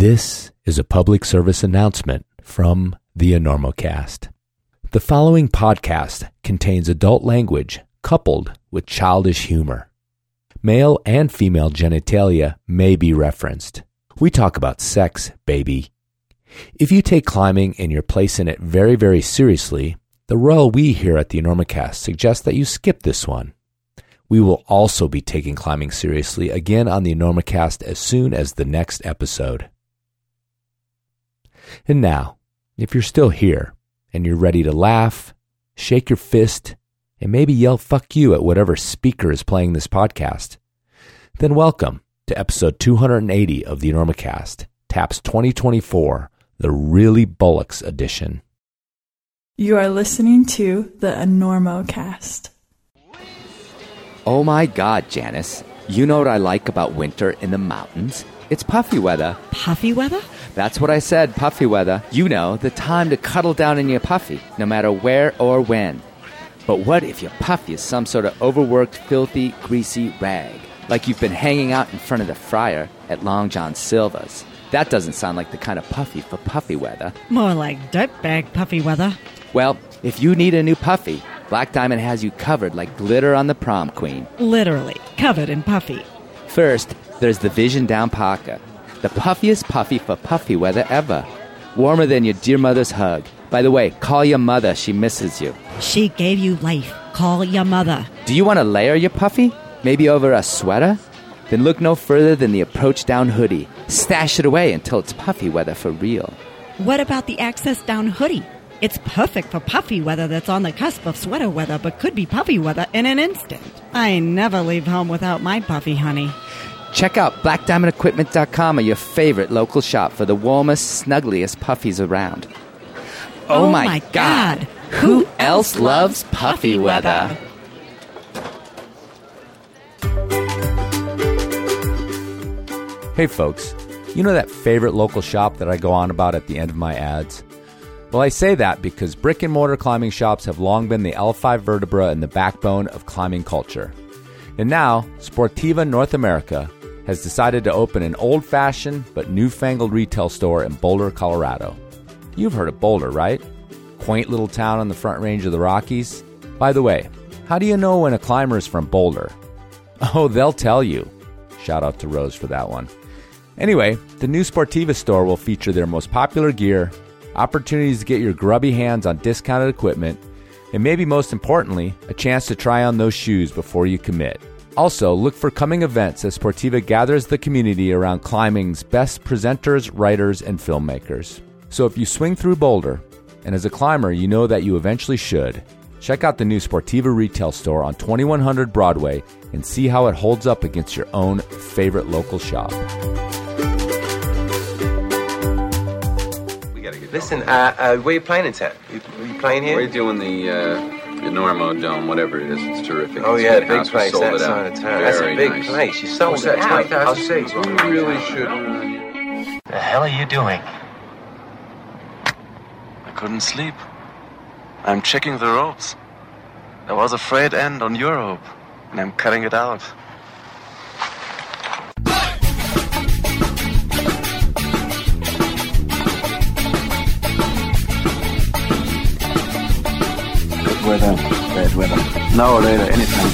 This is a public service announcement from the Enormocast. The following podcast contains adult language coupled with childish humor. Male and female genitalia may be referenced. We talk about sex, baby. If you take climbing and your place in it very, very seriously, the royal we here at the Enormocast suggests that you skip this one. We will also be taking climbing seriously again on the Enormocast as soon as the next episode. And now, if you're still here and you're ready to laugh, shake your fist, and maybe yell fuck you at whatever speaker is playing this podcast, then welcome to episode 280 of the Enormocast, TAPS 2024, the Really Bollocks edition. You are listening to the Enormocast. Oh my god, Janice. You know what I like about winter in the mountains? It's puffy weather. Puffy weather? That's what I said, puffy weather. You know, the time to cuddle down in your puffy, no matter where or when. But what if your puffy is some sort of overworked, filthy, greasy rag? Like you've been hanging out in front of the fryer at Long John Silver's. That doesn't sound like the kind of puffy for puffy weather. More like dirtbag puffy weather. Well, if you need a new puffy, Black Diamond has you covered like glitter on the prom queen. Literally, covered in puffy. First, there's the Vision Down Parka, the puffiest puffy for puffy weather ever. Warmer than your dear mother's hug. By the way, call your mother, she misses you. She gave you life. Call your mother. Do you want to layer your puffy? Maybe over a sweater? Then look no further than the approach down hoodie. Stash it away until it's puffy weather for real. What about the access down hoodie? It's perfect for puffy weather that's on the cusp of sweater weather, but could be puffy weather in an instant. I never leave home without my puffy, honey. Check out blackdiamondequipment.com or your favorite local shop for the warmest, snuggliest puffies around. Oh, Oh my, my god. God. Who else loves puffy weather? Hey folks, you know that favorite local shop that I go on about at the end of my ads? Well, I say that because brick and mortar climbing shops have long been the L5 vertebra and the backbone of climbing culture. And now, Sportiva North America has decided to open an old fashioned but newfangled retail store in Boulder, Colorado. You've heard of Boulder, right? Quaint little town on the front range of the Rockies. By the way, how do you know when a climber is from Boulder? Oh, they'll tell you. Shout out to Rose for that one. Anyway, the new Sportiva store will feature their most popular gear, opportunities to get your grubby hands on discounted equipment, and maybe most importantly, a chance to try on those shoes before you commit. Also, look for coming events as Sportiva gathers the community around climbing's best presenters, writers, and filmmakers. So if you swing through Boulder, and as a climber you know that you eventually should, check out the new Sportiva retail store on 2100 Broadway and see how it holds up against your own favorite local shop. We gotta get Listen, uh, uh, where you playing in town? You, you playing here? We're doing the uh, the Normo Dome, whatever it is. It's terrific. Oh It's yeah, a big house. Place sold that it out. side of town. That's a Very big nice. place. You sold What's it that, out. 20,000 I'll see. We really should. The hell are you doing? I couldn't sleep. I'm checking the ropes. There was a frayed end on your rope, and I'm cutting it out. Weather, bad weather. Now or later, anytime.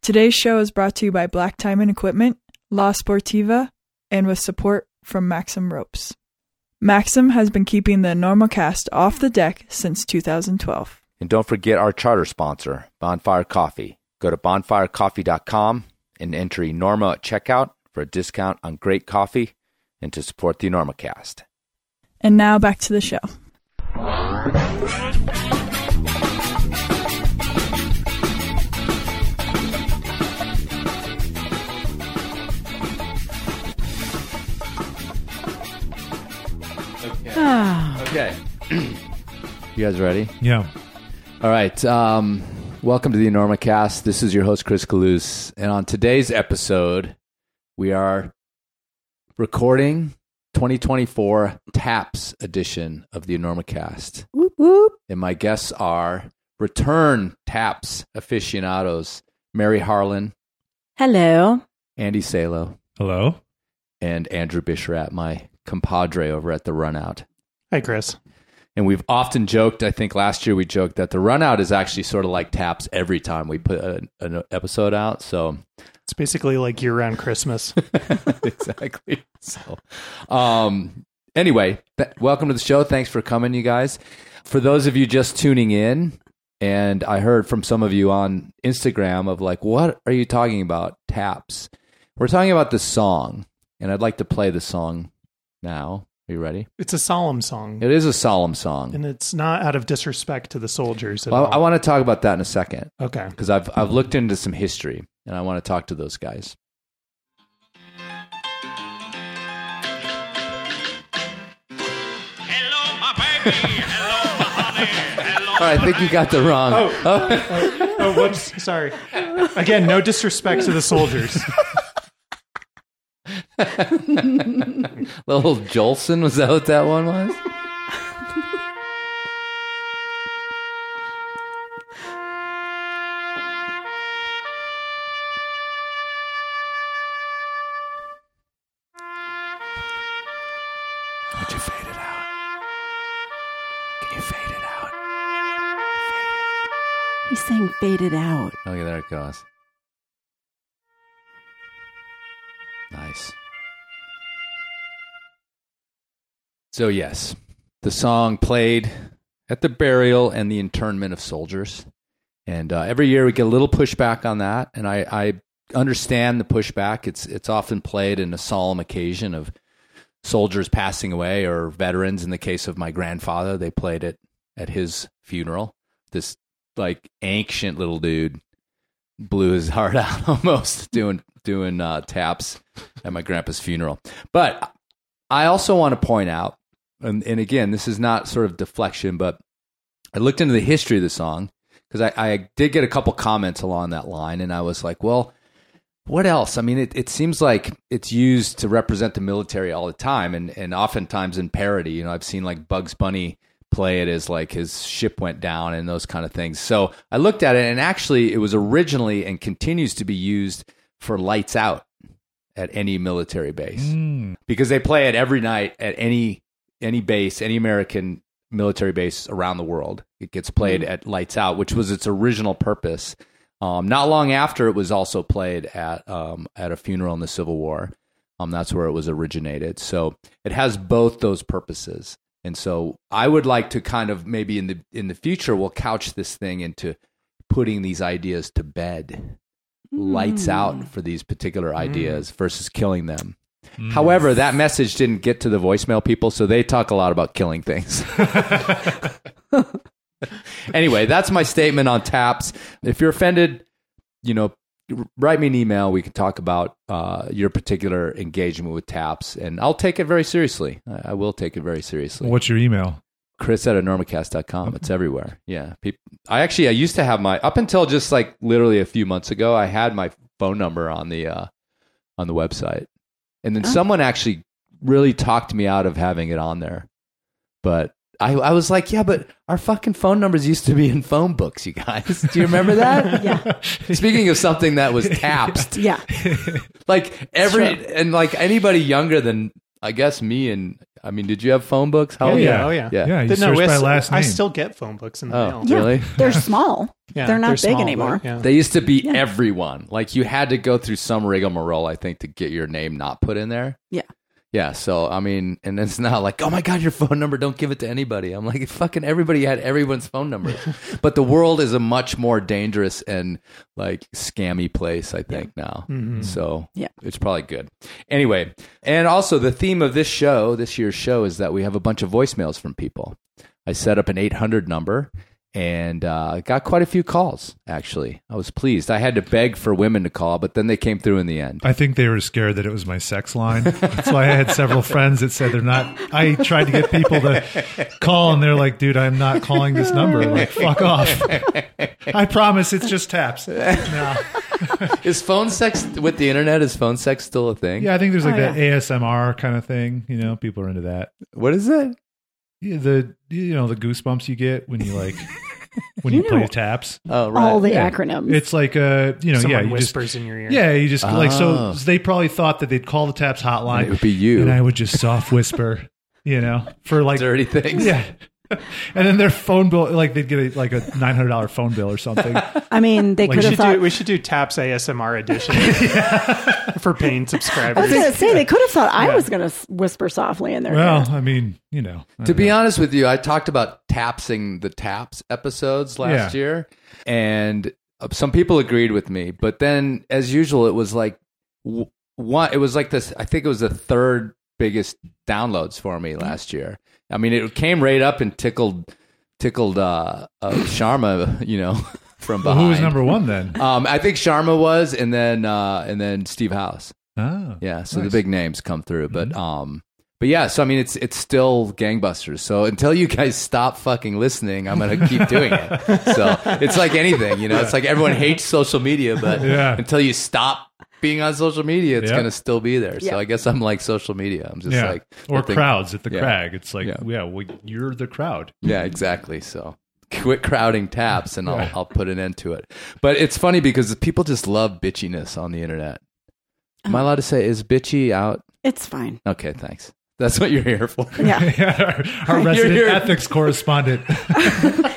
Today's show is brought to you by Black Diamond Equipment, La Sportiva, and with support from Maxim Ropes. Maxim has been keeping the Enormocast off the deck since 2012. And don't forget our charter sponsor, Bonfire Coffee. Go to bonfirecoffee.com and enter Norma at checkout for a discount on great coffee and to support the Enormocast. And now back to the show. Ah, Okay. you guys ready? Yeah. All right. Um, welcome to the Enormocast. This is your host, Chris Kalous. And on today's episode, we are recording 2024 TAPS edition of the Enormocast. whoop whoop. And my guests are return TAPS aficionados Mary Harlan, Hello. Andy Salo, Hello. and Andrew Bisharat, my compadre over at the Runout. Hi, Chris. And we've often joked, I think last year we joked that the Runout is actually sort of like taps every time we put a, an episode out. So It's basically like year-round Christmas. exactly. So, um, anyway, th- welcome to the show. Thanks for coming, you guys. For those of you just tuning in, and I heard from some of you on Instagram of like, what are you talking about? Taps. We're talking about the song, and I'd like to play the song now. Are you ready? It's a solemn song, It is a solemn song. and it's not out of disrespect to the soldiers at Well, all. I want to talk about that in a second okay. because I've I've looked into some history, and I want to talk to those guys. Hello, my baby. Hello, honey. All right, oh, I think you got the wrong. Oh. Oh. oh, whoops. Sorry. Again, no disrespect to the soldiers. Little Jolson, was that what that one was? He's saying faded out. Okay, there it goes. Nice. So, yes, the song played at the burial and the internment of soldiers. And uh, every year we get a little pushback on that. And I, I understand the pushback. It's, it's often played in a solemn occasion of soldiers passing away or veterans. In the case of my grandfather, they played it at his funeral. This like ancient little dude blew his heart out almost doing doing uh, taps at my grandpa's funeral. But I also want to point out, and, and again, this is not sort of deflection, but I looked into the history of the song because I, I did get a couple comments along that line, and I was like, well, what else? I mean, it, it seems like it's used to represent the military all the time, and and oftentimes in parody. You know, I've seen like Bugs Bunny play it as like his ship went down and those kind of things. So I looked at it, and actually, it was originally and continues to be used for lights out at any military base because they play it every night at any any base, any American military base around the world. It gets played at lights out, which was its original purpose. Um, not long after, it was also played at um, at a funeral in the Civil War. Um, that's where it was originated. So it has both those purposes. And so I would like to kind of maybe in the in the future we'll couch this thing into putting these ideas to bed, lights out mm. for these particular mm. ideas versus killing them. Mm. However, that message didn't get to the voicemail people, so they talk a lot about killing things. anyway, that's my statement on taps. If you're offended, you know, r- write me an email. We can talk about uh, your particular engagement with taps, and I'll take it very seriously. I, I will take it very seriously. What's your email? Chris at enormocast.com. It's everywhere. Yeah. Peop I actually, I used to have my, up until just like literally a few months ago, I had my phone number on the, uh, on the website. And then someone actually really talked me out of having it on there. But I, I was like, yeah, but our fucking phone numbers used to be in phone books, you guys. Do you remember that? Yeah. Speaking of something that was tapped, Yeah. like every, and like anybody younger than, I guess me and, I mean, did you have phone books? How Oh old yeah, oh yeah. Yeah, you Didn't search we by s- last I still get phone books in the Oh, mail. Yeah. really? They're small. Yeah, they're not big small, but, anymore. yeah. They used to be Yeah. everyone. Like you had to go through some rigmarole, I think, to get your name not put in there. Yeah. Yeah. So I mean, and it's not like, oh my god, your phone number, don't give it to anybody. I'm like, fucking everybody had everyone's phone number. but the world is a much more dangerous and like scammy place, I think now. Mm-hmm. So Yeah. it's probably good. Anyway, and also the theme of this show, this year's show, is that we have a bunch of voicemails from people. I set up an 800 number and uh, got quite a few calls. Actually, I was pleased. I had to beg for women to call, but then they came through in the end. I think they were scared that it was my sex line. That's why I had several friends that said they're not. I tried to get people to call, and they're like, "Dude, I'm not calling this number. Like, fuck off." I promise, it's just taps. No. Is phone sex with the internet? Is phone sex still a thing? Yeah, I think there's like Oh, that ASMR kind of thing. You know, people are into that. What is it? Yeah, the you know the goosebumps you get when you like when you, You play taps. Oh, right. All the Yeah. acronyms. It's like uh, you know, Someone yeah, you whispers just, in your ear. Yeah, you just like Oh. so they probably thought that they'd call the taps hotline. And it would be you. and I would just soft whisper, you know, for like Dirty things. Yeah. And then their phone bill, like they'd get a, like a nine hundred dollar phone bill or something. I mean, they Like, could have thought. do, we should do Taps ASMR edition for paying subscribers. I was going to say they could have thought I Yeah. was going to whisper softly in their Well, ear. I mean, you know, I To be know. honest with you, I talked about tapsing the taps episodes last Yeah. year, and uh, some people agreed with me. But then, as usual, it was like w- one. It was like this. I think it was the third biggest downloads for me last year. I mean, it came right up and tickled tickled uh, uh, Sharma, you know, from Well, behind. who was number one then? Um, I think Sharma was, and then uh, and then Steve House. Oh, Yeah, so nice. the big names come through, but um, but yeah, so I mean, it's it's still gangbusters. So until you guys stop fucking listening, I'm gonna keep doing it. So it's like anything, you know. It's like everyone hates social media, but Yeah. until you stop being on social media, it's Yep. gonna still be there. So Yeah. I guess I'm like social media. I'm just yeah, like or I think- crowds at the yeah. crag. It's like, Yeah. yeah, well, you're the crowd. Yeah, exactly. So quit crowding taps, and I'll I'll put an end to it. But it's funny because people just love bitchiness on the internet. Am I oh. allowed to say is bitchy out? It's fine. Okay, thanks. That's what you're here for. Yeah. our, our resident you're- ethics correspondent.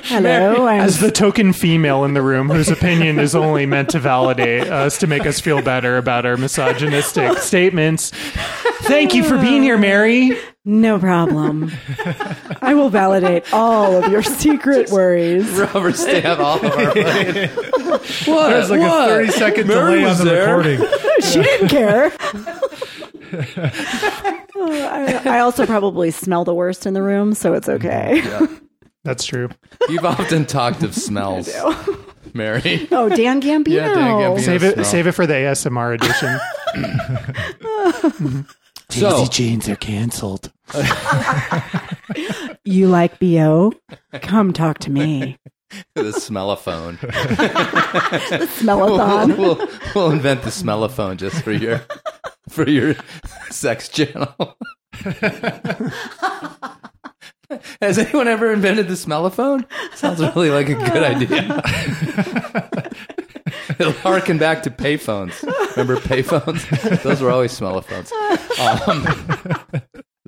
Hello. I'm As the token female in the room whose opinion is only meant to validate us to make us feel better about our misogynistic statements. Thank you for being here, Mary. no problem. I will validate all of your secret worries. Rubber stamp all of our fucking- What? There's like What? a 30 second Mary delay on the there. recording. she didn't care. I, I also probably smell the worst in the room, so it's mm-hmm. okay. Yeah. That's true. You've often talked of smells, Mary. Oh, Dan Gambino. Yeah, Dan Gambino. Save it. smell. Save it for the ASMR edition. Mm-hmm. So jeans are canceled. You like BO? Come talk to me. the smellophone. Smellathon. we'll, we'll, we'll invent the smellophone just for your for your sex channel. Has anyone ever invented the smellophone? Sounds really like a good idea. It'll harken back to payphones. Remember payphones? Those were always smellophones.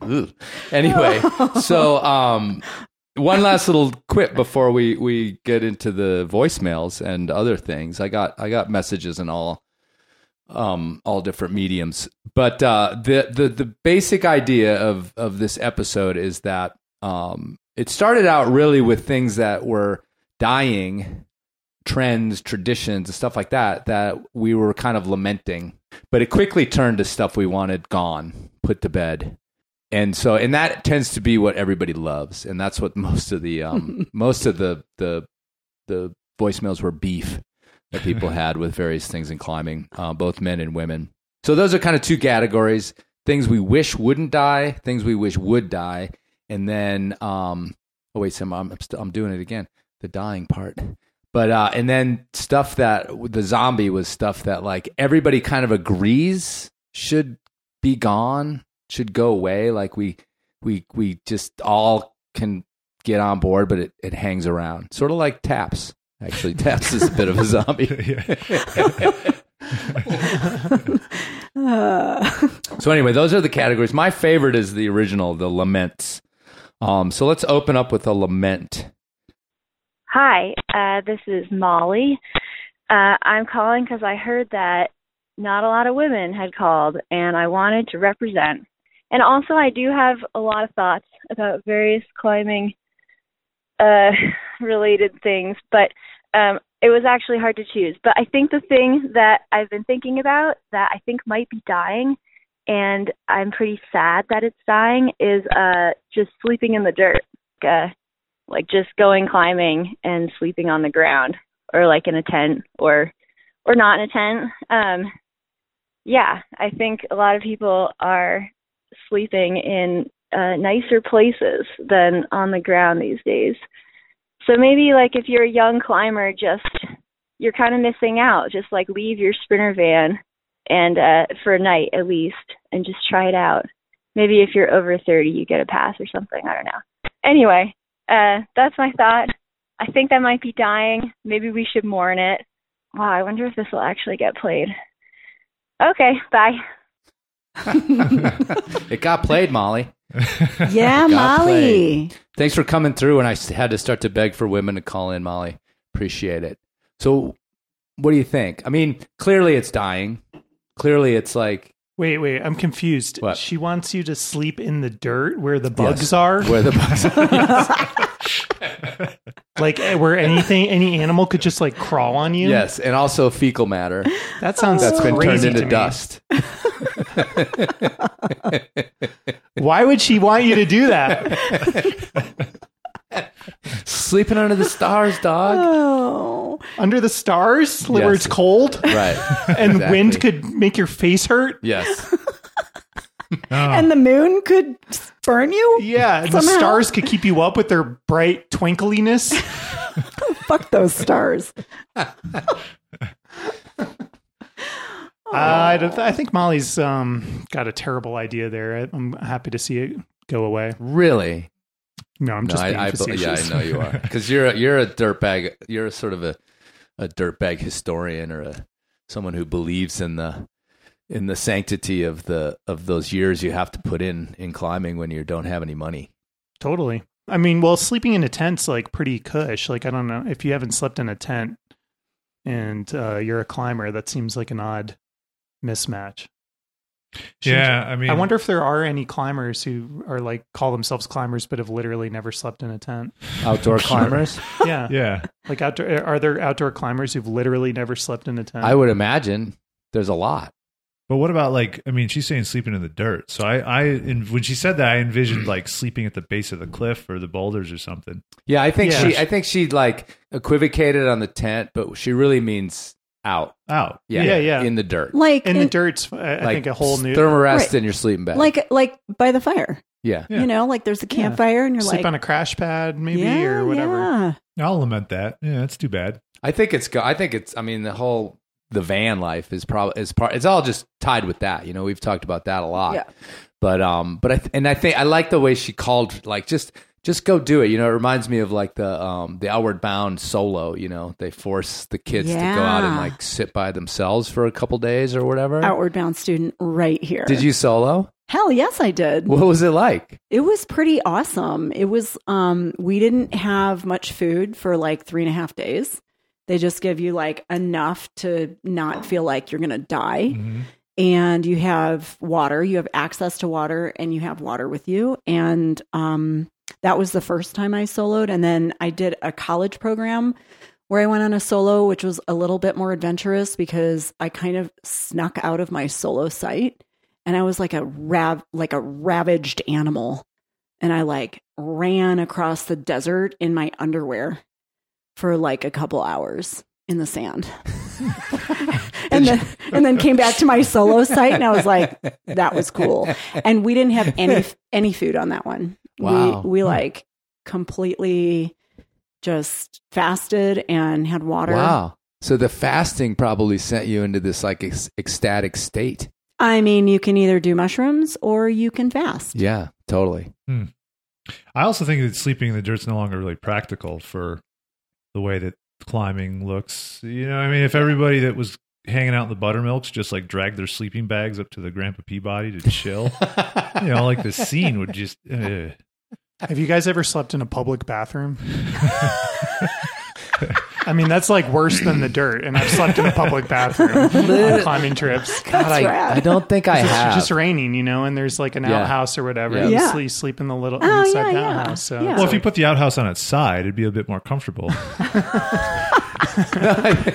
Um, anyway, so um, one last little quip before we, we get into the voicemails and other things. I got I got messages and all um, all different mediums. But uh, the the the basic idea of of this episode is that um, it started out really with things that were dying, trends, traditions, and stuff like that that we were kind of lamenting. But it quickly turned to stuff we wanted gone, put to bed. And so, and that tends to be what everybody loves, and that's what most of the um, most of the the the voicemails were beef that people had with various things in climbing, uh, both men and women. So those are kind of two categories: things we wish wouldn't die, things we wish would die, and then um, oh wait, Sam, I'm I'm, st- I'm doing it again, the dying part. But uh, and then stuff that the zombie was stuff that like everybody kind of agrees should be gone, should go away. Like we we we just all can get on board, but it, it hangs around, sort of like taps. Actually, taps is a bit of a zombie. So anyway, those are the categories. My favorite is the original, the laments. Um, so let's open up with a lament. Hi, uh, this is Molly. Uh, I'm calling because I heard that not a lot of women had called, and I wanted to represent. And also, I do have a lot of thoughts about various climbing uh, related things, but um, it was actually hard to choose. But I think the thing that I've been thinking about that I think might be dying, and I'm pretty sad that it's dying, is uh, just sleeping in the dirt. Uh, like just going climbing and sleeping on the ground or like in a tent or or not in a tent um yeah i think a lot of people are sleeping in uh nicer places than on the ground these days so maybe like if you're a young climber just you're kind of missing out just like leave your sprinter van and uh for a night at least and just try it out maybe if you're over 30 you get a pass or something i don't know anyway uh, that's my thought. I think that might be dying. Maybe we should mourn it. Wow, I wonder if this will actually get played. Okay, bye. it got played, Molly. Yeah, Molly. played. Thanks for coming through. And I had to start to beg for women to call in, Molly. Appreciate it. So, what do you think? I mean, clearly it's dying. Clearly it's like Wait, wait, I'm confused. What? She wants you to sleep in the dirt where the bugs Yes, are? where the bugs are. like eh, where anything any animal could just like crawl on you? yes, and also fecal matter That sounds that's been turned into dust. Why would she want you to do that? Sleeping under the stars, dog. Oh. Under the stars where it's cold Right. and Exactly. wind could make your face hurt? Yes. And the moon could burn you? Yeah, and the stars could keep you up with their bright twinkliness. Fuck those stars. I, don't- I think Molly's um, got a terrible idea there. I, I'm happy to see it go away. Really? No, I'm No, just being I, I, be- yeah, I know you are because you're a, you're a dirtbag. You're a sort of a a dirtbag historian or a someone who believes in the in the sanctity of the of those years you have to put in in climbing when you don't have any money. Totally. I mean, well, sleeping in a tent's like pretty cush. Like, I don't know if you haven't slept in a tent and uh, you're a climber, that seems like an odd mismatch. Yeah, I mean, I wonder if there are any climbers who are like call themselves climbers but have literally never slept in a tent. Outdoor climbers. Yeah, Yeah, Like, outdoor, are there outdoor climbers who've literally never slept in a tent? I would imagine there's a lot. But what about like? I mean, she's saying sleeping in the dirt. So I, I, in, when she said that, I envisioned like sleeping at the base of the cliff or the boulders or something. Yeah, I think Yeah. she I think she like equivocated on the tent, but she really means out. Out. Yeah, Yeah, yeah. in the dirt. Like in the in- dirt's, I, I like think, a whole new. thermarest Right. in your sleeping bag. like like by the fire. yeah. Yeah. You know, like there's a campfire and you're sleep like on a crash pad, maybe, yeah, or whatever. Yeah. I'll lament that. Yeah, that's too bad. I think it's go- I think it's I mean the whole the van life is probably is part it's all just tied with that. You know, we've talked about that a lot. Yeah. But um but I th- and I think I like the way she called like just just go do it. You know, it reminds me of like the um the Outward Bound solo, you know. They force the kids to go out and like sit by themselves for a couple days or whatever. Outward bound student right here. Did you solo? Hell yes, I did. What was it like? It was pretty awesome. It was um we didn't have much food for like three and a half days. They just give you like enough to not feel like you're gonna die. And you have water, you have access to water and you have water with you. And um that was the first time I soloed. And then I did a college program where I went on a solo, which was a little bit more adventurous because I kind of snuck out of my solo site and I was like a rav like a ravaged animal. And I like ran across the desert in my underwear for like a couple hours in the sand. and then and then came back to my solo site and I was like, that was cool. And we didn't have any any food on that one. Wow. We we like completely just fasted and had water. Wow. So the fasting probably sent you into this like ec- ecstatic state. I mean, you can either do mushrooms or you can fast. Yeah, totally. Hmm. I also think that sleeping in the dirt's no longer really practical for the way that climbing looks. You know, I mean, if everybody that was hanging out in the buttermilks just like dragged their sleeping bags up to the Grandpa Peabody to chill, you know, like the scene would just. Uh, Have you guys ever slept in a public bathroom? I mean, that's like worse than the dirt, and I've slept in a public bathroom on climbing trips. God, I, I don't think I It's have. just raining, you know, and there's like an Yeah. outhouse or whatever. Yeah. You Yeah. sleep, sleep in the little Oh, inside yeah, the yeah. outhouse. So Yeah. well, if you put the outhouse on its side, it'd be a bit more comfortable.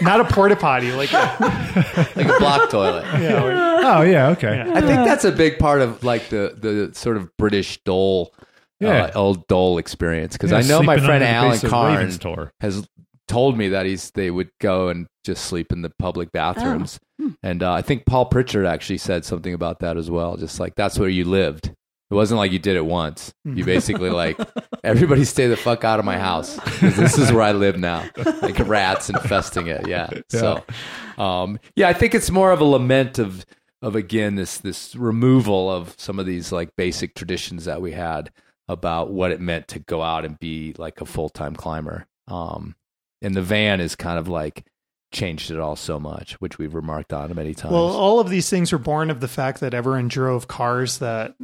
not a porta potty, like a, like a block toilet. yeah, or- oh, yeah, okay. Yeah. I think that's a big part of like the the sort of British dole, Yeah. uh, old dole experience. Because Yeah, I know my sleeping friend under the Alan base of Carn Raven's Tor. has told me that he's they would go and just sleep in the public bathrooms. And uh, I think Paul Pritchard actually said something about that as well. Just like that's where you lived. It wasn't like you did it once. You basically like everybody stay the fuck out of my house. this is where I live now. Like rats infesting it. Yeah. So, um, yeah, I think it's more of a lament of of again this this removal of some of these like basic traditions that we had about what it meant to go out and be like a full time climber. Um, and the van is kind of like changed it all so much, which we've remarked on many times. Well, all of these things were born of the fact that everyone drove cars that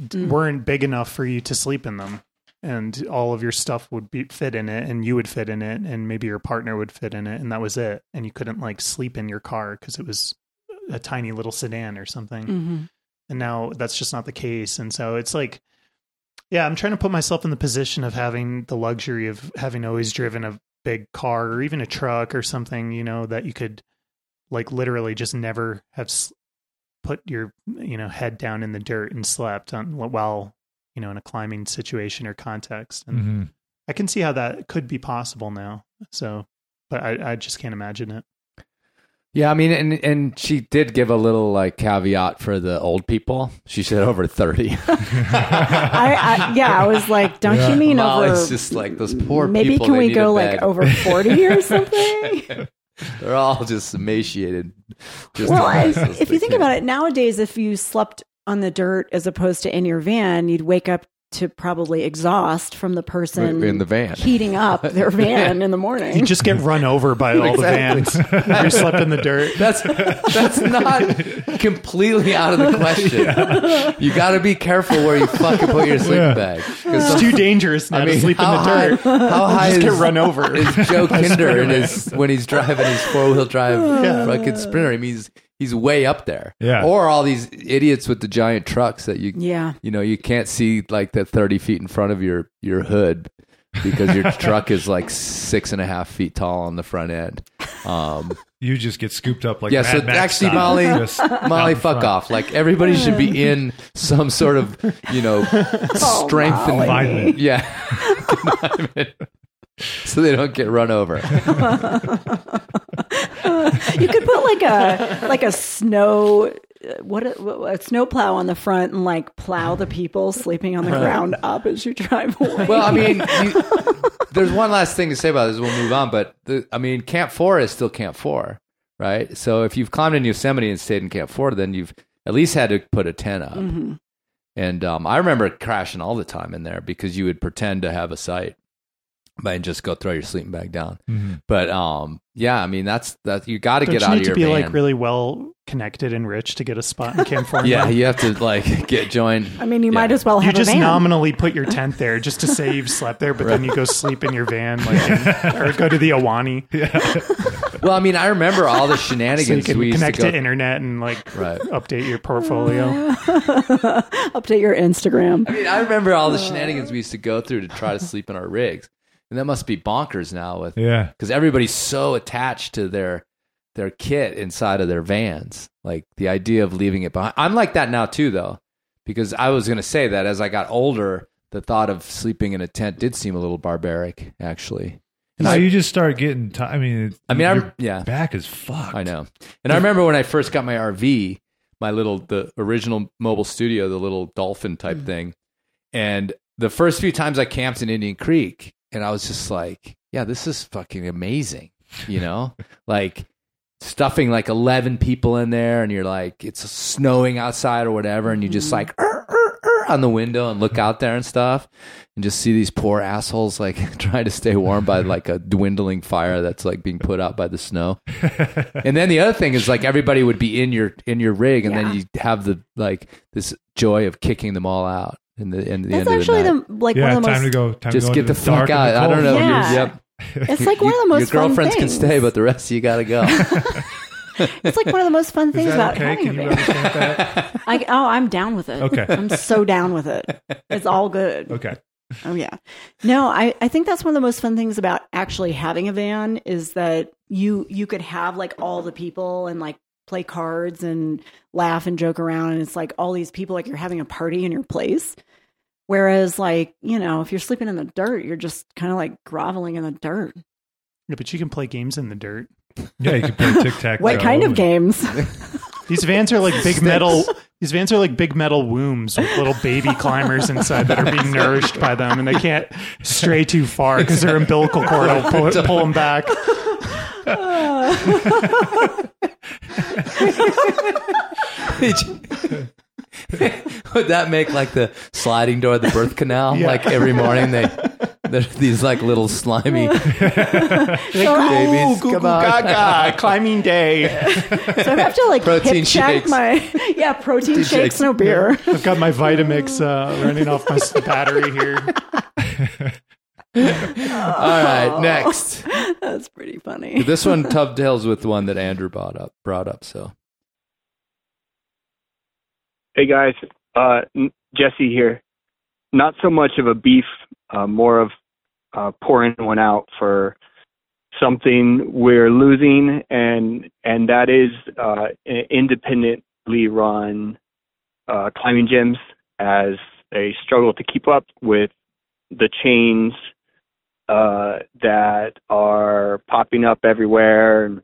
Mm. weren't big enough for you to sleep in them. And all of your stuff would be fit in it, and you would fit in it, and maybe your partner would fit in it, and that was it. And you couldn't like sleep in your car because it was a tiny little sedan or something. Mhm. And now that's just not the case. And so it's like, yeah, I'm trying to put myself in the position of having the luxury of having always driven a big car or even a truck or something, you know, that you could like literally just never have put your, you know, head down in the dirt and slept on while, you know, in a climbing situation or context. And Mhm. I can see how that could be possible now. So, but I, I just can't imagine it. Yeah, I mean, and and she did give a little like caveat for the old people. She said over thirty. I, I yeah, I was like, don't you mean Molly's over? It's just like those poor maybe people. can we go like over forty or something? They're all just emaciated. Just well, as I- if you think about it, nowadays, if you slept on the dirt as opposed to in your van, you'd wake up to probably exhaust from the person In the van. heating up their van in the morning. You just get run over by all the vans. Exactly. you slept in the dirt. That's that's not completely out of the question. You got to be careful where you fucking put your sleeping Yeah. bag. 'Cause It's some- too dangerous now I to mean, sleep in how the dirt. High, how high just is, get run over. is Joe Kinder in his when he's driving his four wheel drive Yeah. fucking sprinter? I mean, he's he's way up there. Yeah. Or all these idiots with the giant trucks that you Yeah. you know you can't see like the thirty feet in front of your your hood because your truck is like six and a half feet tall on the front end. Um, You just get scooped up like yeah, Mad so Max actually, style, Molly, Molly, fuck off. Like everybody should be in some sort of, you know, strength and yeah, confinement. so they don't get run over. you could put like a like a snow uh, what a, what- a snow plow on the front and like plow the people sleeping on the ground up as you drive away. Well, I mean, you, there's one last thing to say about this. We'll move on, but the, I mean, Camp Four is still Camp Four, right? So if you've climbed in Yosemite and stayed in Camp Four, then you've at least had to put a tent up. Mhm. And um, I remember crashing all the time in there because you would pretend to have a site, but and just go throw your sleeping bag down. Mhm. But um, yeah, I mean that's that you got to Don't get you out need of to your be van. like really well connected and rich to get a spot in California? yeah, you have to like get joined. I mean, you might as well You have just a van. nominally put your tent there just to say you've slept there, but then you go sleep in your van, like, in- or go to the Ahwahnee. Well, I mean, I remember all the So you shenanigans can we used connect to to, internet and like Right. update your portfolio. Update your Instagram. I mean, I remember all the shenanigans we used to go through to try to sleep in our rigs, and that must be bonkers now with Yeah. because everybody's so attached to their their kit inside of their vans. Like the idea of leaving it behind. I'm like that now too, though, because I was going to say that as I got older, the thought of sleeping in a tent did seem a little barbaric, actually. And No, I, you just start getting. T- I mean, I mean, I'm yeah. back is fucked. I know. And I remember when I first got my RV, my little the original mobile studio, the little dolphin type mm. thing. And the first few times I camped in Indian Creek, and I was just like, yeah, this is fucking amazing. You know? like stuffing like 11 people in there and you're like it's snowing outside or whatever and you just like "Er, er, er," on the window and look out there and stuff and just see these poor assholes like trying to stay warm by like a dwindling fire that's like being put out by the snow and then the other thing is like everybody would be in your in your rig and Yeah. then you have the like this joy of kicking them all out in the, in the That's end actually of the night. the like yeah, one of the time most to go. Time just to go get into the fuck dark and out. I don't cold. know. You're- Yeah. Yep. It's like one of the Your most fun girlfriends can things. stay, but the rest of you got to go. It's like one of the most fun things Is about that okay? having Can a you van. understand that? I, oh, I'm down with it. Okay. I'm so down with it. It's all good. Okay. Oh yeah. No, I, I think that's one of the most fun things about actually having a van is that you you could have like all the people and like play cards and laugh and joke around and it's like all these people like you're having a party in your place. Whereas like, you know, if you're sleeping in the dirt, you're just kind of like groveling in the dirt. Yeah, but you can play games in the dirt. Yeah, you can play tic tac. What kind of games? These vans are like big metal. These vans are like big metal wombs with little baby climbers inside that are being nourished by them, and they can't stray too far because their umbilical cord will pull, pull them back. Would that make like the sliding door of the birth canal? Yeah. Like every morning they They're these like little slimy babies. Ooh, goo Come goo gaga, climbing day. So I have to like Protein hip check shakes. my yeah protein shakes, shakes. no beer. I've got my Vitamix uh, running off my battery here. All right, next. That's pretty funny. This one dovetails with the one that Andrew brought up. Brought up. So Hey guys, uh, Jesse here. Not so much of a beef, uh, more of uh, pouring one out for something we're losing, and and that is uh, independently run uh, climbing gyms as they struggle to keep up with the chains uh, that are popping up everywhere. And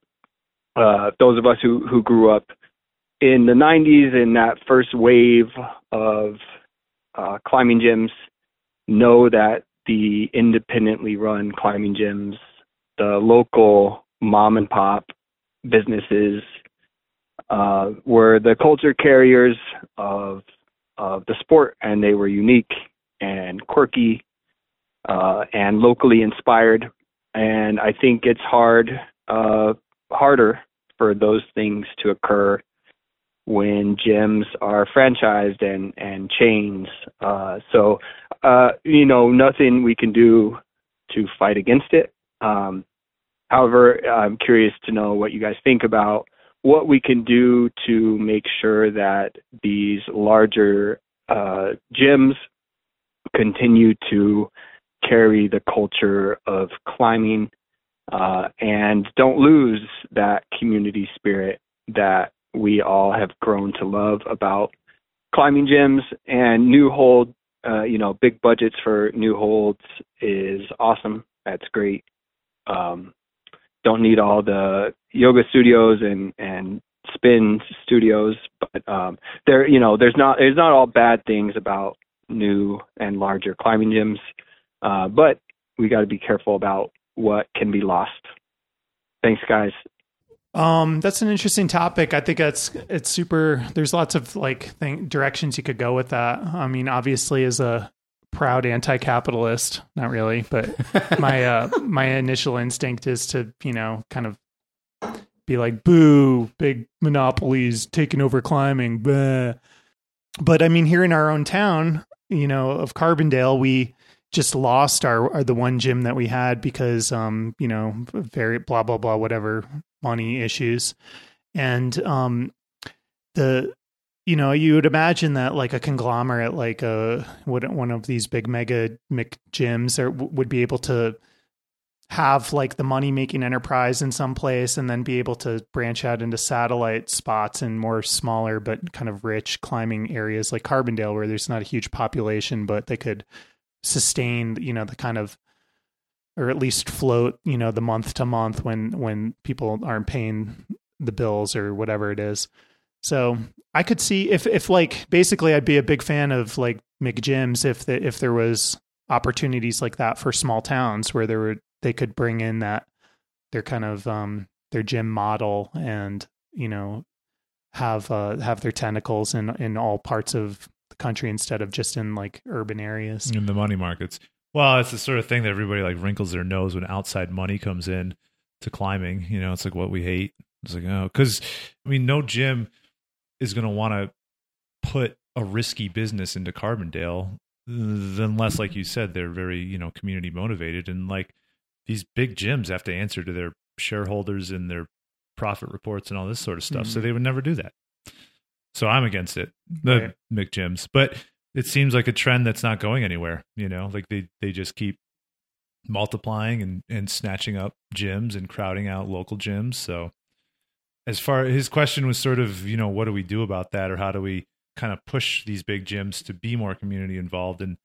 uh, those of us who who grew up in the 90s in that first wave of uh, climbing gyms know that the independently run climbing gyms, the local mom and pop businesses, uh, were the culture carriers of of the sport, and they were unique and quirky uh, and locally inspired. And I think it's hard, uh, harder for those things to occur when gyms are franchised and and chains. Uh, so uh, you know, nothing we can do to fight against it. Um, however, I'm curious to know what you guys think about what we can do to make sure that these larger uh, gyms continue to carry the culture of climbing uh, and don't lose that community spirit that we all have grown to love about climbing gyms and new hold uh, you know big budgets for new holds is awesome. That's great. Um, don't need all the yoga studios and and spin studios but um, there you know there's not there's not all bad things about new and larger climbing gyms uh, but we got to be careful about what can be lost. Thanks guys Um, that's an interesting topic. I think that's it's super. There's lots of like thing, directions you could go with that. I mean, obviously, as a proud anti-capitalist, not really, but my uh, my initial instinct is to you know kind of be like, "Boo! Big monopolies taking over climbing." Bleh. But I mean, here in our own town, you know, of Carbondale, we just lost our, our the one gym that we had because um you know very blah blah blah whatever money issues. And um the you know you would imagine that like a conglomerate like a what one of these big mega Mc gyms or would be able to have like the money making enterprise in some place and then be able to branch out into satellite spots and more smaller but kind of rich climbing areas like Carbondale where there's not a huge population but they could sustain you know the kind of or at least float you know the month to month when when people aren't paying the bills or whatever it is so i could see if if like basically i'd be a big fan of like mcgyms if the, if there was opportunities like that for small towns where there were they could bring in that their kind of um their gym model and you know have uh have their tentacles in in all parts of the country instead of just in like urban areas in the money markets. Well, it's the sort of thing that everybody like wrinkles their nose when outside money comes in to climbing. You know, it's like what we hate. It's like, oh, because I mean, no gym is going to want to put a risky business into Carbondale unless, like you said, they're very, you know, community motivated. And like these big gyms have to answer to their shareholders and their profit reports and all this sort of stuff. So Mhm. they would never do that. So I'm against it, the Right. McGyms. But it seems like a trend that's not going anywhere. You know, like they they just keep multiplying and and snatching up gyms and crowding out local gyms. So as far his question was sort of you know what do we do about that or how do we kind of push these big gyms to be more community involved and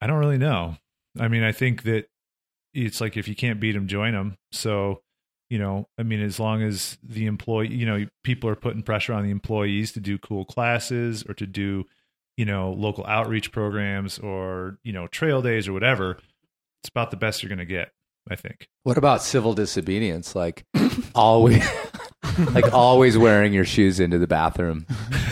I don't really know. I mean, I think that it's like if you can't beat them, join them. So, you know, I mean, as long as the employee, you know, people are putting pressure on the employees to do cool classes or to do, you know, local outreach programs or, you know, trail days or whatever, it's about the best you're going to get, I think. What about civil disobedience? Like always, like always wearing your shoes into the bathroom.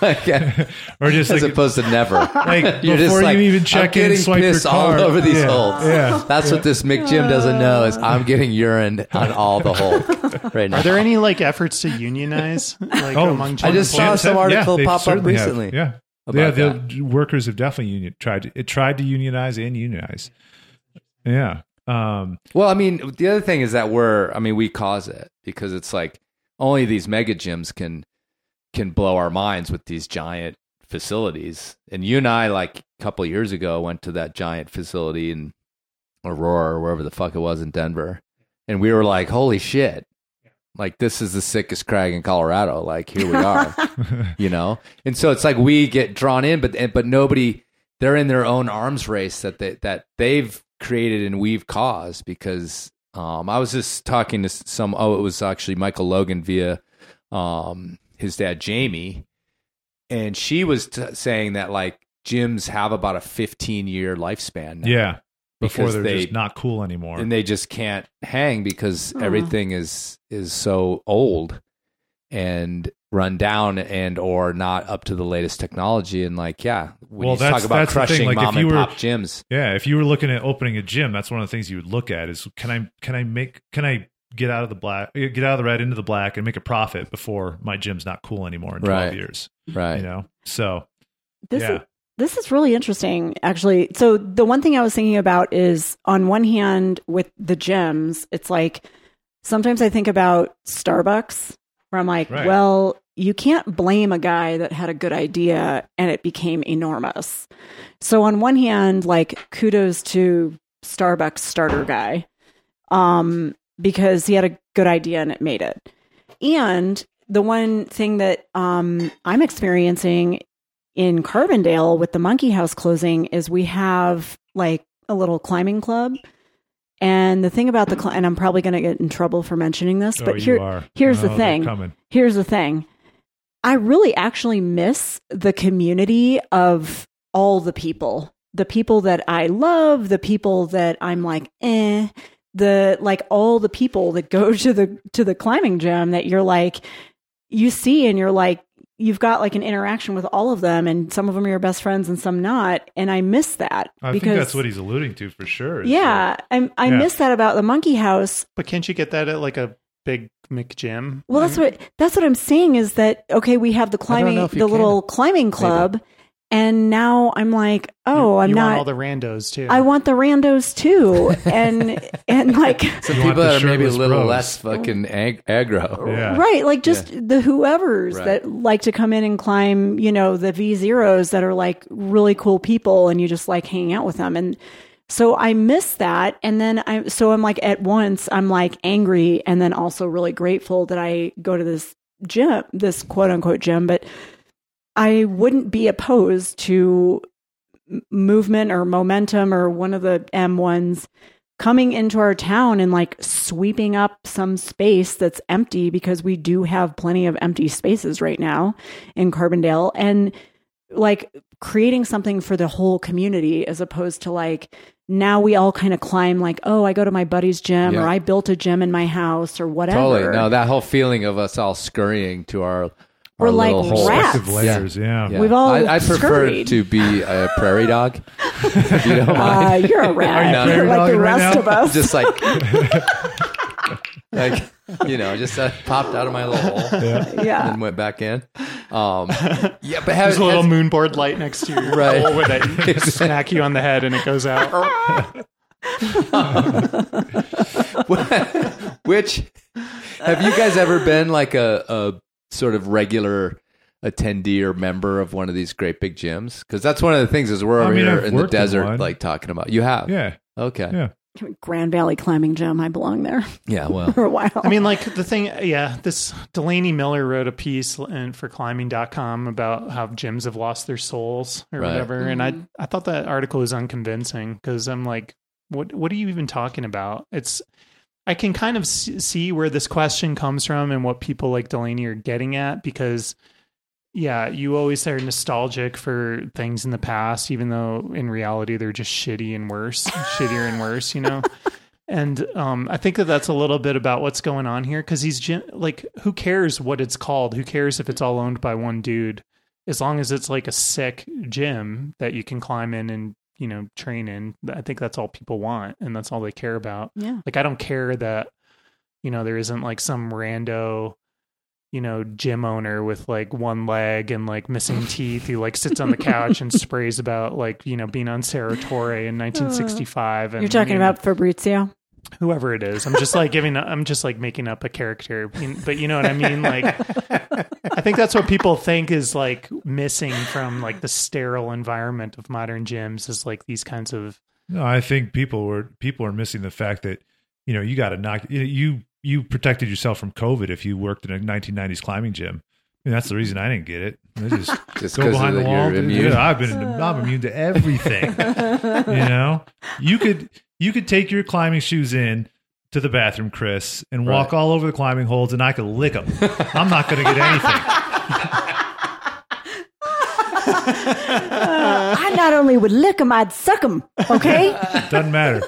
like. Uh, or just as like- opposed to never. Like, You're just before you like, even I'm check in, swipe your piss card. all over these Yeah, holes. yeah, That's yeah. what this McGym doesn't know is I'm getting urine on all the holes right now. Are there any like efforts to unionize like Oh, among I just saw some have- article they pop up certainly have. recently. Yeah, about yeah. that. The workers have definitely union tried. To, it tried to unionize and unionize. Yeah. Um, Well, I mean, the other thing is that we're, I mean, we cause it because it's like only these mega gyms can can blow our minds with these giant facilities. And you and I, like a couple of years ago, went to that giant facility in Aurora or wherever the fuck it was in Denver, and we were like, "Holy shit!" Like this is the sickest crag in Colorado. Like here we are, you know. And so it's like we get drawn in, but but nobody. They're in their own arms race that they that they've created and we've caused because um, I was just talking to some. Oh, it was actually Michael Logan via um, his dad Jamie, and she was t- saying that like gyms have about a 15 year lifespan. Now yeah. Before because they're they just not cool anymore. and they just can't hang because Aw. everything is is so old and run down and or not up to the latest technology and like yeah when well, you that's talk about that's the crushing thing. Like mom if you and were pop gyms yeah, if you were looking at opening a gym, that's one of the things you would look at is can I can I make can I get out of the black get out of the red into the black and make a profit before my gym's not cool anymore in twelve Right. years. right You know, so This yeah. is this is really interesting, actually. So the one thing I was thinking about is on one hand with the gyms, it's like sometimes I think about Starbucks where I'm like, Right. well, you can't blame a guy that had a good idea and it became enormous. So on one hand, like kudos to Starbucks starter guy. Um, because he had a good idea and it made it. And the one thing that um, I'm experiencing in Carbondale with the Monkey House closing is we have like a little climbing club. And the thing about the cli- and I'm probably going to get in trouble for mentioning this, Oh, but you here here's Oh, the thing. Here's the thing. I really actually miss the community of all the people. The people that I love, the people that I'm like, eh, the like all the people that go to the to the climbing gym that you're like you see and you're like you've got like an interaction with all of them and some of them are your best friends and some not and I miss that I because think that's what he's alluding to for sure. is yeah, I I Yeah. miss that about the monkey house But can't you get that at like a big McGym? Well, that's what that's what I'm saying is that okay, we have the climbing, know if the can. little climbing club, and now I'm like, oh, I'm you not. want all the randos too. I want the randos too, and and like some people that are maybe a little bros. less fucking ag- aggro Yeah. right, like just the whoever's Right. that like to come in and climb, you know, the V zeros that are like really cool people, and you just like hanging out with them, and so I miss that, and then I so I'm like at once I'm like angry, and then also really grateful that I go to this gym, this quote unquote gym, but I wouldn't be opposed to movement or momentum or one of the M ones coming into our town and like sweeping up some space that's empty because we do have plenty of empty spaces right now in Carbondale and like creating something for the whole community as opposed to like now we all kind of climb like oh I go to my buddy's gym Yeah. or I built a gym in my house or whatever. totally no that whole feeling of us all scurrying to our We're our like rats. Respective layers, yeah. We've all I, I prefer to be a prairie dog if you don't Uh, mind. you're a rat. not? You're like the rest of us. just like like you know just uh, popped out of my little hole Yeah. Yeah. and went back in um yeah but has, There's a little has- moonboard light next to your Right. hole where they smack you on the head and it goes out. which have you guys ever been like a, a sort of regular attendee or member of one of these great big gyms because that's one of the things is we're I over mean, here I've in the worked in desert one. like talking about you have Yeah. okay Yeah. Grand Valley Climbing Gym. I belong there yeah well for a while. I mean, like the thing, yeah, this Delaney Miller wrote a piece in, for climbing.com about how gyms have lost their souls or Right. whatever. And I, Mm-hmm. I thought that article was unconvincing because I'm like, what, what are you even talking about? It's, I can kind of see where this question comes from and what people like Delaney are getting at because, yeah, you always are nostalgic for things in the past, even though in reality they're just shitty and worse, shittier and worse, you know? And um, I think that that's a little bit about what's going on here because he's like, who cares what it's called? Who cares if it's all owned by one dude? As long as it's like a sick gym that you can climb in and you know train in. I think that's all people want, and that's all they care about. Yeah. Like, I don't care that you know there isn't like some rando you know gym owner with like one leg and like missing teeth who like sits on the couch and sprays about like you know being on Cerro Torre in uh, 1965 and You're talking you know, about Fabrizio? Whoever it is. I'm just like giving. I'm just like making up a character, but you know what I mean. Like, I think that's what people think is like missing from like the sterile environment of modern gyms is like these kinds of. No, I think people were people are missing the fact that you know you got to knock you you you protected yourself from COVID if you worked in a 1990s climbing gym. I mean, that's the reason I didn't get it. I just, Just go 'cause behind the the- wall. you're dude. I've been I'm immune to everything. you know, you could you could take your climbing shoes in to the bathroom, Chris, and walk all over the climbing holds, and I could lick them. I'm not going to get anything. I not only would lick them, I'd suck them. Okay. Doesn't matter.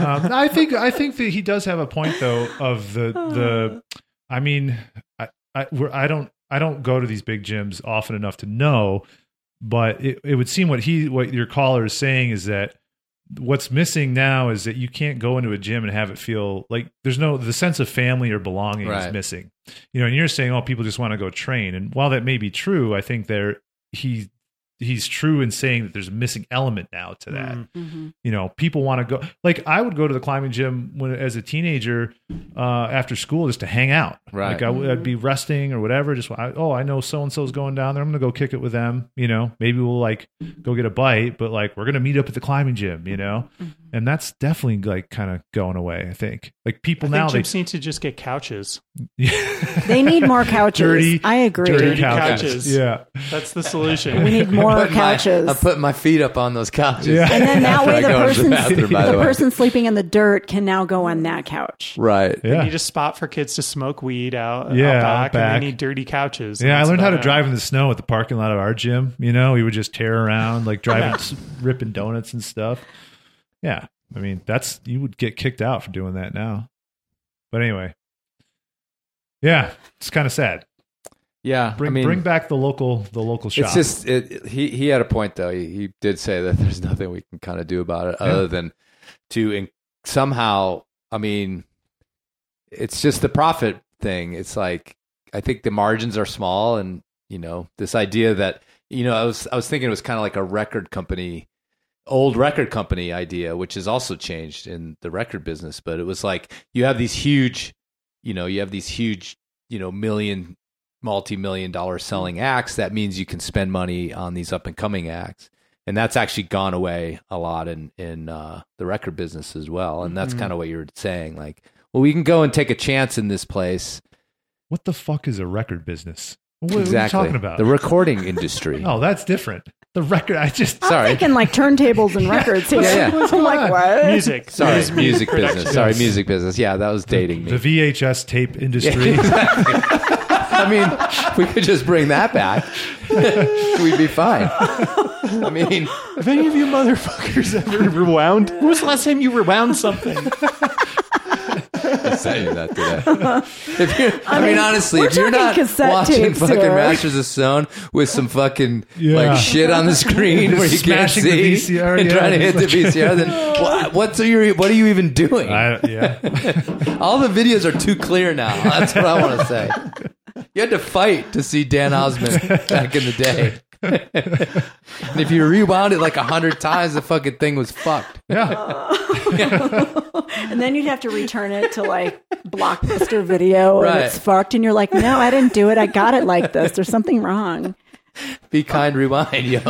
Um, I think I think that he does have a point though of the the. I mean, I I, we're, I don't I don't go to these big gyms often enough to know, but it, it would seem what he what your caller is saying is that what's missing now is that you can't go into a gym and have it feel like there's no the sense of family or belonging Right. is missing. You know, and you're saying, oh, people just want to go train, and while that may be true, I think there he he's true in saying that there's a missing element now to that. Mm-hmm. you know people want to go like i would go to the climbing gym when as a teenager uh, after school just to hang out. Right. like I, would I'd be resting or whatever just I, oh i know so and so's going down there i'm gonna go kick it with them you know? Maybe we'll like go get a bite but like we're gonna meet up at the climbing gym you know and that's definitely like kind of going away i think like people I now think they gyms need to just get couches. They need more couches. Dirty- I agree. dirty Dirty couches. couches. Yeah. that's the solution. We need more Putting my- couches. I put my feet up on those couches. Yeah. and then that way the go to person bathroom, the the way. person sleeping in the dirt can now go on that couch. Right. They yeah need a spot for kids to smoke weed out, Yeah, out out back, and back. they need dirty couches. Yeah, I learned how to about it. drive in the snow at the parking lot of our gym. You know, we would just tear around, like driving, ripping donuts and stuff. Yeah, I mean, that's you would get kicked out for doing that now. But anyway, yeah, it's kind of sad. Yeah. Bring I mean, bring back the local the local shop. It's just it, he he had a point though. He, he did say that there's nothing we can kind of do about it Yeah. other than to in, somehow. I mean, it's just the profit thing. It's like I think the margins are small, and you know this idea that you know I was I was thinking it was kind of like a record company, old record company idea, which has also changed in the record business. But it was like you have these huge, you know, you have these huge, you know, million multi-million dollar selling acts that means you can spend money on these up and coming acts and that's actually gone away a lot in in uh, the record business as well and that's Mhm. kind of what you're saying like well we can go and take a chance in this place what the fuck is a record business? What, exactly what are you talking about? the recording industry oh, that's different. The record. I just I'm sorry thinking like turntables and records here. Yeah, yeah. I'm like what? music. sorry Music music business sorry music business yeah that was dating me the VHS tape industry. I mean, we could just bring that back. We'd be fine. I mean, Have any of you motherfuckers ever rewound? When was the last time you rewound something? I sent you that today. If you're, I, I mean, mean, honestly, we're if you're talking not cassette watching tapes fucking here. Masters of Stone with some fucking Yeah. like shit on the screen where you can't Smashing the see VCR, and yeah, trying to hit the just like- VCR, then what, what's your, what are you even doing? I, yeah. All the videos are too clear now. That's what I want to say. You had to fight to see Dan Osman back in the day. And if you rewound it like a hundred times, the fucking thing was fucked. Yeah. and then you'd have to return it to like Blockbuster Video, Right. and it's fucked, and you're like, no, I didn't do it. I got it like this. There's something wrong. Be kind, rewind, yo.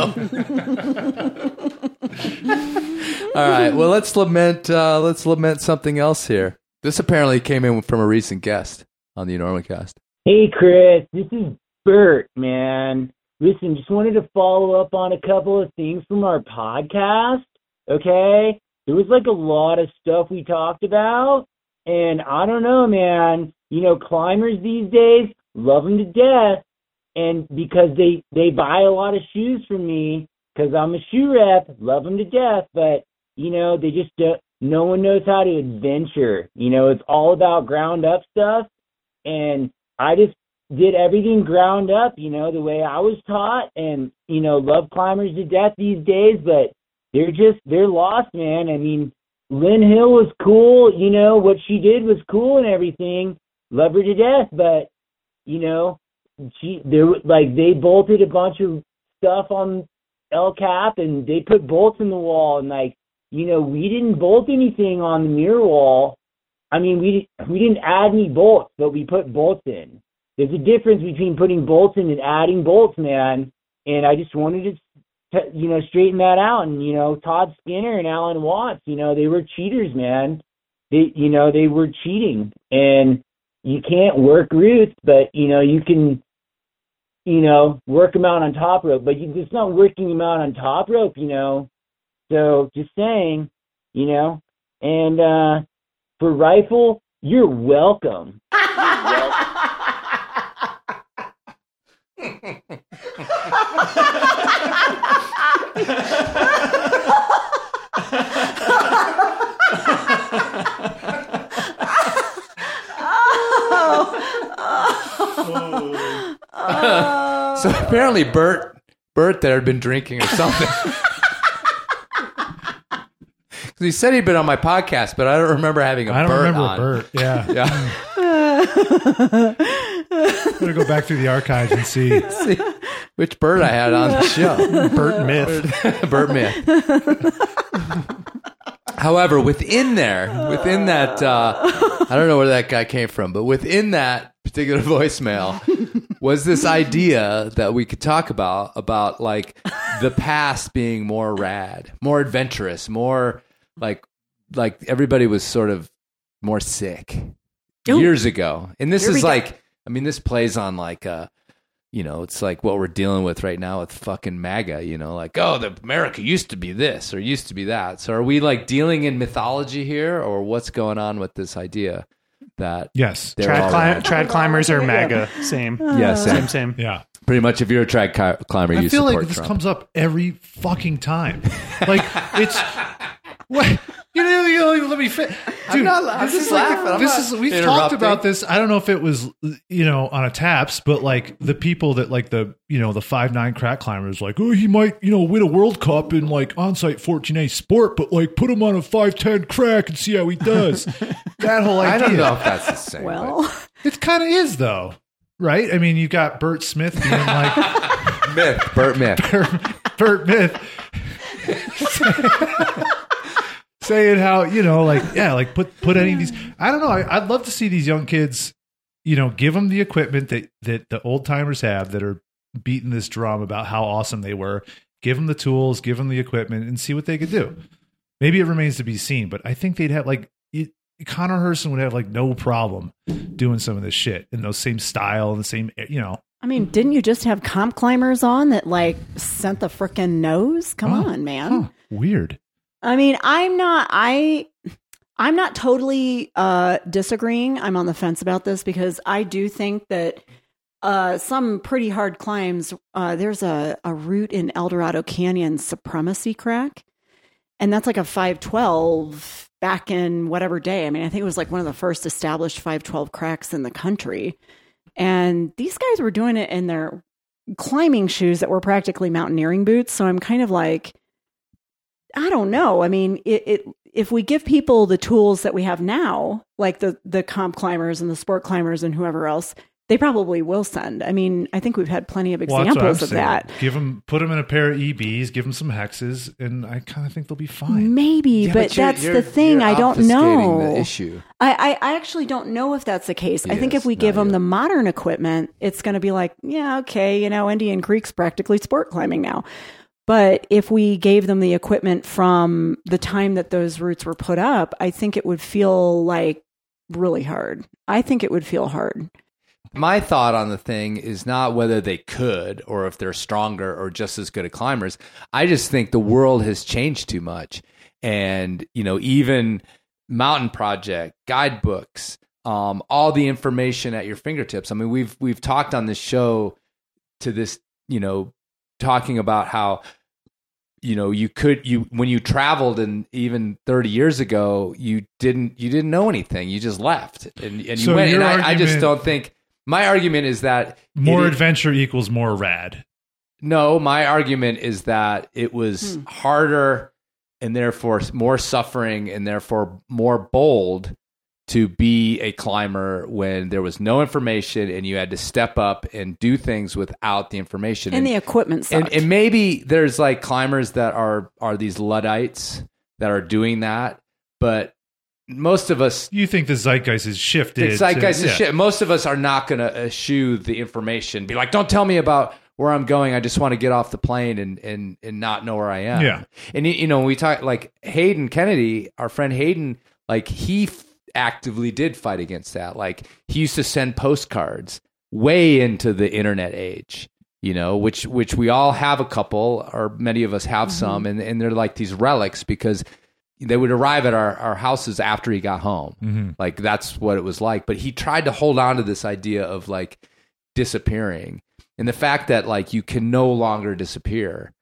All right. Well, let's lament. Uh, let's lament something else here. This apparently came in from a recent guest on the Enormocast. Hey, Chris, this is Bert, man. Listen, just wanted to follow up on a couple of things from our podcast. Okay? There was like a lot of stuff we talked about, and I don't know, man. You know, climbers these days love them to death, and because they they buy a lot of shoes from me, because I'm a shoe rep, love them to death. But you know, they just don't, no one knows how to adventure. You know, it's all about ground up stuff. And I just did everything ground up, you know, the way I was taught and, you know, love climbers to death these days, but they're just, they're lost, man. I mean, Lynn Hill was cool, you know, what she did was cool and everything. Love her to death, but, you know, she, there, like, they bolted a bunch of stuff on El Cap and they put bolts in the wall and, like, you know, we didn't bolt anything on the mirror wall. I mean, we we didn't add any bolts, but we put bolts in. There's a difference between putting bolts in and adding bolts, man. And I just wanted to, you know, straighten that out. And you know, Todd Skinner and Alan Watts, you know, they were cheaters, man. They, you know, they were cheating, and you can't work roots, but you know, you can, you know, work them out on top rope. But you, it's not working them out on top rope, you know. So just saying, you know, and uh for rifle, you're welcome. Oh. so apparently Bert Bert there had been drinking or something. 'Cause he said he'd been on my podcast, but I don't remember having a I don't Bert remember on. Bert. Yeah. yeah. Better go back through the archives and see. See which bird I had on the show. Bert Myth. Bert Myth. However, within there, within that, uh, I don't know where that guy came from, but within that particular voicemail was this idea that we could talk about about like the past being more rad, more adventurous, more like like everybody was sort of more sick Ooh. years ago. And this Here we is go. like, I mean, this plays on like uh you know, it's like what we're dealing with right now with fucking MAGA, you know, like, oh, the America used to be this or used to be that. So are we like dealing in mythology here or what's going on with this idea that Yes. they're Trad, cli- trad climbers are MAGA. Same. Yeah, same. Same, same. Yeah. Pretty much if you're a trad ki- climber, I you feel support like this Trump. comes up every fucking time. Like it's what you know. You know let me fit. Dude, not- I'm this just is like laughing. I'm this is we've talked about this. I don't know if it was you know on a taps, but like the people that like the you know the five nine crack climbers like oh he might you know win a World Cup in like on site fourteen A sport, but like put him on a five ten crack and see how he does. that whole idea. I don't know if that's the same. Well, It kind of is though, right? I mean, you got Bert Smith being like. but- myth, Bert Myth. Bert Myth saying how you know like yeah like put put any of these I don't know I, I'd love to see these young kids you know give them the equipment that that the old timers have that are beating this drum about how awesome they were. Give them the tools give them the equipment and see what they could do. Maybe it remains to be seen but I think they'd have like it, Connor Herson would have like no problem doing some of this shit in those same style and the same eh, you know. I mean, didn't you just have comp climbers on that like sent the frickin' nose? Come Oh, on, man. huh, weird I mean, I'm not I I'm not totally uh disagreeing. I'm on the fence about this because I do think that uh some pretty hard climbs uh there's a a route in Eldorado Canyon supremacy crack and that's like a 512 back in whatever day. I mean, I think it was like one of the first established 512 cracks in the country. And these guys were doing it in their climbing shoes that were practically mountaineering boots. So I'm kind of like, I don't know. I mean, it, it if we give people the tools that we have now, like the the comp climbers and the sport climbers and whoever else, they probably will send. I mean, I think we've had plenty of Well, that's what examples I'm of saying. that. Give them, put them in a pair of EBs, give them some hexes, and I kind of think they'll be fine. Maybe, Yeah, but, but you're- that's you're- the thing. you're I don't know. the issue. I, I, I actually don't know if that's the case. I think if we give them yet. the modern equipment, it's going to be like, yeah, okay, you know, Indian Creek's practically sport climbing now. But if we gave them the equipment from the time that those routes were put up, I think it would feel like really hard. I think it would feel hard. my thought on the thing is not whether they could or if they're stronger or just as good at climbers. I just think the world has changed too much. And, you know, even Mountain Project, guidebooks, um, all the information at your fingertips. I mean, we've we've talked on this show to this, you know, talking about how you know you could you when you traveled and even 30 years ago you didn't you didn't know anything. You just left and, and you So went. And your I, I just don't think my argument is that More it- adventure equals more rad. no my argument is that it was hmm. harder and therefore more suffering and therefore more bold to be a climber when there was no information and you had to step up and do things without the information And the equipment and, and maybe there's like climbers that are are these luddites that are doing that but most of us You think the zeitgeist is shifted? the zeitgeist to- is yeah. shit. Most of us are not going to eschew the information. Be like, don't tell me about where I'm going. I just want to get off the plane and and and not know where I am. Yeah. And you- you know, we talk like Hayden Kennedy, our friend Hayden, like he f- actively did fight against that. Like he used to send postcards way into the internet age. You know, which which we all have a couple, or many of us have some, and, and they're like these relics because they would arrive at our, our houses after he got home. Mhm. Like that's what it was like. But he tried to hold on to this idea of like disappearing. And the fact that like you can no longer disappear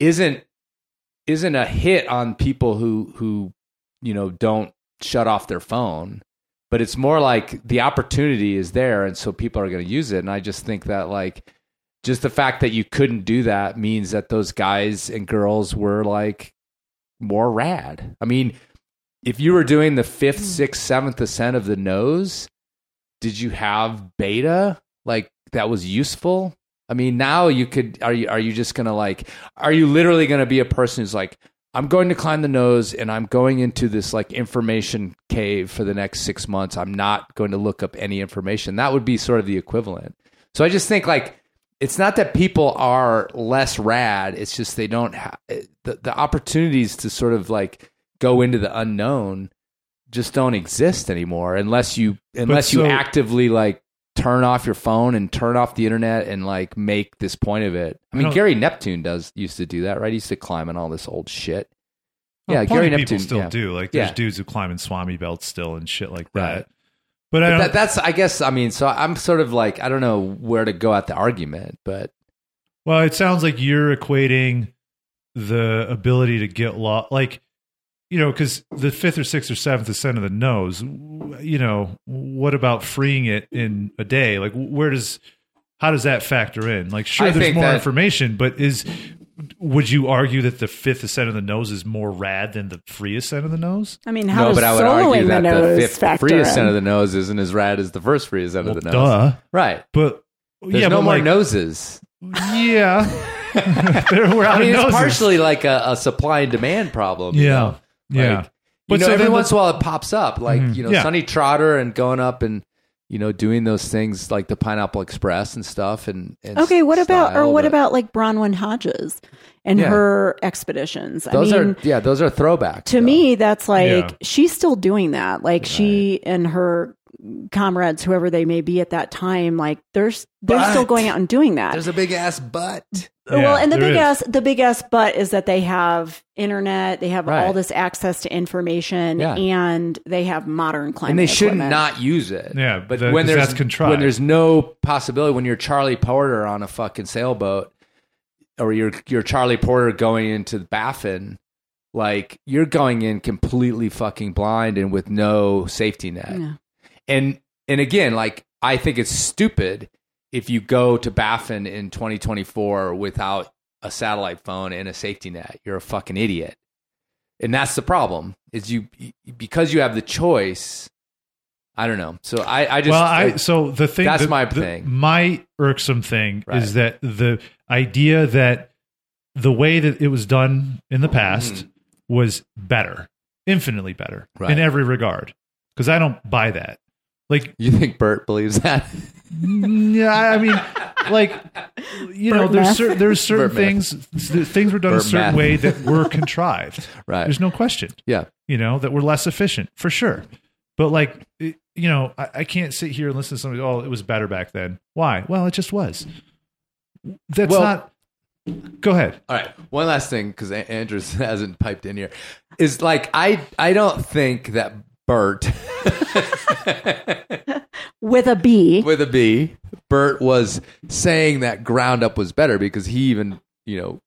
isn't isn't a hit on people who who you know don't shut off their phone. But it's more like the opportunity is there and so people are going to use it. And I just think that like just the fact that you couldn't do that means that those guys and girls were like more rad. I mean, if you were doing the fifth, mm. sixth, seventh ascent of the nose, did you have beta like that was useful? I mean, now you could. Are you are you just gonna like? Are you literally gonna be a person who's like, I'm going to climb the nose and I'm going into this like information cave for the next six months. I'm not going to look up any information. That would be sort of the equivalent. So I just think like it's not that people are less rad. It's just they don't have the, the opportunities to sort of like go into the unknown just don't exist anymore unless you unless you actively like turn off your phone and turn off the internet and like make this point of it. I I mean, don't- Gary Neptune does used to do that, right? He used to climb on all this old shit. Oh, yeah, Gary Neptune still yeah. do. Like there's Yeah. dudes who climb in Swami belts still and shit like that. Right. But I But don't. that, that's I guess I mean, so I'm sort of like I don't know where to go at the argument, but Well, it sounds like you're equating the ability to get lost, like you know, because the fifth or sixth or seventh ascent of the nose. You know, what about freeing it in a day? Like, where does how does that factor in? Like, sure, I there's more that- information, but is would you argue that the fifth ascent of the nose is more rad than the free ascent of the nose? I mean, how no, but I would argue the that the nose fifth free ascent in? of the nose isn't as rad as the first free ascent of the nose. Duh. Right. But There's yeah, no but more like, noses. Yeah, we're out I mean, it's noses. partially like a, a supply and demand problem. you Yeah. know? Yeah. Like, But you know, so every once in a while it pops up, like Mhm. you know, Yeah. Sonnie Trotter and going up and you know doing those things like the Pineapple Express and stuff. And, and Okay, what about or what but about like Bronwyn Hodges and Yeah. her expeditions? those I mean, are yeah, those are throwbacks. to me, that's like Yeah. she's still doing that. Like she and her comrades, whoever they may be at that time, like they're they're still going out and doing that. There's a big ass butt. Well, and the big ass the big ass but is that they have internet, they have Right. all this access to information, Yeah. and they have modern climate. and they should equipment. not use it. Yeah, but the- when 'cause there's that's when there's no possibility when you're Charlie Porter on a fucking sailboat, or you're you're Charlie Porter going into the Baffin, like you're going in completely fucking blind and with no safety net. Yeah. And and again, like I think it's stupid if you go to Baffin in 2024 without a satellite phone and a safety net. You're a fucking idiot. And that's the problem is you because you have the choice. I don't know. So I, I just well, I so the thing that's the- my the- thing. My irksome thing Right. is that the idea that the way that it was done in the past mm-hmm. was better, infinitely better. Right. in every regard. Because I don't buy that. Like you think Bert believes that? Mm, yeah, I mean, like you know, there's cer- there's certain Burt meth. things th- things were done a certain meth. way that were contrived. Right. There's no question. Yeah. You know that were less efficient for sure. But like it- you know, I, I can't sit here and listen to somebody. Oh, it was better back then. Why? Well, it just was. That's Well- not. Go ahead. All right. One last thing, because Andrews hasn't piped in here, is like I I don't think that Bert with a B. with a B, Bert was saying that ground up was better because he even you know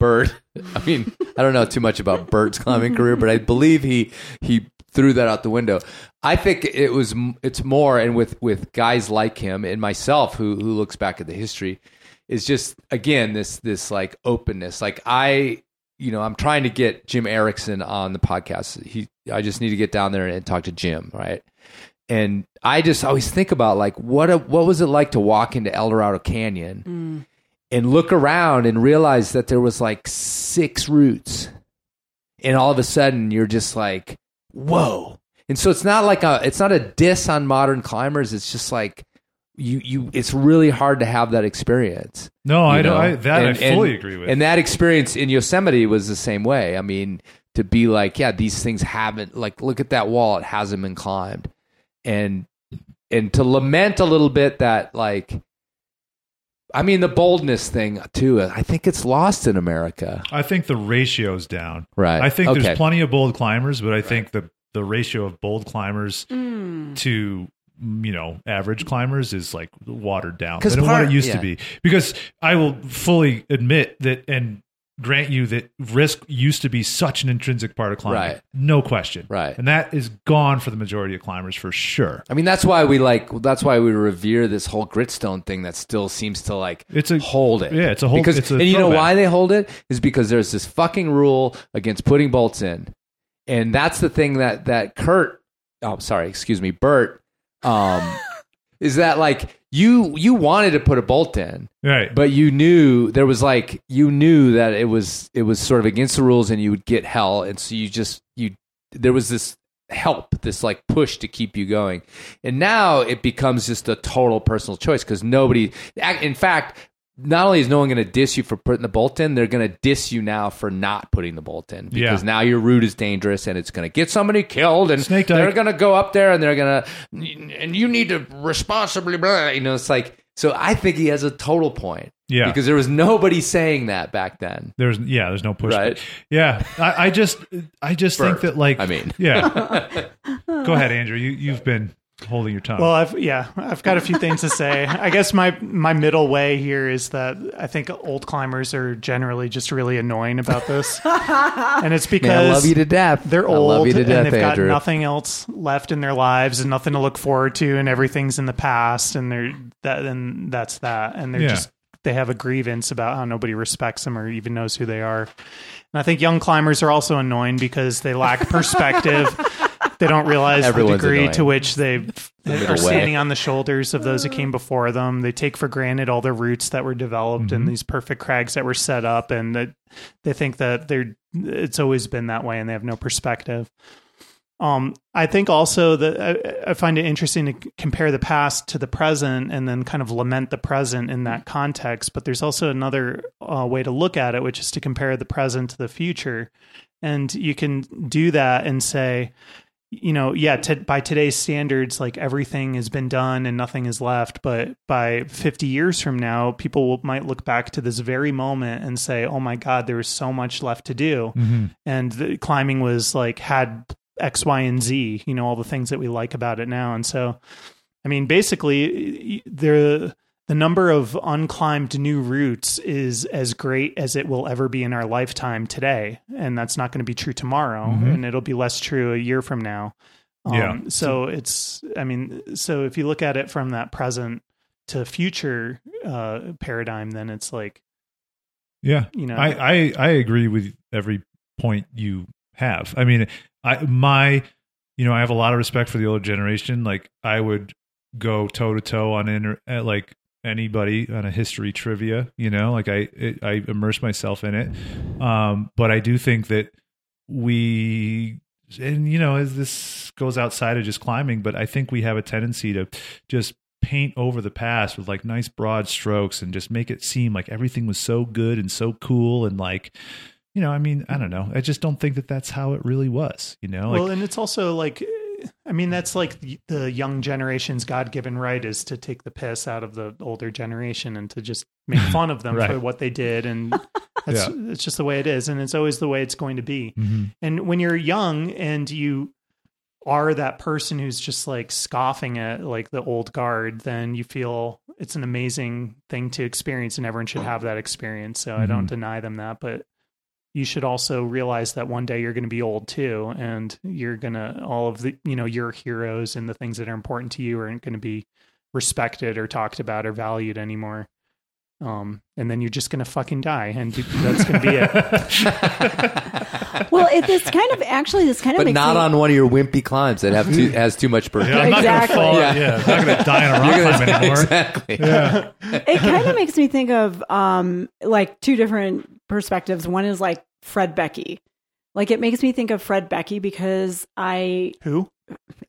Bert. I mean, I don't know too much about Bert's climbing career, but I believe he he threw that out the window. I think it was it's more, and with with guys like him and myself who who looks back at the history, is just again this this like openness. Like I, you know, I'm trying to get Jim Erickson on the podcast. He, I just need to get down there and talk to Jim, right? And I just always think about like what a, what was it like to walk into Eldorado Canyon Mm. and look around and realize that there was like six routes, and all of a sudden you're just like, whoa. And so it's not like a it's not a diss on modern climbers. It's just like you you it's really hard to have that experience. No, I you don't- know? I- that I fully agree with. And that experience in Yosemite was the same way. I mean, to be like, yeah, these things haven't like look at that wall, it hasn't been climbed. And and to lament a little bit that like I mean the boldness thing too, I think it's lost in America. I think the ratio's down. Right. I think Okay. there's plenty of bold climbers, but I think the the ratio of bold climbers Mm. to you know average climbers is like watered down than what it used yeah. to be. Because I will fully admit that and grant you that risk used to be such an intrinsic part of climbing, Right. no question, Right. and that is gone for the majority of climbers for sure. I mean, that's why we like. That's why we revere this whole gritstone thing that still seems to like it's a hold it. yeah, it's a whole- because it's a and you know why they hold it is because there's this fucking rule against putting bolts in, and that's the thing that that Kurt. Oh, sorry, excuse me, Bert. Um, is that like you you wanted to put a bolt in, Right. But you knew there was like you knew that it was it was sort of against the rules, and you would get hell, and so you just you there was this help, this like push to keep you going, and now it becomes just a total personal choice because nobody, in fact. Not only is no one going to diss you for putting the bolt in, they're going to diss you now for not putting the bolt in because Yeah. now your route is dangerous and it's going to get somebody killed and Snake they're going to go up there and they're going to and you need to responsibly blah, you know it's like so I think he has a total point Yeah. because there was nobody saying that back then There's yeah, there's no push. Right. Yeah, I, I just I just think that like I mean. yeah. Go ahead, Andrew. You you've been holding your tongue. Well, I've yeah, I've got a few things to say. I guess my my middle way here is that I think old climbers are generally just really annoying about this, and it's because Man, I love you to death. They're I old love you to death, and they've got Andrew. nothing else left in their lives and nothing to look forward to, and everything's in the past, and they're that and that's that, and they're Yeah. just they have a grievance about how nobody respects them or even knows who they are. And I think young climbers are also annoying because they lack perspective. they don't realize the degree annoying. to which they The are way. standing on the shoulders of those that came before them. They take for granted all the routes that were developed Mm-hmm. and these perfect crags that were set up, and that they think that they're it's always been that way, and they have no perspective. Um, I think also that I, I find it interesting to compare the past to the present and then kind of lament the present in that context. But there's also another uh, way to look at it, which is to compare the present to the future. And you can do that and say, you know, yeah, t- by today's standards, like everything has been done and nothing is left. But by 50 years from now, people will, might look back to this very moment and say, oh my God, there was so much left to do. Mhm. And the climbing was like, had X, Y, and Z, you know, all the things that we like about it now. And so, I mean, basically, the the number of unclimbed new routes is as great as it will ever be in our lifetime today, and that's not going to be true tomorrow, Mhm. and it'll be less true a year from now. Um, Yeah. So it's, I mean, so if you look at it from that present to future uh, paradigm, then it's like, Yeah, You know- I, I I agree with every point you have. I mean, I my you know I have a lot of respect for the older generation. Like I would go toe to toe on inter, uh, like anybody on a history trivia. You know, like I it, I immerse myself in it. Um, but I do think that we and you know as this goes outside of just climbing, but I think we have a tendency to just paint over the past with like nice broad strokes and just make it seem like everything was so good and so cool and like you know i mean i don't know i just don't think that that's how it really was you know like well, and it's also like, I mean, that's like the, the young generation's God given right is to take the piss out of the older generation and to just make fun of them Right. for what they did. And that's, Yeah. it's just the way it is. And it's always the way it's going to be. Mhm. And when you're young and you are that person who's just like scoffing at like the old guard, then you feel it's an amazing thing to experience and everyone should have that experience. So I don't Mhm. deny them that, but you should also realize that one day you're going to be old too and you're going to all of the you know your heroes and the things that are important to you aren't going to be respected or talked about or valued anymore. Um and then you're just going to fucking die and that's going to be it well, it, this kind of actually this kind of but makes not me, on one of your wimpy climbs that have too, has too much birthday. Yeah, I'm not Exactly. gonna fall. Yeah. Yeah, I'm not gonna die on a rock You're gonna- climb anymore. Exactly. Yeah. it kind of makes me think of um like two different perspectives. One is like Fred Beckey. Like it makes me think of Fred Beckey because I who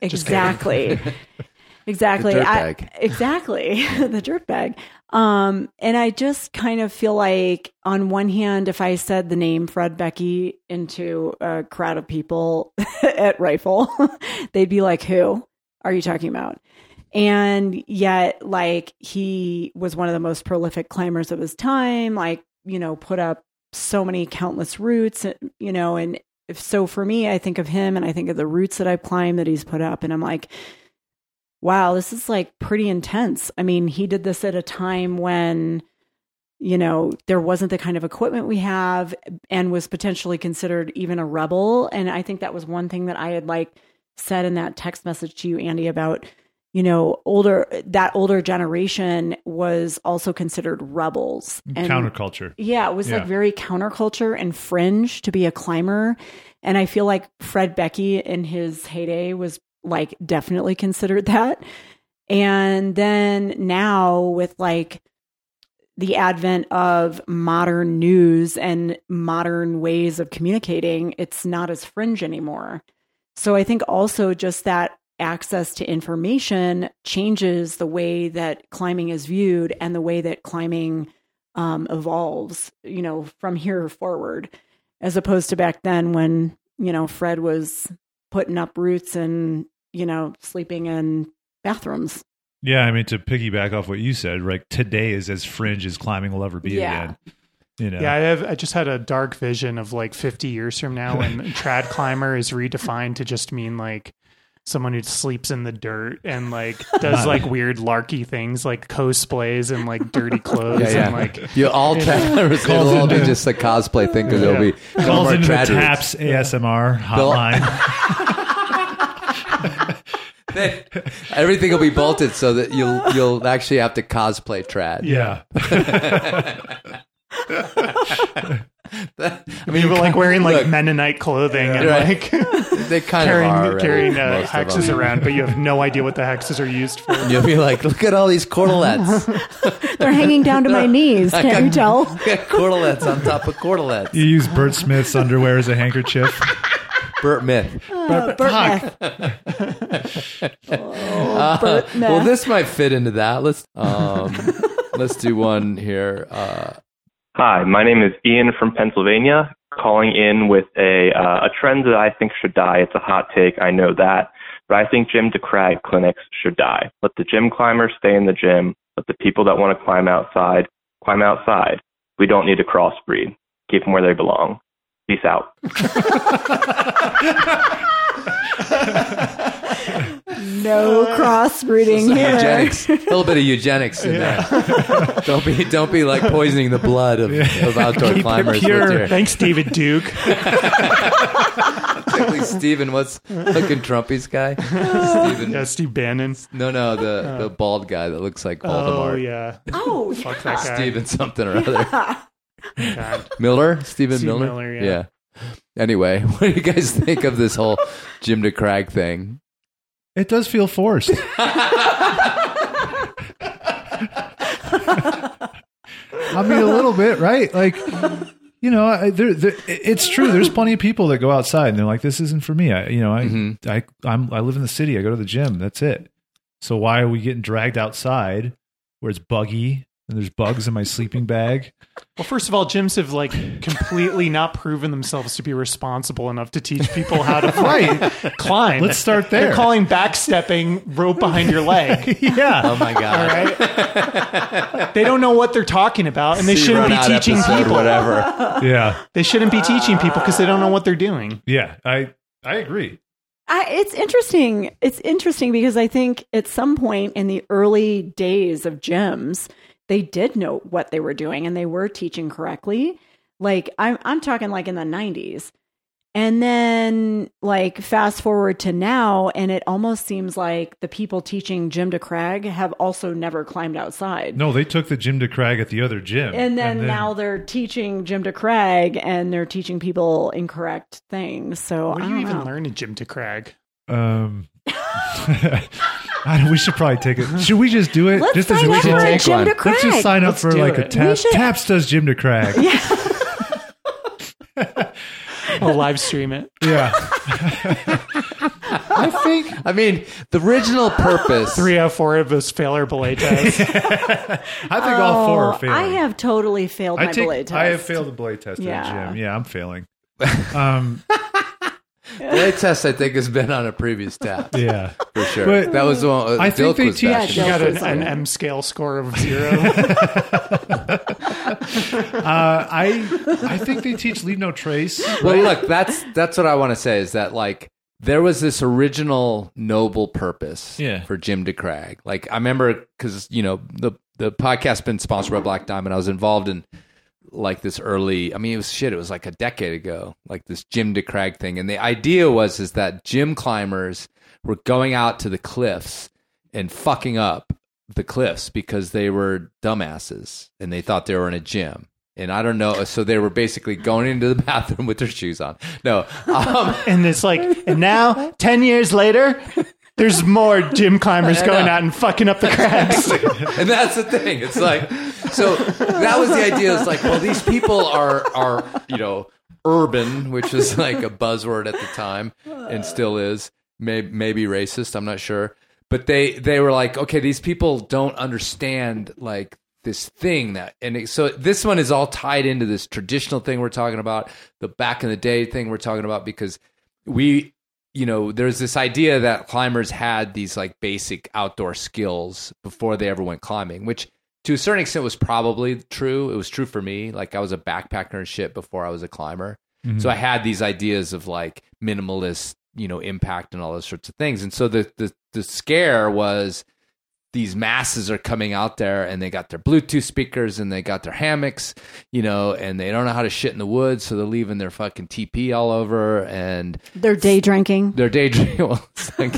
Just kidding. exactly exactly The I- exactly the dirt bag um and i just kind of feel like on one hand if i said the name fred beckey into a crowd of people at rifle they'd be like who are you talking about? And yet like he was one of the most prolific climbers of his time like you know put up so many countless routes you know and if so for me i think of him and i think of the routes that i've climbed that he's put up and i'm like wow this is like pretty intense i mean he did this at a time when you know there wasn't the kind of equipment we have and was potentially considered even a rebel and i think that was one thing that i had like said in that text message to you andy about you know older that older generation was also considered rebels and Counterculture. yeah it was Yeah. like very counterculture and fringe to be a climber and i feel like fred beckey in his heyday was like definitely considered that and then now with like the advent of modern news and modern ways of communicating, it's not as fringe anymore. So I think also just that access to information changes the way that climbing is viewed and the way that climbing um, evolves, you know, from here forward, as opposed to back then when, you know, Fred was putting up roots and, you know, sleeping in bathrooms. Yeah, I mean to piggyback off what you said, like today is as fringe as climbing will ever be Yeah. again. You know. Yeah, I have. I just had a dark vision of like 50 years from now when trad climber is redefined to just mean like someone who sleeps in the dirt and like does like weird larky things like cosplays and like dirty clothes Yeah, yeah. and like you all you trad climbers, it'll all be just a cosplay thing because it'll be Calls into the. Taps ASMR hotline. Everything will be bolted so that you'll you'll actually have to cosplay trad. yeah. I mean, you were like wearing like look, Mennonite clothing and Right. like they kind carrying of are already, carrying uh, most of hexes around, but you have no idea what the hexes are used for. You'll be like, look at all these cordelettes. They're hanging down to my knees. Can't got- you tell? I cordelettes on top of cordelettes. You use Bert Smith's underwear as a handkerchief. Burt Myth. Uh, Burt Fuck. Myth. Uh, Burt well, this might fit into that. Let's um, let's do one here. Uh, Hi, my name is Ian from Pennsylvania, calling in with a uh, a trend that I think should die. It's a hot take, I know that, but I think Gym to Crag clinics should die. Let the gym climbers stay in the gym. Let the people that want to climb outside climb outside. We don't need to crossbreed. Keep them where they belong. Peace out. No crossbreeding here. eugenics, a little bit of eugenics in there. don't be don't be like poisoning the blood of, of outdoor Keep climbers. pure. Your, Thanks, David Duke. Exactly, Steven, what's looking Trumpy's guy? Steven. yeah, Steve Bannon. No, no, the uh. the bald guy that looks like Voldemort. Oh yeah. Oh, Fuck yeah. that guy. Steven something or other. God. Miller? Steven Steve Miller? Miller, yeah. Anyway, what do you guys think of this whole Gym to Crag thing? It does feel forced. I mean, a little bit, right? Like, you know, I, there, there, it's true. There's plenty of people that go outside and they're like, "This isn't for me." I, you know, I, Mhm. I, I'm, I live in the city. I go to the gym. That's it. So why are we getting dragged outside where it's buggy and there's bugs in my sleeping bag? Well, first of all, gyms have like completely not proven themselves to be responsible enough to teach people how to fucking climb. Let's start there. They're calling backstepping rope behind your leg. yeah. Oh my god. right. They don't know what they're talking about, and they See, shouldn't be teaching people. Whatever. Yeah. They shouldn't be teaching people because they don't know what they're doing. Yeah. I, I agree. I, it's interesting. It's interesting because I think at some point in the early days of gyms, they did know what they were doing and they were teaching correctly. Like I'm, I'm talking like in the 90s. And then, like, fast forward to now, and it almost seems like the people teaching Gym to Crag have also never climbed outside. No, they took the Gym to Crag at the other gym. And then, now they're teaching Gym to Crag and they're teaching people incorrect things. So What I do don't you even know. learn at Gym to Crag? Um, I don't, we should probably take it. Should we just do it? Let's just sign up for a Jim Let's just sign up Let's for do like a it. tap. Should- Taps does Gym to Crag. We'll live stream it. Yeah. I think. I mean, the original purpose. Three out of four of us fail our belay test. I think all four are Oh, failing. I have totally failed I my take- belay test. I have failed the blade test Yeah. at the gym. Yeah, I'm failing. Um, Blade test, I think, has been on a previous tap. Yeah. for sure. But that was the one. Uh, I think they was teach- back. you got an, an M scale score of zero. uh, I I think they teach leave no trace. Well, look, that's that's what I want to say is that like there was this original noble purpose Yeah. for Gym to Crag. Like I remember because you know the the podcast's been sponsored by Black Diamond. I was involved in like this early. I mean, it was shit. It was like a decade ago. Like this Gym to Crag thing, and the idea was is that gym climbers were going out to the cliffs and fucking up the cliffs because they were dumbasses and they thought they were in a gym. And I don't know. So they were basically going into the bathroom with their shoes on. No. Um, and it's like, and now, 10 years later, there's more gym climbers going out and fucking up the cracks. and that's the thing. It's like, so that was the idea. It's like, well, these people are, are, you know, urban, which was like a buzzword at the time and still is, maybe, maybe racist. I'm not sure. But they, they were like, okay, these people don't understand like this thing that, and it, so this one is all tied into this traditional thing we're talking about, the back in the day thing we're talking about, because we, you know, there's this idea that climbers had these like basic outdoor skills before they ever went climbing, which to a certain extent was probably true. It was true for me. Like I was a backpacker and shit before I was a climber. Mhm. So I had these ideas of like minimalist, you know, impact and all those sorts of things. And so the the the scare was these masses are coming out there and they got their Bluetooth speakers and they got their hammocks, you know, and they don't know how to shit in the woods, so they're leaving their fucking TP all over and They're day drinking. they're daydreaming. Well, like,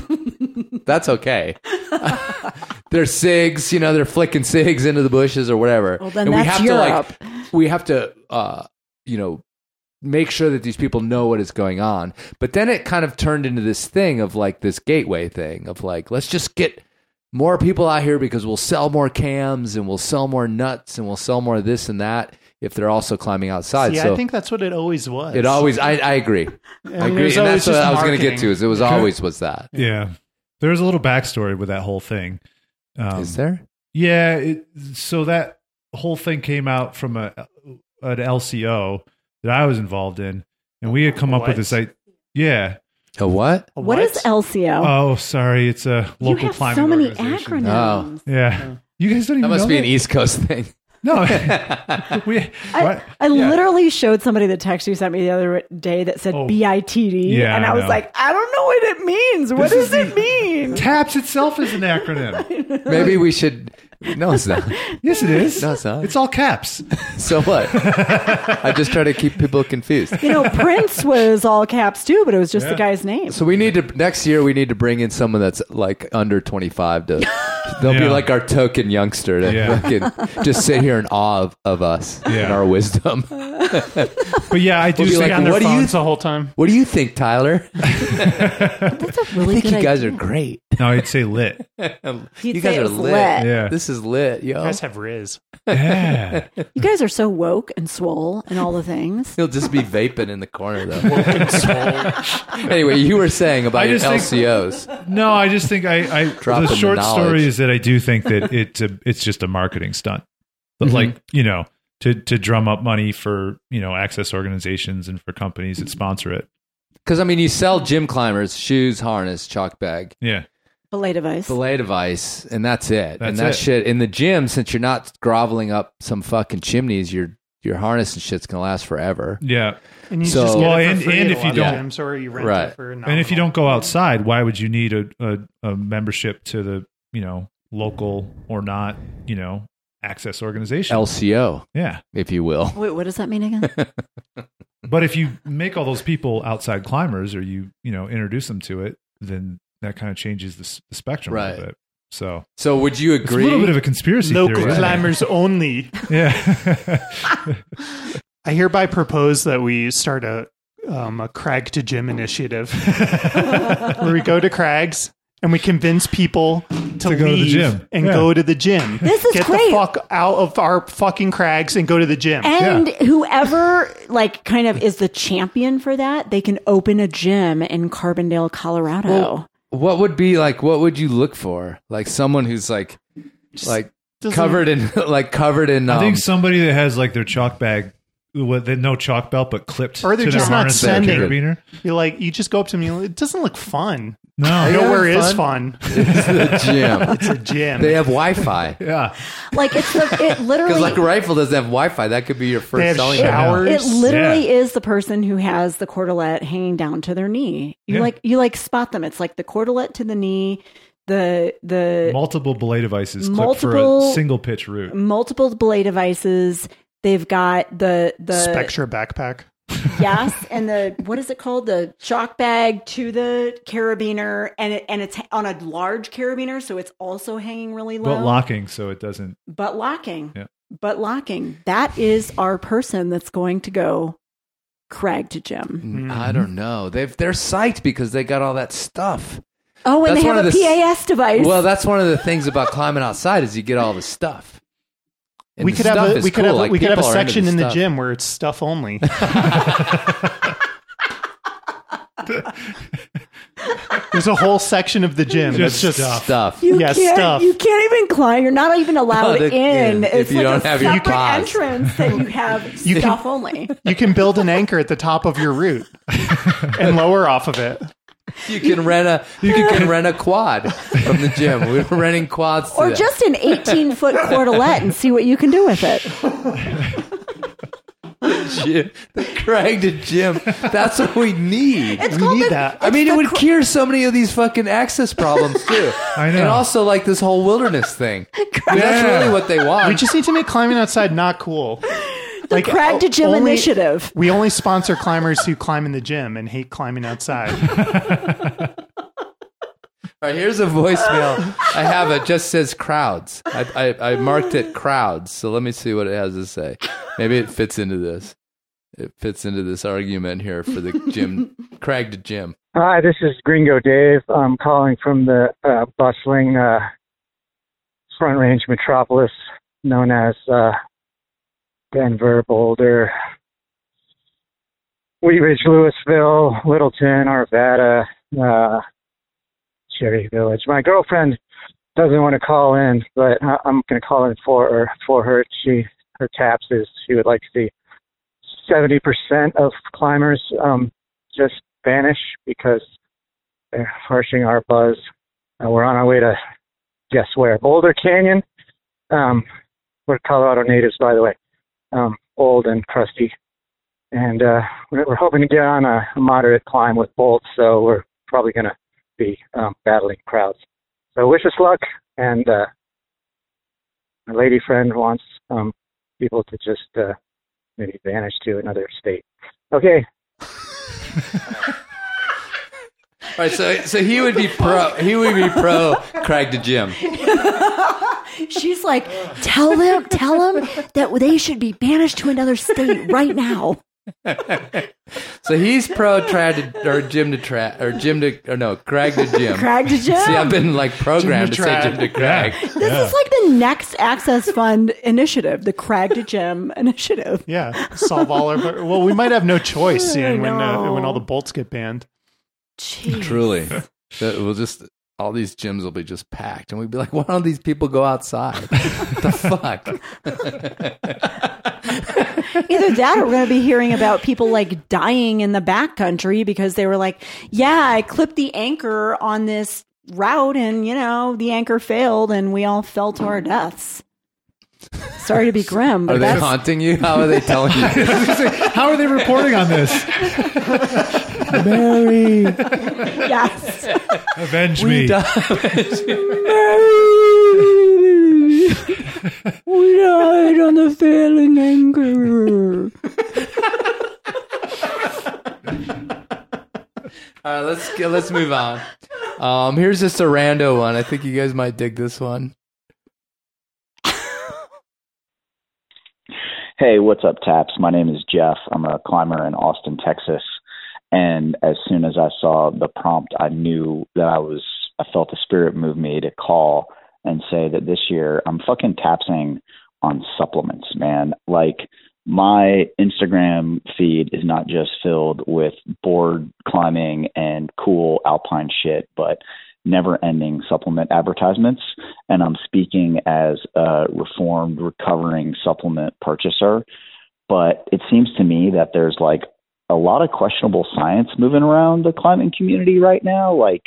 that's okay. they're cigs, you know, they're flicking cigs into the bushes or whatever. Well, then and we that's have Europe. to like, we have to, uh, you know, make sure that these people know what is going on. But then it kind of turned into this thing of like this gateway thing of like, let's just get more people out here because we'll sell more cams and we'll sell more nuts and we'll sell more this and that if they're also climbing outside. See, so I think that's what it always was. it always, I, I agree. I, mean, agree. And that's what I was going to get to is it was always was that. Yeah. There's a little backstory with that whole thing. Um, Is there? Yeah. It, so that whole thing came out from a an LCO that I was involved in, and we had come up with this. I, yeah. A what? what is LCO? Oh, sorry. It's a local you local have climbing so many organization. acronyms. Oh. Yeah. You guys don't even That must know be an? East Coast thing. No. we, I. I Yeah. literally showed somebody the text you sent me the other day that said Oh. BITD, Yeah, and I, I was know. like, I don't know what it means. What does is it mean? TAPS itself is an acronym. Maybe we should. No, it's not. Yes, it is. No, it's not. It's all caps. So what? I just try to keep people confused. You know, Prince was all caps too, but it was just Yeah. the guy's name. So we need to next year. We need to bring in someone that's like under twenty five to. They'll be Yeah. like our token youngster to Yeah. fucking just sit here in awe of, of us and Yeah. our wisdom. But yeah, I do We'll be think like, on their what do you phones the whole time. What do you think, Tyler? That's a really I think good you guys idea. are great. no, I'd say lit. He'd you say guys it are was lit. lit. Yeah. This is lit, yo. You guys have Riz. Yeah. You guys are so woke and swole and all the things. He'll just be vaping in the corner though. anyway, you were saying about I your just think- LCOs. No, I just think I, I the the short knowledge. story is that I do think that it's a it's just a marketing stunt. But Mm-hmm. like, you know, to to drum up money for, you know, access organizations and for companies that sponsor it. Because I mean, you sell gym climbers shoes, harness, chalk bag, Yeah. Belay device. belay device, and that's it. and that it. shit in the gym, since you're not groveling up some fucking chimneys, you're your harness and shit's gonna last forever. Yeah. And you So- just get Well, it for and- free and at if a you lot of don't- gyms, or you rent Right. it for And if you don't go outside, why would you need a, a, a membership to the you know local or not you know access organization? LCO, yeah. if you will. Wait, what does that mean again? But if you make all those people outside climbers, or you you know introduce them to it, then that kind of changes the, s- the spectrum a little bit. So So would you it's a little bit of a conspiracy local theory. climbers only. Yeah. I hereby propose that we start a um, a crag to gym initiative where we go to crags and we convince people to, To go to the leave gym. and Yeah. go to the gym. This is Get great. the fuck out of our fucking crags and go to the gym. And whoever like kind of is the champion for that, they can open a gym in Carbondale, Colorado. Well, what would be like? What would you look for? Like someone who's like, like doesn't- covered in, like covered in. Um, I think somebody that has like their chalk bag with the, no chalk belt but clipped or they're to just their not harness and sending. carabiner. You're like, you just go up to me. It doesn't look fun. No, I you know where having is fun? fun. it's the gym. It's a gym. They have Wi-Fi. yeah. like it's the it literally Because like a rifle doesn't have Wi-Fi. That could be your first They have selling. showers. it literally Yeah. is the person who has the cordelette hanging down to their knee. You Yeah. like you like spot them. It's like the cordelette to the knee, the the Multiple belay devices clipped Multiple- for a single pitch route. multiple belay devices. They've got the the Spectra backpack. yes, and the what is it called? The shock bag to the carabiner, and it and it's on a large carabiner, so it's also hanging really low. But locking so it doesn't. But locking. Yeah. But locking. That is our person that's going to go crag to gym. Mm, mm-hmm. I don't know. They've they're psyched because they got all that stuff. Oh, and That's they have a the PAS device. Well, that's one of the things about climbing outside is you get all the stuff. And we could have a, we could cool. have Like, we could have a people are into section in the gym where it's stuff only. There's a whole section of the gym that's Just just stuff. Stuff. you yeah, can't, stuff. You can't even climb. You're not even allowed No, the- in. yeah, it's if you like don't a have your separate entrance that you have You can- stuff only. You can build an anchor at the top of your route and lower off of it. You can rent a you can rent a quad from the gym. We're renting quads. Or today. just an 18 foot cordelette and see what you can do with it. gym, the Craig to gym. That's what we need. It's We need the- that. I mean, it would cr- cure so many of these fucking access problems too. I know. And also, like this whole wilderness thing. I mean, That's really what they want. We just need to make climbing outside not cool. The crag to gym only- initiative. We only sponsor climbers who climb in the gym and hate climbing outside. All right, here's a voicemail. I have it. Just says crowds. I, I, I marked it crowds. So let me see what it has to say. Maybe it fits into this. It fits into this argument here for the gym, Craig to gym. Hi, this is Gringo Dave. I'm calling from the uh, bustling uh, Front Range metropolis known as uh, Denver, Boulder, Wheat Ridge, Louisville, Littleton, Arvada, uh, Cherry Village. My girlfriend doesn't want to call in, but I'm going to call in for her. For her, she her taps is she would like to see 70% of climbers um, just vanish because they're harshing our buzz. Uh, we're on our way to guess where? Boulder Canyon. Um, we're Colorado natives, by the way. Um, old and crusty, and uh, we're, hoping to get on a, moderate climb with bolts. So we're probably going to be um, battling crowds. So wish us luck, and uh, my lady friend wants um, people to just uh, maybe vanish to another state. Okay, right, so so he would be pro. He would be pro Craig to gym. She's like, tell them, tell them that they should be banished to another state right now. So he's pro trad to, or gym to trad or gym to or no Craig to gym. Crag to gym. See, I've been like programmed to, to say Gym to Crag. This is like the next Access Fund initiative, the Craig to Gym initiative. Yeah, solve all our. Well, we might have no choice soon when uh, when all the bolts get banned. Jeez. Truly, we'll just all these gyms will be just packed, and we'd be like, "Why don't these people go outside? the fuck?" Either that or we're going to be hearing about people like dying in the backcountry because they were like, yeah, I clipped the anchor on this route and, you know, the anchor failed and we all fell to our deaths. Sorry to be grim, Are they that's haunting you? How are they telling you? How are they reporting on this? Mary. yes. Avenge We me. we died on the failing anchor. All right, let's get, let's move on. Um, here's just a rando one. I think you guys might dig this one. Hey, what's up, Taps? My name is Jeff. I'm a climber in Austin, Texas. And as soon as I saw the prompt, I knew that I was, I felt the spirit move me to call and say that this year I'm fucking tapsing on supplements, man. Like, my Instagram feed is not just filled with board climbing and cool alpine shit, but never ending supplement advertisements. And I'm speaking as a reformed, recovering supplement purchaser. But it seems to me that there's like a lot of questionable science moving around the climbing community right now. Like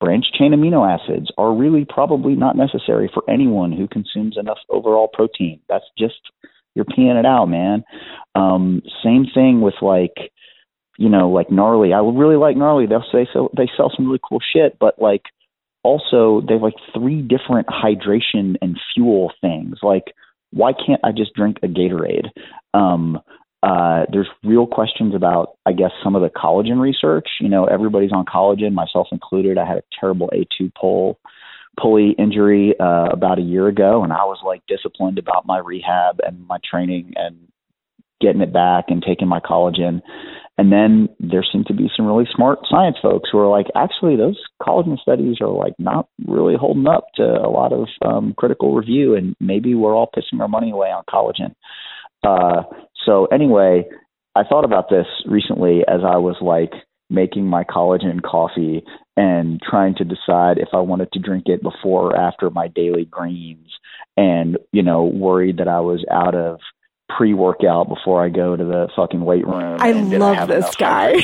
branch chain amino acids are really probably not necessary for anyone who consumes enough overall protein. That's just you're peeing it out, man. Um, same thing with like, you know, like gnarly. I would really like gnarly. They'll say so. They sell some really cool shit, but like also they have like three different hydration and fuel things. Like, why can't I just drink a Gatorade? Um, uh, there's real questions about, I guess, some of the collagen research. You know, everybody's on collagen, myself included. I had a terrible A2 pull pulley injury uh, about a year ago, and I was like disciplined about my rehab and my training and getting it back and taking my collagen. And then there seem to be some really smart science folks who are like, actually, those collagen studies are like not really holding up to a lot of um, critical review, and maybe we're all pissing our money away on collagen. Uh, so anyway, I thought about this recently as I was like making my collagen coffee and trying to decide if I wanted to drink it before or after my daily greens and, you know, worried that I was out of pre workout before I go to the fucking weight room. I love have this guy.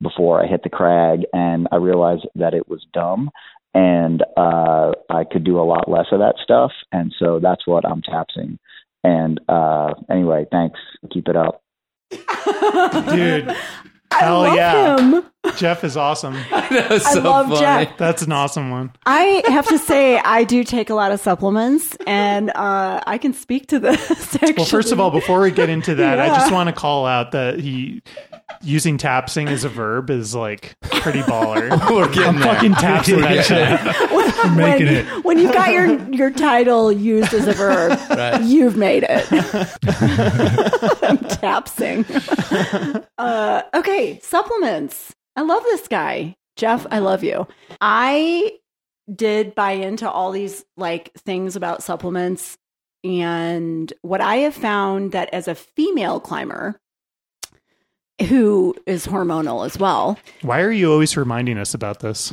Before I hit the crag and I realized that it was dumb and uh I could do a lot less of that stuff and so that's what I'm tapsing. And uh anyway, thanks. Keep it up. Dude. I Hell love yeah. him. Jeff is awesome. that I love Jeff. That's an awesome one. I have to say, I do take a lot of supplements, and uh, I can speak to this. Actually. Well, first of all, before we get into that, I just want to call out that he using tapsing as a verb is like pretty baller. We're getting I'm there. fucking tapsing that shit. We're making when, it. when you got your your title used as a verb, Right. you've made it. I'm tapsing. Uh, okay, supplements. I love this guy, Jeff. I love you. I did buy into all these like things about supplements, and what I have found that as a female climber who is hormonal as well, Why are you always reminding us about this?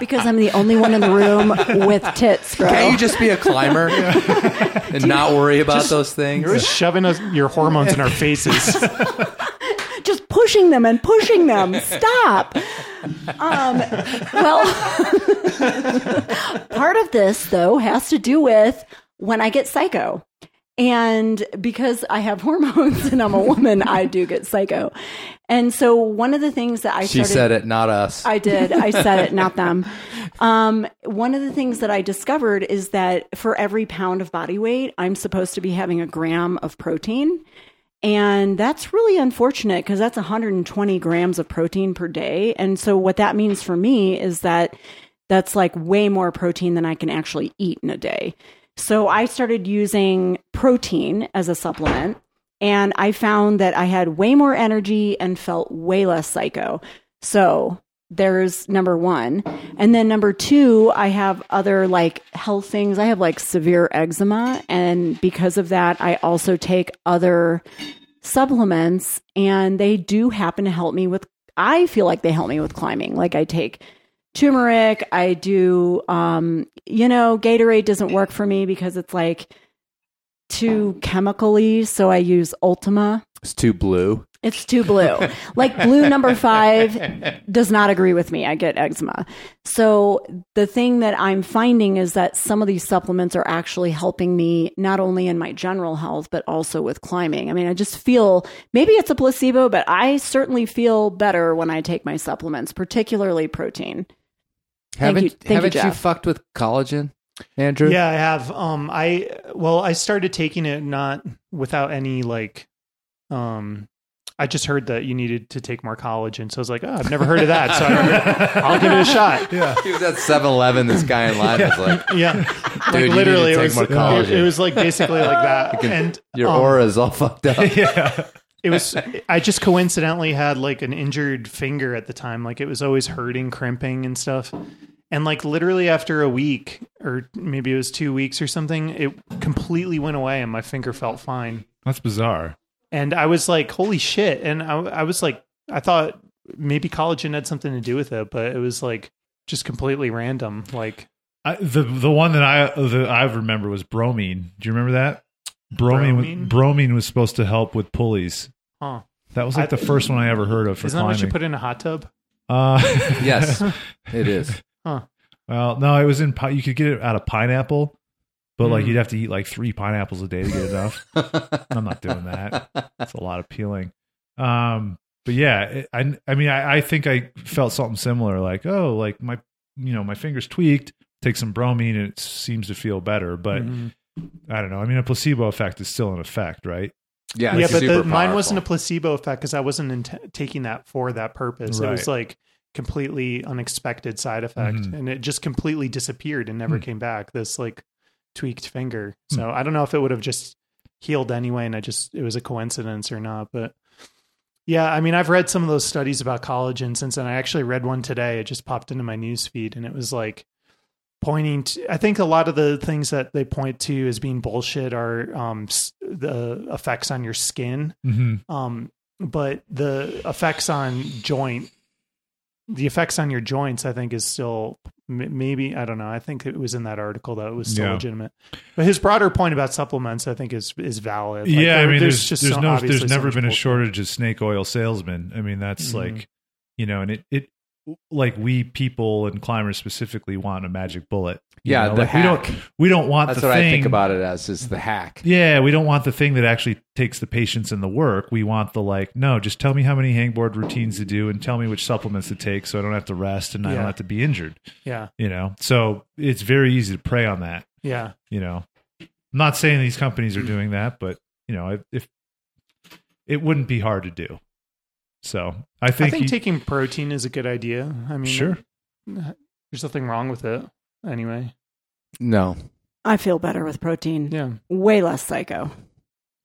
because I'm the only one in the room with tits, bro. Can't you just be a climber and not worry about those things? You're always shoving us, your hormones in our faces. just pushing them and pushing them. Stop. Um, well, part of this, though, has to do with when I get psycho. And because I have hormones and I'm a woman, I do get psycho. And so one of the things that I She started, said it, not us. I did. I said it, not them. Um, one of the things that I discovered is that for every pound of body weight, I'm supposed to be having a gram of protein. And that's really unfortunate because that's 120 grams of protein per day. And so, what that means for me is that that's like way more protein than I can actually eat in a day. So, I started using protein as a supplement, and I found that I had way more energy and felt way less psycho. So, there's number one. And then number two, I have other like health things. I have like severe eczema. And because of that, I also take other supplements and they do happen to help me with, I feel like they help me with climbing. Like I take turmeric. I do, um, you know, Gatorade doesn't work for me because it's like too chemically. So I use Ultima. It's too blue. It's too blue. like blue number five does not agree with me. I get eczema. So the thing that I'm finding is that some of these supplements are actually helping me not only in my general health, but also with climbing. I mean, I just feel maybe it's a placebo, but I certainly feel better when I take my supplements, particularly protein. Haven't you- thank haven't you, Jeff. fucked with collagen, Andrew? Yeah, I have. Um, I well, I started taking it not without any like, um, I just heard that you needed to take more collagen, so I was like, oh, I've never heard of that, so I, will give it a shot. Yeah, He was at 7-Eleven. This guy in line was like, yeah, Dude, like you need to literally, it was more it, it was like basically like that, can- and your um, aura is all fucked up. yeah. It was i just coincidentally had like an injured finger at the time like it was always hurting crimping and stuff and like literally after a week or maybe it was two weeks or something it completely went away and my finger felt fine That's bizarre. and i was like holy shit and i, I was like i thought maybe collagen had something to do with it but it was like just completely random like I, the the one that I that I remember was bromine. Do you remember that? Bromine Bromine? was, bromine was supposed to help with pulleys. Huh That was like I- the first one I ever heard of for isn't that what you put in a hot tub uh, Yes, it is. huh Well, no, it was in. pi- You could get it out of pineapple, but like Mm. you'd have to eat like three pineapples a day to get enough. I'm not doing that. That's a lot of peeling. Um, but yeah, it, I I mean I, I think I felt something similar. Like oh, like my you know my fingers tweaked. Take some bromine and it seems to feel better. But Mhm. I don't know. I mean, a placebo effect is still an effect, right? Yeah, yeah, but the, mine wasn't a placebo effect because I wasn't int- taking that for that purpose. It was like completely unexpected side effect, Mhm. and it just completely disappeared and never Hmm. came back. This like tweaked finger. So I don't know if it would have just healed anyway, and I just it was a coincidence or not. But yeah, I mean, I've read some of those studies about collagen since then. I actually read one today. It just popped into my news feed, and it was like pointing to i think a lot of the things that they point to as being bullshit are um the effects on your skin Mm-hmm. um but the effects on joint the effects on your joints i think is still maybe i don't know i think it was in that article that it was still Yeah. legitimate but his broader point about supplements i think is is valid Like, yeah, I mean, there's there's, so- no there's never much been a shortage of snake oil salesmen. I mean, that's Mhm. like you know, and it it like we people and climbers specifically want a magic bullet. you Yeah, know? the like we don't we don't want the That's what thing. I think about it as is the hack. Yeah, we don't want the thing that actually takes the patience and the work. We want the like, no, just tell me how many hangboard routines to do and tell me which supplements to take so I don't have to rest and I don't have to be injured. yeah You know, so it's very easy to prey on that. yeah You know, I'm not saying these companies are doing that, but you know, if, if it wouldn't be hard to do. So I i think, think you- taking protein is a good idea i mean Sure. there's nothing wrong with it anyway No, I feel better with protein. yeah Way less psycho.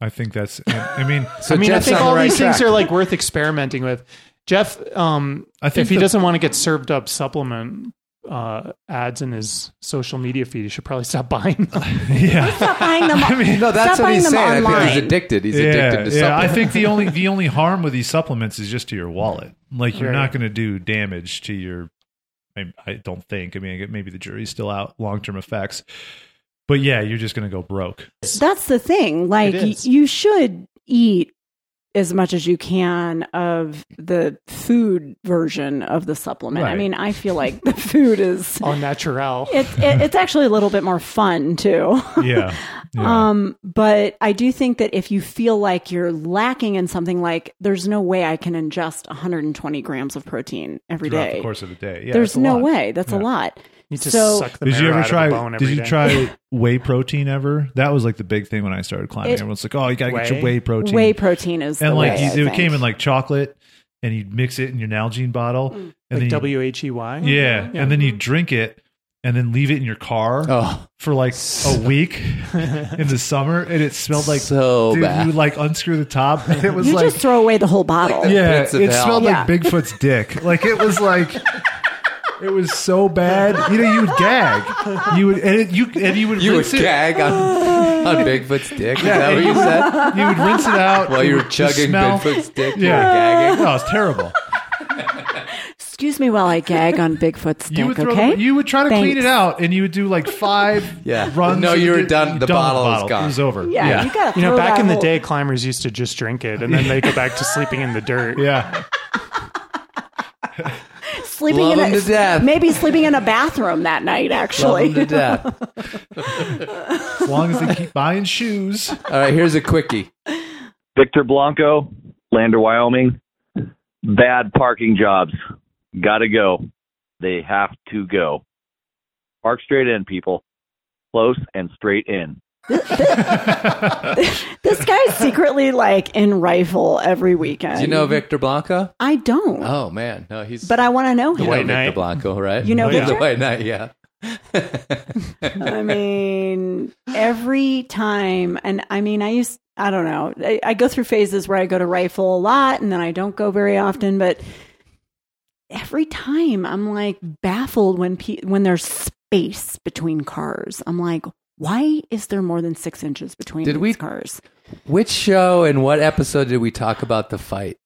I think that's. I mean, so I mean, Jeff's I think all the all right these things are like worth experimenting with. Jeff, um, I think if he the- doesn't want to get served up supplement uh, ads in his social media feed, he should probably stop buying them. yeah. Stop buying them. I mean, no, that's Stop what he's saying. I think he's addicted. He's yeah, addicted to yeah. I think the only the only harm with these supplements is just to your wallet. Like you're Right. not going to do damage to your. I, I don't think. I mean, maybe the jury's still out. Long term effects, but yeah, you're just going to go broke. That's the thing. Like y- you should eat as much as you can of the food version of the supplement. I mean, I feel like the food is All natural. it, it, it's actually a little bit more fun too. Yeah. yeah. Um, but I do think that if you feel like you're lacking in something, like there's no way I can ingest 120 grams of protein every Throughout day. the course of the day. Yeah, there's no lot. way. That's Yeah. a lot. You just So- suck the Did you ever out of try? the bone Did you day. try whey protein ever? That was like the big thing when I started climbing. It- Everyone's like, "Oh, you gotta get your Whey? whey protein." Whey protein is and the like way, you, I it think. came in like chocolate, and you'd mix it in your Nalgene bottle, mm. and like you- W H E Y? yeah, mm-hmm. and then you drink it, and then leave it in your car Oh, for like a week in the summer, and it smelled like so dude, bad. You like unscrew the top, and it was you like just throw away the whole bottle. the yeah, pits of it hell. smelled Yeah. like Bigfoot's dick. Like it was like. It was so bad, you know. You would gag, you would, and it, you and you would you would rinse it. gag on, on Bigfoot's dick. Is that what you said? You would rinse it out While you were would chugging smell- Bigfoot's dick, you Yeah, were gagging. No, it's terrible. Excuse me while I gag on Bigfoot's dick, You would throw okay? the, you would try to clean Thanks. it out, and you would do like five Yeah. runs. No, and you were done- the with bottle is gone. It was over. Yeah, you gotta You know, throw back that in the whole- day, climbers used to just drink it and then they go back to sleeping in the dirt. Yeah. Sleeping Love in a, to death. maybe sleeping in a bathroom that night. Actually, Love to death. As long as they keep buying shoes. All right, here's a quickie. Victor Blanco, Lander, Wyoming. Bad parking jobs. Gotta go. They have to go. Park straight in, people. Close and straight in. this guy's secretly like in rifle every weekend. Do you know Victor Blanco? I don't, Oh man, no, he's but I want to know you him. know Victor Blanco, right? You know the Victor? White Knight, yeah. I mean, every time, and I mean, I used, I don't know, I, I go through phases where I go to rifle a lot and then I don't go very often, but every time I'm like baffled when pe- when there's space between cars. I'm like, why is there more than six inches between Did these we- cars? Which show and what episode did we talk about the fight?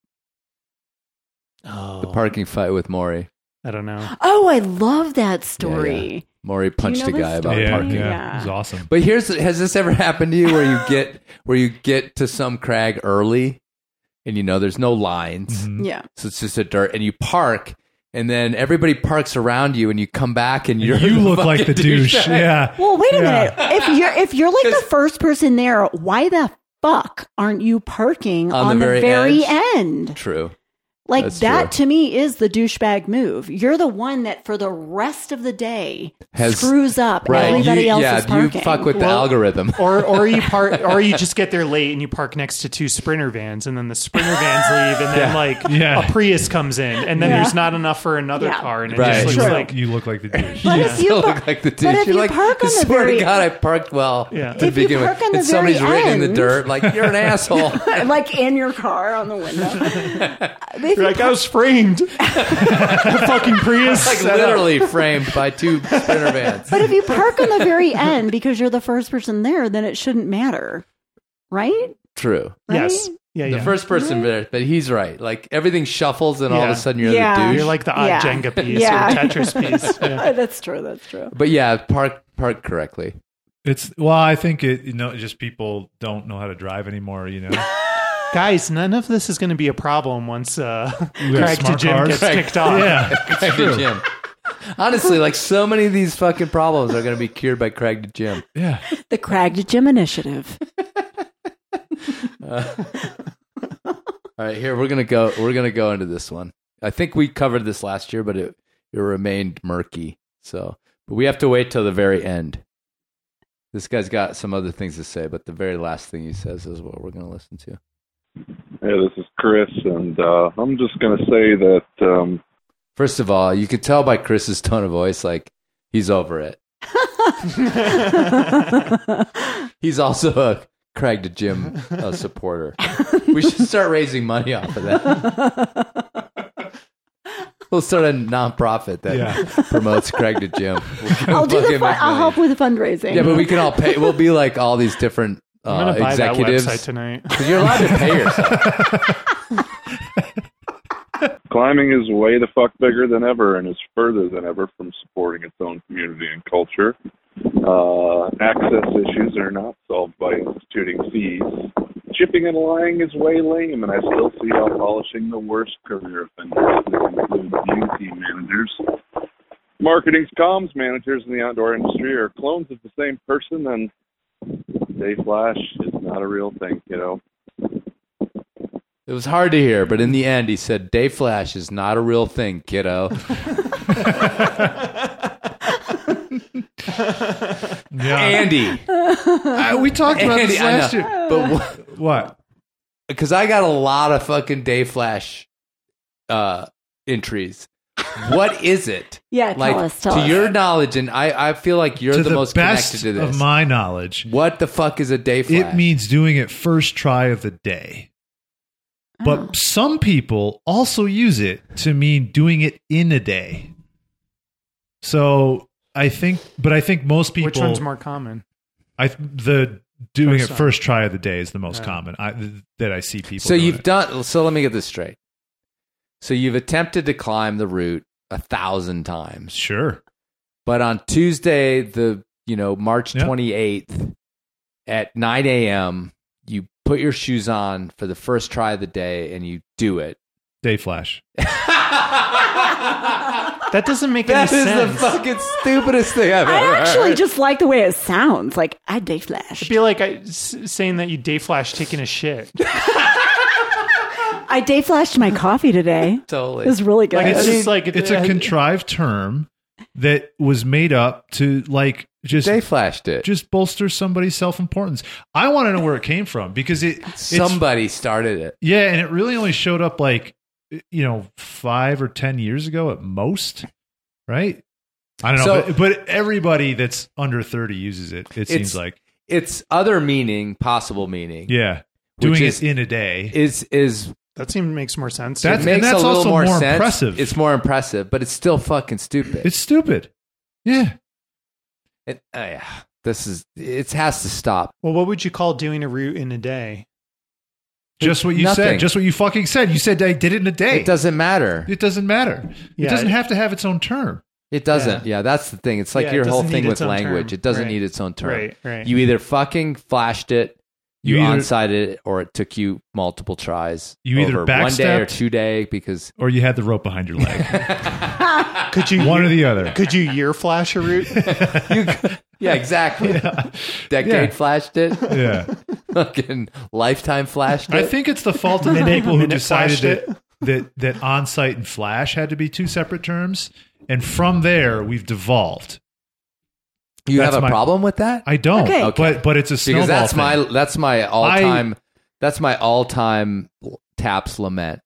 Oh, The parking fight with Maury. I don't know. Oh, I love that story. Maury punched know a guy about story? parking. Yeah. It was awesome. But here's has this ever happened to you where you get where you get to some crag early and you know there's no lines. Mm-hmm. Yeah. So it's just a dirt and you park and then everybody parks around you and you come back and you're You look like the fucking douche. Yeah. Well, wait a Yeah. minute. If you're if you're like the first person there, why the fuck aren't you parking On on, the the, very very, edge? end? True. Like That's that true. to me is the douchebag move. You're the one that for the rest of the day Has- screws up Right. everybody you, else's yeah, parking. you fuck with the algorithm. or or you park or you just get there late and you park next to two sprinter vans and then the sprinter vans leave and then Yeah. like Yeah. a Prius comes in and then Yeah. there's not enough for another Yeah. car and it Right. just looks True. like You look like the douche. But You if you still par- look like the but douche. if You're you like, park on I the swear very- to God, I parked well Yeah. to If you begin with. park on the and somebody's very written in the dirt like you're an asshole. like in your car on the window. If you you're like I was framed. the fucking Prius. like set up. literally framed by two sprinter vans. But if you park on the very end because you're the first person there, then it shouldn't matter. Right? True. Yes. Yeah, The yeah. first person there, but he's right. Like everything shuffles, and all of a sudden you're Yeah. the douche. You're like the odd Yeah. Jenga piece Yeah. or Tetris piece. Yeah. that's true. That's true. but yeah, park park correctly. It's well, I think it. You know, just people don't know how to drive anymore. You know, Guys, none of this is going to be a problem once uh, We have Craig to Jim cars. gets kicked off. yeah, Craig to Jim. Honestly, like so many of these fucking problems are going to be cured by Craig to Jim. yeah. The Crag to Jim initiative. All right, here we're gonna go. We're gonna go into this one. I think we covered this last year, but it it remained murky. So, but we have to wait till the very end. This guy's got some other things to say, but the very last thing he says is what we're gonna listen to. Hey, this is Chris, and uh, I'm just going to say that um, First of all, you can tell by Chris's tone of voice, like he's over it. He's also a Craig to Jim uh, supporter. we should start raising money off of that. We'll start a nonprofit that Yeah. promotes Craig to Jim. We'll I'll do the. Fun- I'll help with the fundraising. Yeah, but we can all pay. We'll be like all these different I'm uh, going to buy that website tonight. Because you're allowed to pay yourself. climbing is way the fuck bigger than ever and is further than ever from supporting its own community and culture. Uh, access issues are not solved by instituting fees. Chipping and lying is way lame, and I still see how polishing the worst career offenders, which include beauty managers, marketing comms managers in the outdoor industry, are clones of the same person, and Day Flash is not a real thing, you know. It was hard to hear, but in the end, he said, "Day Flash is not a real thing, kiddo." Yeah. Andy, Uh, we talked about Andy, this last know, year. but what? What? Because I got a lot of fucking Day Flash uh, entries. What is it? Yeah, tell like us, tell to us. your knowledge, and I, I feel like you're to the, the, most best connected to this. of my knowledge, what the fuck is a Day Flash? it means doing it first try of the day. But Oh. some people also use it to mean doing it in a day. So I think, but I think most people. Which one's more common? I the doing First it first try of the day is the most Yeah. common I, that I see people. So doing you've it. done. So let me get this straight. So you've attempted to climb the route a thousand times. Sure. But on Tuesday, the you know March Yep. twenty eighth at nine a.m., you put your shoes on for the first try of the day, and you do it. Day flash. That doesn't make That any is sense. the fucking stupidest thing I've ever. I actually heard. just like the way it sounds. Like I day flash. It'd be like I, s- saying that you day flash taking a shit. I day flashed my coffee today. Totally. It was really good. Like, It's, just like- it's a contrived term that was made up to like just Day flashed it. just bolster somebody's self importance. I want to know where it came from because it it's- Somebody started it. yeah, and it really only showed up like you know five or ten years ago at most, right? I don't know, So- but, but everybody that's under thirty uses it. It seems It's- like Its other meaning, possible meaning, yeah, which doing is- it in a day. is is That seems makes more sense. That's- it makes and that's a little also more, more sense. impressive. It's more impressive, but it's still fucking stupid. It's stupid. Yeah, It, oh, yeah, this is it has to stop. well, what would you call doing a route in a day? just what you Nothing. said. Just what you fucking said. You said I did it in a day. It doesn't matter. It doesn't matter. Yeah, it doesn't it- have to have its own term. It doesn't. Yeah. that's the thing. It's like Yeah, it your whole thing with language. term. It doesn't Right. need its own term. Right, right. You either fucking flashed it, you, You either- on-sighted it, or it took you multiple tries. You either over one day or two day because Or you had the rope behind your leg. Could you One or the other. Could you year flash a route? yeah, exactly. Decade Yeah. flashed it. Yeah. fucking lifetime flashed it. I think it's the fault of the people who decided that, that that on-site and flash had to be two separate terms, and from there we've devolved. You That's have a my- problem with that? I don't, Okay. Okay. but but it's a snowball because that's thing. my that's my all-time that's my all-time taps lament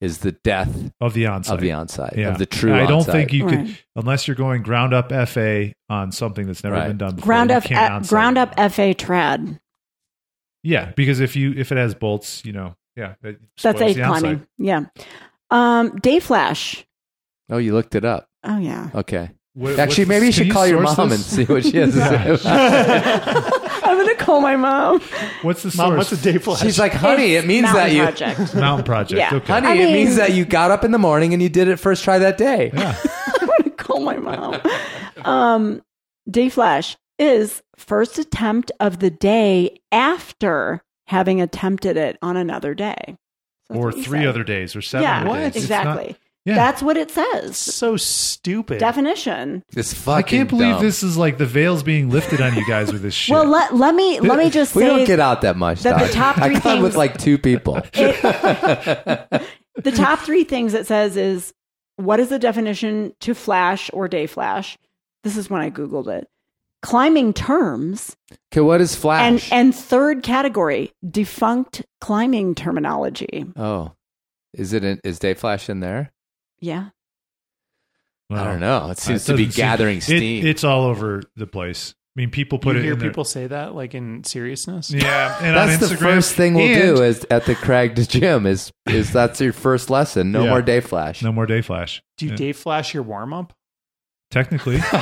is the death of the on-site. of the onside Yeah. of the true. I don't onsite. think you could unless you're going ground up FA on something that's never Right. been done before. ground up, can't onsite ground up FA trad. Yeah, because if you if it has bolts, you know, yeah, it That's spoils a the climbing. Yeah. Um, day flash. Oh, you looked it up. Oh yeah. Okay. What- Actually, maybe you should call your source mom this? and see what she has to say. about it. I'm gonna call my mom. What's the Mom, source? what's a day flash? She's like, honey, it means Mountain that you, project. Mountain Project. Yeah. Okay. honey, I it means that you got up in the morning and you did it first try that day. yeah. I'm gonna call my mom. Um, day flash is first attempt of the day after having attempted it on another day. So or three say. other days or seven Yeah, other days. It's not- exactly. Yeah. That's what it says. so stupid. Definition. It's I can't believe dumb. this is like the veil's being lifted on you guys with this shit. Well, let, let me let me just We say don't get out that much. that the Doc. top I three come with things- like two people. the top three things it says is what is the definition to flash or day flash? This is when I googled it. Climbing terms Okay, what is flash? and flash? and third category defunct climbing terminology. oh, is it? In, is day flash in there? Yeah. I don't know. It uh, seems It to be doesn't seem- gathering it- steam. it's all over the place. I mean, people put you it hear in their- people say that like in seriousness. Yeah, and that's on the first thing we'll and- do is at the Craig Gym is is that's your first lesson. No Yeah. more day flash. No more day flash. Do you Yeah. day flash your warm up? Technically,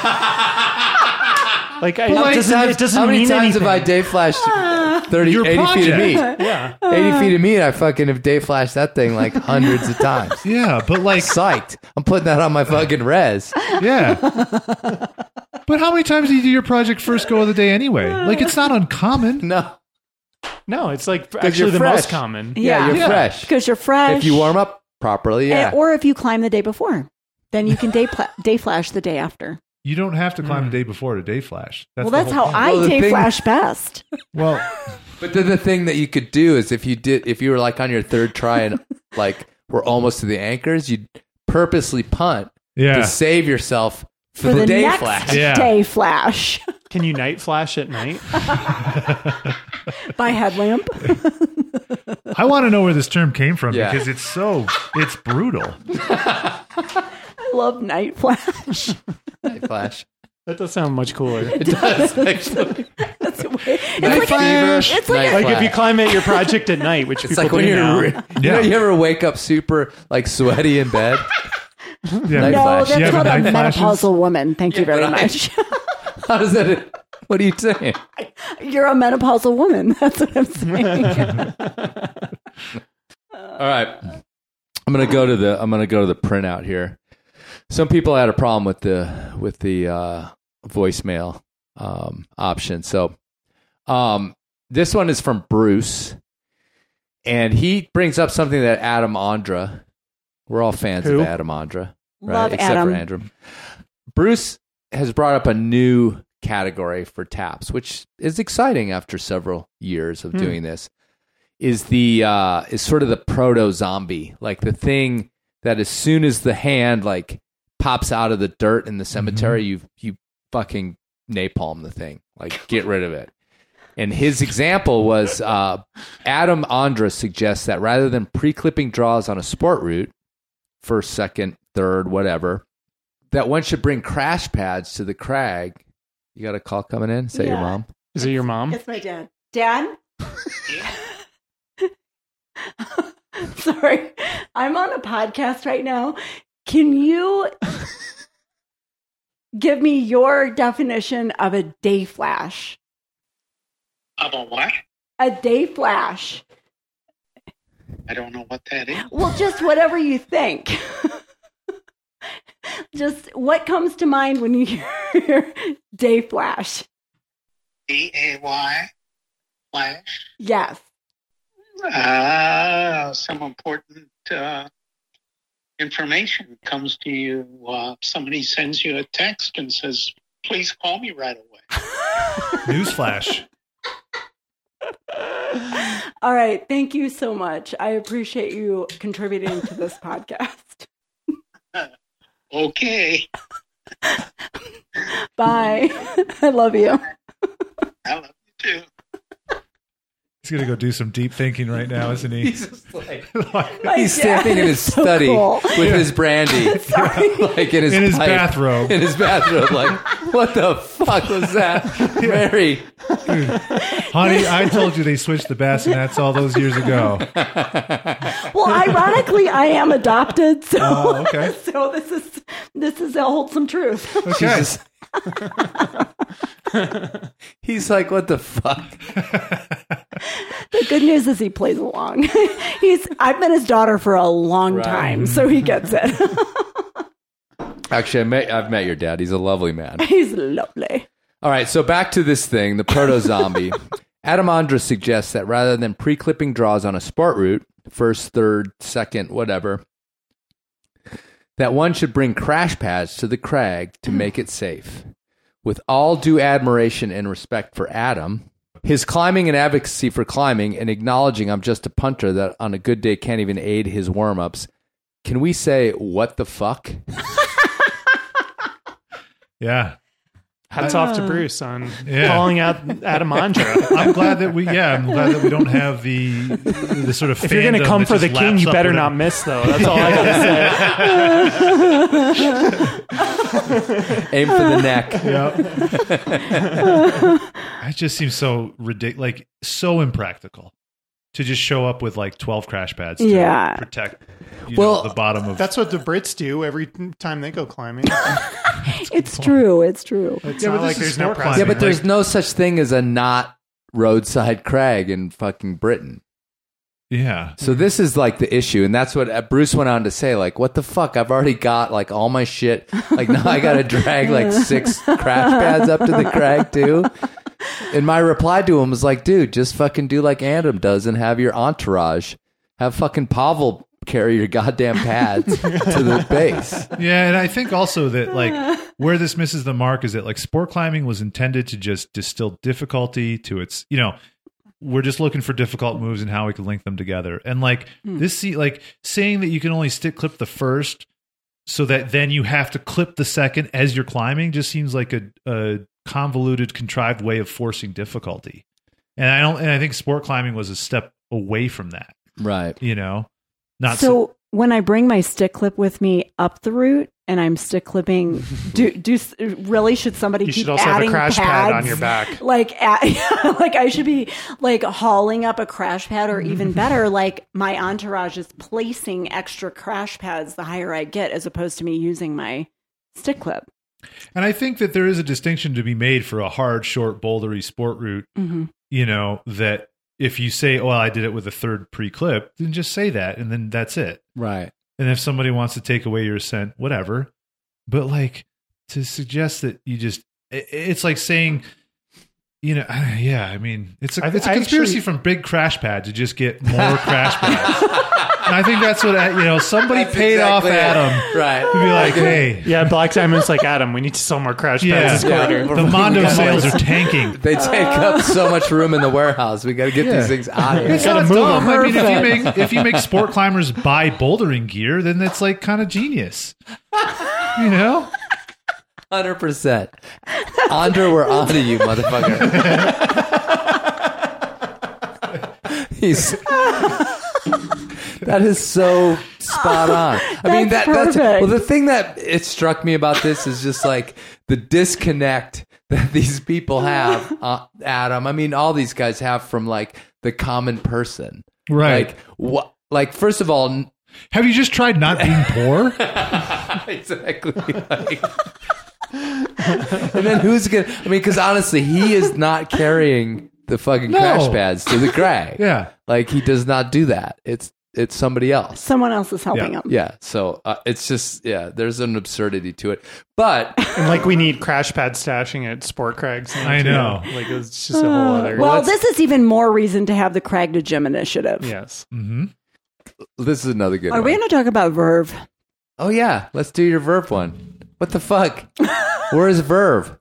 Like, I, How many doesn't, times, it doesn't how many mean times anything. have I day flashed ah, 30, Your 80 feet of meat? project. Yeah. 80 uh. feet of meat, I fucking have day flashed that thing like hundreds of times. yeah, but like, Psyched. I'm putting that on my fucking res. yeah. but how many times do you do your project first go of the day anyway? Like, it's not uncommon. No. No, it's like you're actually the fresh. most common. Yeah, you're Yeah. fresh. Because you're fresh. If you warm up properly, eh, yeah. And- or if you climb the day before, then you can day pla- day flash the day after. You don't have to climb the hmm. day before to day flash. That's well, that's how point. I Well, day thing- flash best. Well, But then the thing that you could do is if you did, if you were like on your third try and like we're almost to the anchors, you'd purposely punt Yeah. to save yourself for, For the, the day next flash. Yeah. day flash Can you night flash at night? by headlamp. I want to know where this term came from Yeah. because it's so it's brutal. I love night flash. Day flash. That does sound much cooler. It does actually. That's the way. It's Night like, fever. a, it's like, Night a, like if you flash. climb at your project at night, which It's people like when do you're, now. you know, you ever wake up super like sweaty in bed? Yeah. Night no, flash. that's You have called a night flashes? menopausal woman. Thank you very but I- much. How does that? What are you saying? You're a menopausal woman. That's what I'm saying. All right. I'm gonna go to the I'm gonna go to the printout here. Some people had a problem with the with the uh, voicemail um, option. So um, this one is from Bruce, and he brings up something that Adam Ondra. We're all fans Who? of Adam Ondra, right? Love Except Adam. for Andrew. Bruce has brought up a new category for taps, which is exciting after several years of Hmm. doing this. Is the uh, is sort of the proto zombie, like the thing that as soon as the hand like pops out of the dirt in the cemetery, you you fucking napalm the thing, like get rid of it. And his example was uh, Adam Ondra suggests that rather than pre-clipping draws on a sport route, first, second, third, whatever, that one should bring crash pads to the crag. You got a call coming in? Is that your mom? Is it your mom? It's my dad. Dad? Sorry. I'm on a podcast right now. Can you give me your definition of a day flash? Of a what? A day flash. I don't know what that is. Well, just whatever you think. just what comes to mind when you hear day flash? D A Y flash. Yes. Ah, some important uh, information comes to you. Uh, somebody sends you a text and says, "Please call me right away." Newsflash. All right. Thank you so much. I appreciate you contributing to this podcast. Okay. Bye. I love you. I love you too. He's gonna go do some deep thinking right now, isn't he? He's just like My He's dad standing in his so study cool. with his brandy, Sorry. like in his In his pipe. bathrobe. In his bathrobe, like what the fuck was that, Mary? Honey, I told you they switched the bassinets all those years ago. Well, ironically, I am adopted, so Oh, okay. so this is this is a wholesome truth. Okay. He's like, what the fuck? The good news is he plays along. He's I've been his daughter for a long Right. time, so he gets it. Actually, I met, I've met your dad. He's a lovely man. He's lovely. All right, so back to this thing, the proto zombie. Adam Ondra suggests that rather than pre clipping draws on a sport route, first, third, second, whatever, that one should bring crash pads to the crag to make it safe. With all due admiration and respect for Adam, his climbing and advocacy for climbing, and acknowledging I'm just a punter that on a good day can't even aid his warm ups, can we say, what the fuck? Yeah. Hats I- off to Bruce on Yeah. calling out Adam Ondra. I'm glad that we, yeah, I'm glad that we don't have the the sort of. If you're going to come for the king, you better not miss, though. That's all I gotta say. Aim for the neck. It just seems so ridiculous, like so impractical to just show up with like 12 crash pads to Yeah. protect you Well, know, the bottom of. That's what the Brits do every time they go climbing. It's true. It's true. It's Yeah, but not like there's no sport precedent. Yeah, but there's no such thing as a not roadside crag in fucking Britain. Yeah. So this is like the issue, and that's what uh, Bruce went on to say. Like, what the fuck? I've already got like all my shit. Like now I got to drag like six crash pads up to the crag too. And my reply to him was like, dude, just fucking do like Adam does and have your entourage. Have fucking Pavel carry your goddamn pads to the base. Yeah, and I think also that like where this misses the mark is that like sport climbing was intended to just distill difficulty to its, you know, we're just looking for difficult moves and how we can link them together. And like Hmm. this see like saying that you can only stick clip the first so that then you have to clip the second as you're climbing just seems like a, a convoluted contrived way of forcing difficulty. And I don't and I think sport climbing was a step away from that. Right. You know. Not so when I bring my stick clip with me up the route and I'm stick clipping, do do really should somebody You keep should also have a adding crash pads? pad on your back. Like, at, like I should be like hauling up a crash pad, or even better, like my entourage is placing extra crash pads the higher I get, as opposed to me using my stick clip. And I think that there is a distinction to be made for a hard, short, bouldery sport route, Mhm. you know, that if you say, "Well, I did it with a third pre-clip," then just say that, and then that's it. Right. And if somebody wants to take away your ascent, whatever. But like to suggest that you just, it's like saying, you know, yeah. I mean, it's a I- it's a I conspiracy actually- from Big Crash Pad to just get more crash pads. And I think that's what you know. Somebody That's paid exactly off it. Adam, Right. To be like, hey, Yeah, Black Diamond's like Adam. We need to sell more crash pads Yeah. this Yeah. quarter. The Mondo sales are tanking. They take up so much room in the warehouse. We got to get Yeah. these things out of here. It's not dumb. I mean, if you make if you make sport climbers buy bouldering gear, then that's like kind of genius. You know, Hundred percent. Ondra, we're on to you, motherfucker. He's that is so spot on. I mean that That's that's perfect. well the thing that it struck me about this is just like the disconnect that these people have, uh, Adam. I mean, all these guys have from like the common person, Right. Like what? Like first of all, have you just tried not being poor? exactly. Like, and then who's gonna? I mean, because honestly, he is not carrying the fucking No. crash pads to the crag. Yeah. like he does not do that. It's it's somebody else. Someone else is helping yeah. him. Yeah. So uh, it's just yeah. There's an absurdity to it, but And like we need crash pad stashing at Sport Crags. I know. Like it's just a whole other. Well, this is even more reason to have the Crag to Gym initiative. yes. Mm-hmm. this is another good one. Are one. we going to talk about Verve? oh yeah, let's do your Verve one. What the fuck? Where is Verve?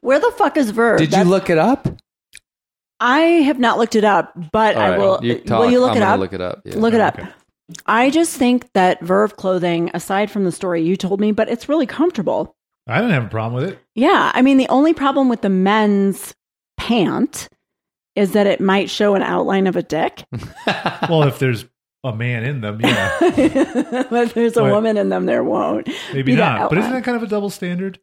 Where the fuck is Verve? Did you That's- look it up? I have not looked it up, but All I right, will. you talk. Will you look I'm it up? look it up. Yeah. Look it up. I just think that Verve clothing, aside from the story you told me, but it's really comfortable. I don't have a problem with it. Yeah, I mean the only problem with the men's pant is that it might show an outline of a dick. Well, if there's a man in them, yeah, but if there's a Right. woman in them, there won't. maybe not. But isn't that kind of a double standard?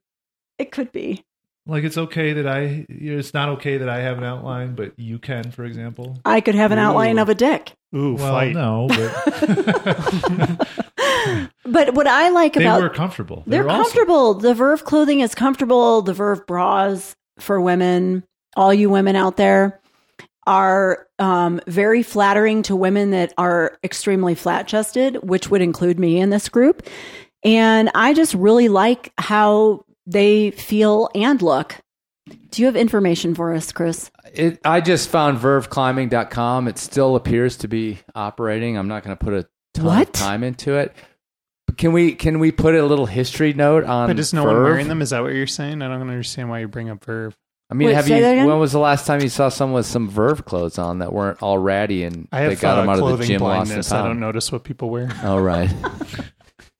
It could be. Like it's okay that I, it's not okay that I have an outline, but you can, for example. I could have an outline of a dick. Ooh, Well, fight. no, but But what I like they about they were comfortable. They They're were awesome. comfortable. The Verve clothing is comfortable. The Verve bras for women, all you women out there, are um, very flattering to women that are extremely flat chested, which would include me in this group. And I just really like how they feel and look. Do you have information for us, Chris? It, I just found verveclimbing.com. It still appears to be operating. I'm not going to put a ton What? of time into it. But can we can we put a little history note on But is no Verve? one wearing them? Is that what you're saying? I don't understand why you bring up Verve. I mean, Wait, have you? When was the last time you saw someone with some Verve clothes on that weren't all ratty and I they have got uh, them out of the gym lost in blindness. I don't notice what people wear. Oh right.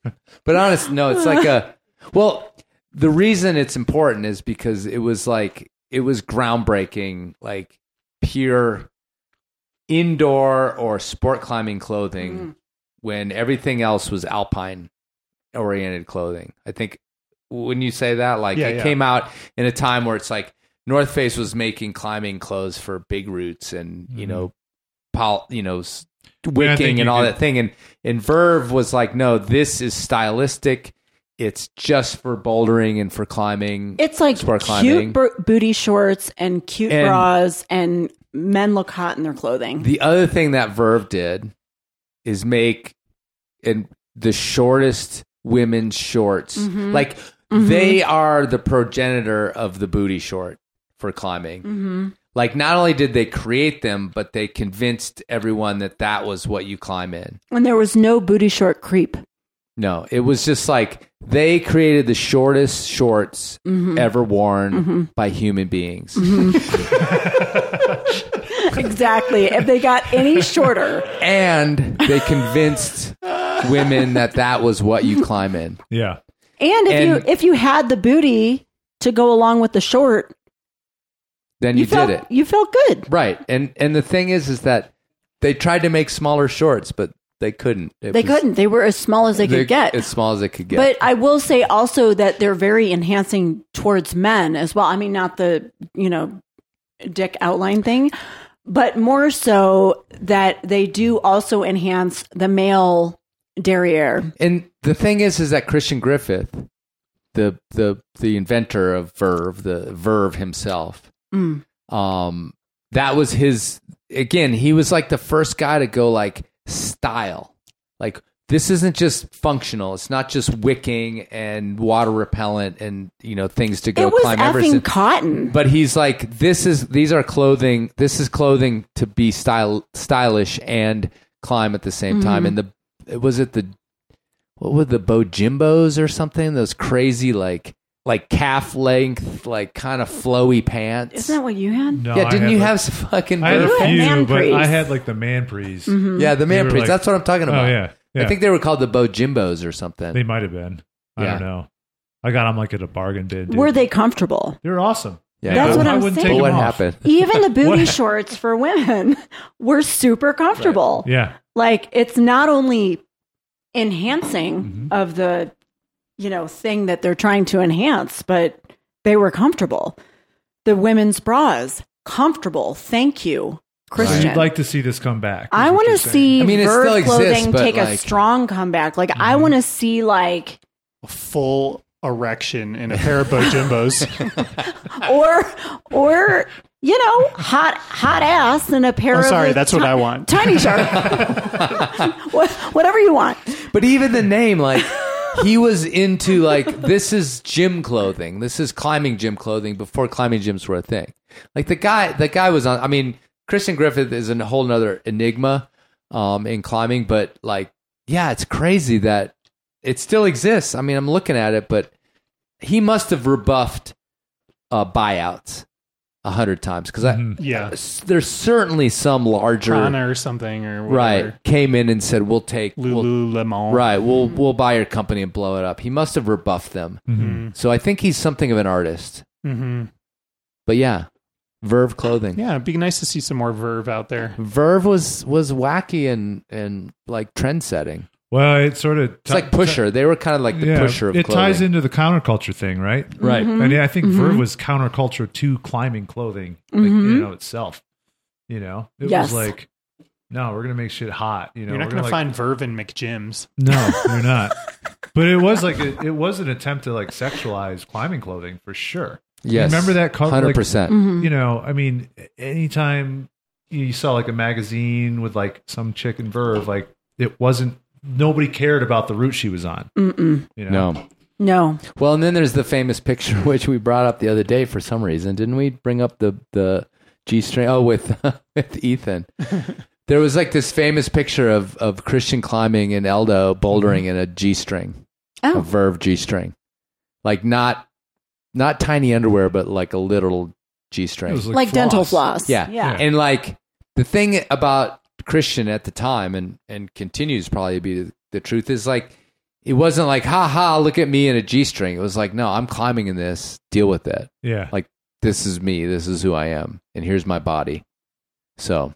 but honest, no, it's like a well. The reason it's important is because it was like it was groundbreaking, like pure indoor or sport climbing clothing Mm. when everything else was alpine oriented clothing. I think when you say that, like Yeah, it yeah. came out in a time where it's like North Face was making climbing clothes for big roots and you know, pol, you know, s- wicking you and all could- that thing. And and Verve was like, no, this is stylistic. It's just for bouldering and for climbing. It's like sport cute climbing. bo- booty shorts and cute And- bras, and men look hot in their clothing. The other thing that Verve did is make and the shortest women's shorts. Mhm. Like Mhm. they are the progenitor of the booty short for climbing. hmm Like not only did they create them, but they convinced everyone that that was what you climb in. And there was no booty short creep. No, it was just like they created the shortest shorts Mhm. ever worn Mhm. by human beings. exactly. If they got any shorter, and they convinced women that that was what you climb in. Yeah. and if And- you if you had the booty to go along with the short, Then you, felt did it. you felt good. Right. And and the thing is is that they tried to make smaller shorts, but they couldn't. It they was- couldn't. They were as small as they could get. As small as they could get. But I will say also that they're very enhancing towards men as well. I mean, not the, you know, dick outline thing, but more so that they do also enhance the male derriere. And the thing is, is that Christian Griffith, the the the inventor of Verve, the Verve himself, Mm. um, that was his again he was like the first guy to go like style. Like this isn't just functional. It's not just wicking and water repellent and you know things to go It was climb effing everest cotton. but he's like this is these are clothing this is clothing to be style stylish and climb at the same time. Mhm. and the was it the what were the bojimbos or something? Those crazy like like calf length like kind of flowy pants Isn't that what you had? No, yeah, didn't had, you like- have some fucking? I had a few, pants? but I had like the man prees. Mm-hmm. Yeah, the They man were prees. like- That's what I'm talking about. Oh yeah, yeah. I think they were called the Bojimbos or something. they might have been. I Yeah. don't know. I got them like at a bargain bin. Dude. Were they comfortable? They're awesome. Yeah, That's what I I'm wouldn't saying. take what happened? Even the booty shorts for women were super comfortable. Yeah. Like it's not only enhancing Mm-hmm. of the you know thing that they're trying to enhance, but they were comfortable. The women's bras comfortable. Thank you, So Christian. you'd like to see this come back? I want to see I mean, it Verve still exists, clothing but, take a like- strong comeback. Like I Mm-hmm. want to see like a Full erection in a pair of Bojimbos. or or you know hot hot ass in a pair I'm of sorry, like, that's what I want. tiny shark whatever you want But even the name, like he was into like this is gym clothing. This is climbing gym clothing before climbing gyms were a thing. Like the guy, the guy was on. I mean, Christian Griffith is a whole nother enigma um, in climbing. But like, yeah, it's crazy that it still exists. I mean, I'm looking at it, but he must have rebuffed uh, buyouts a hundred times because I Yeah. there's certainly some larger Prana or something or whatever. right came in and said we'll take we'll- Lululemon. right we'll we'll buy your company and blow it up he must have rebuffed them Mhm. so i think he's something of an artist hmm but yeah verve clothing Yeah, it'd be nice to see some more Verve out there. verve was was wacky and and like trend setting Well, it sort of it's like pusher they were kind of like the yeah, pusher of it clothing. ties into the counterculture thing, right? Right. Mhm. And yeah, I think Mm-hmm. Verve was counterculture to climbing clothing, like, Mhm. you know itself. You know, it Yes. was like, no, we're gonna make shit hot. You know, You're not we're going to like- find Verve in McGyms. No, you're not. But it was like a, it was an attempt to like sexualize climbing clothing for sure. Yes. remember that co- like, 100%. Mhm. You know, I mean, anytime you saw like a magazine with like some chick in Verve, like it wasn't nobody cared about the route she was on. Mm-mm. You know, no. No. Well and then there's the famous picture which we brought up the other day for some reason. Didn't we bring up the the g-string oh with with ethan. There was like this famous picture of of christian climbing in eldo bouldering in a g-string a oh. verve g-string like not not tiny underwear but like a literal g-string It was like, dental floss. Yeah. yeah. And like the thing about christian at the time and and continues probably to be the, the truth is like it wasn't like ha ha look at me in a g-string. It was like no i'm climbing in this. Deal with it. Yeah. like this is me. This is who i am. And here's my body. So.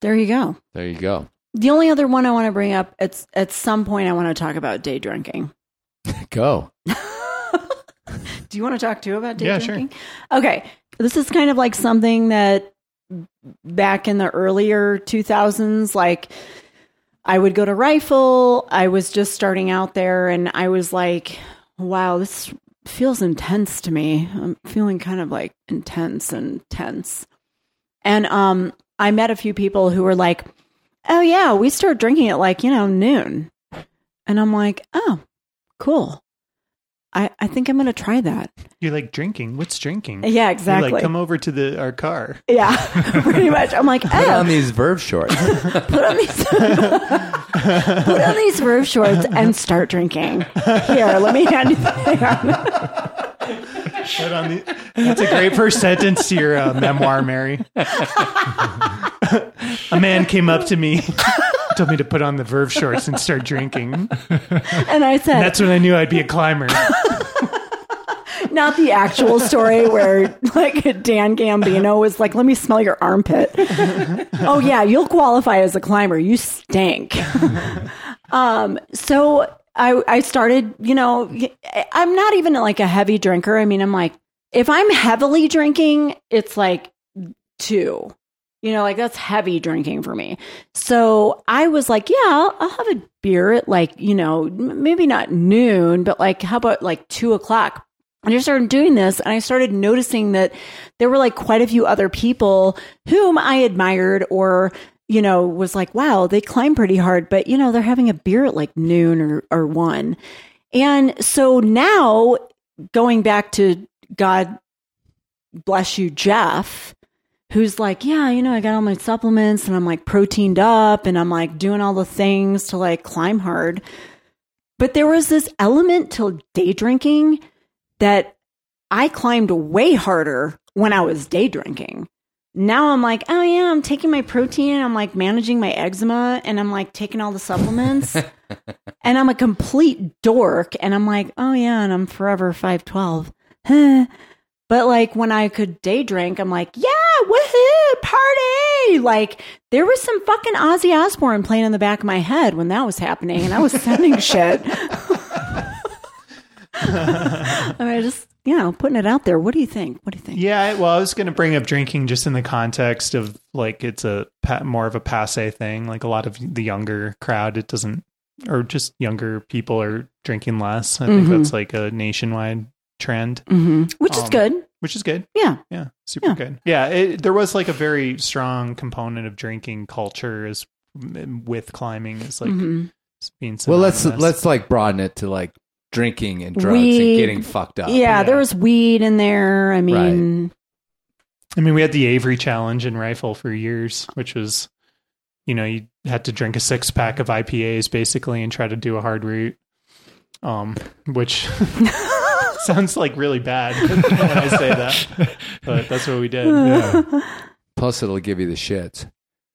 There you go. There you go. The only other one i want to bring up it's at some point i want to talk about day drinking. Go. Do you want to talk too about day Yeah, sure. drinking? Okay. This is kind of like something that back in the earlier 2000s like I would go to rifle. I was just starting out there and I was like, wow, this feels intense to me. I'm feeling kind of like intense and tense. And um I met a few people who were like, "Oh yeah, we start drinking at like, you know, noon." And I'm like, "Oh, cool. I I think I'm going to try that." You're like drinking. What's drinking? Yeah, You're exactly. like, come over to the our car. Yeah, pretty much. I'm like, put "Oh, on these verve shorts put on these put on these roof shorts and start drinking. Here, let me hand you the Put on the, that's a great first sentence to your uh, memoir, Mary. a man came up to me, told me to put on the Verve shorts and start drinking. And I said, And that's when I knew I'd be a climber. not the actual story where like Dan Gambino was like, "Let me smell your armpit." oh yeah, you'll qualify as a climber. You stink. um, so I I started, you know, I'm not even like a heavy drinker. I mean, I'm like if I'm heavily drinking, it's like two. You know, like that's heavy drinking for me. So I was like, yeah, I'll, I'll have a beer at like, you know, maybe not noon, but like, how about like two o'clock? And I started doing this and I started noticing that there were like quite a few other people whom I admired or, you know, was like, wow, they climb pretty hard, but you know, they're having a beer at like noon or, or one. And so now going back to God bless you, Jeff, who's like, yeah, you know, I got all my supplements and I'm like proteined up and I'm like doing all the things to like climb hard. But there was this element to day drinking that I climbed way harder when I was day drinking. Now I'm like, oh yeah, I'm taking my protein, I'm like managing my eczema, and I'm like taking all the supplements. and I'm a complete dork, and I'm like, oh yeah, and I'm forever 512. but like when I could day drink, I'm like, yeah, woohoo, party! Like there was some fucking Ozzy Osbourne playing in the back of my head when that was happening, and I was sending shit. I mean, just you know, putting it out there. What do you think? What do you think? Yeah, well, I was going to bring up drinking just in the context of like it's a more of a passe thing. Like a lot of the younger crowd, it doesn't, or just younger people are drinking less. I think Mhm. that's like a nationwide trend, hmm Which is Um, good. Which is good. Yeah. Yeah, super Yeah. good. Yeah, it, there was like a very strong component of drinking culture as with climbing is like Mhm. being Well, let's let's like broaden it to like drinking and drugs Weed. and getting fucked up. Yeah, there was weed in there. I mean, I mean, we had the Avery Challenge in rifle for years, which was, you know, you had to drink a six pack of IPAs basically and try to do a hard route, um, which sounds like really bad when I say that, but that's what we did. Plus, it'll give you the shits.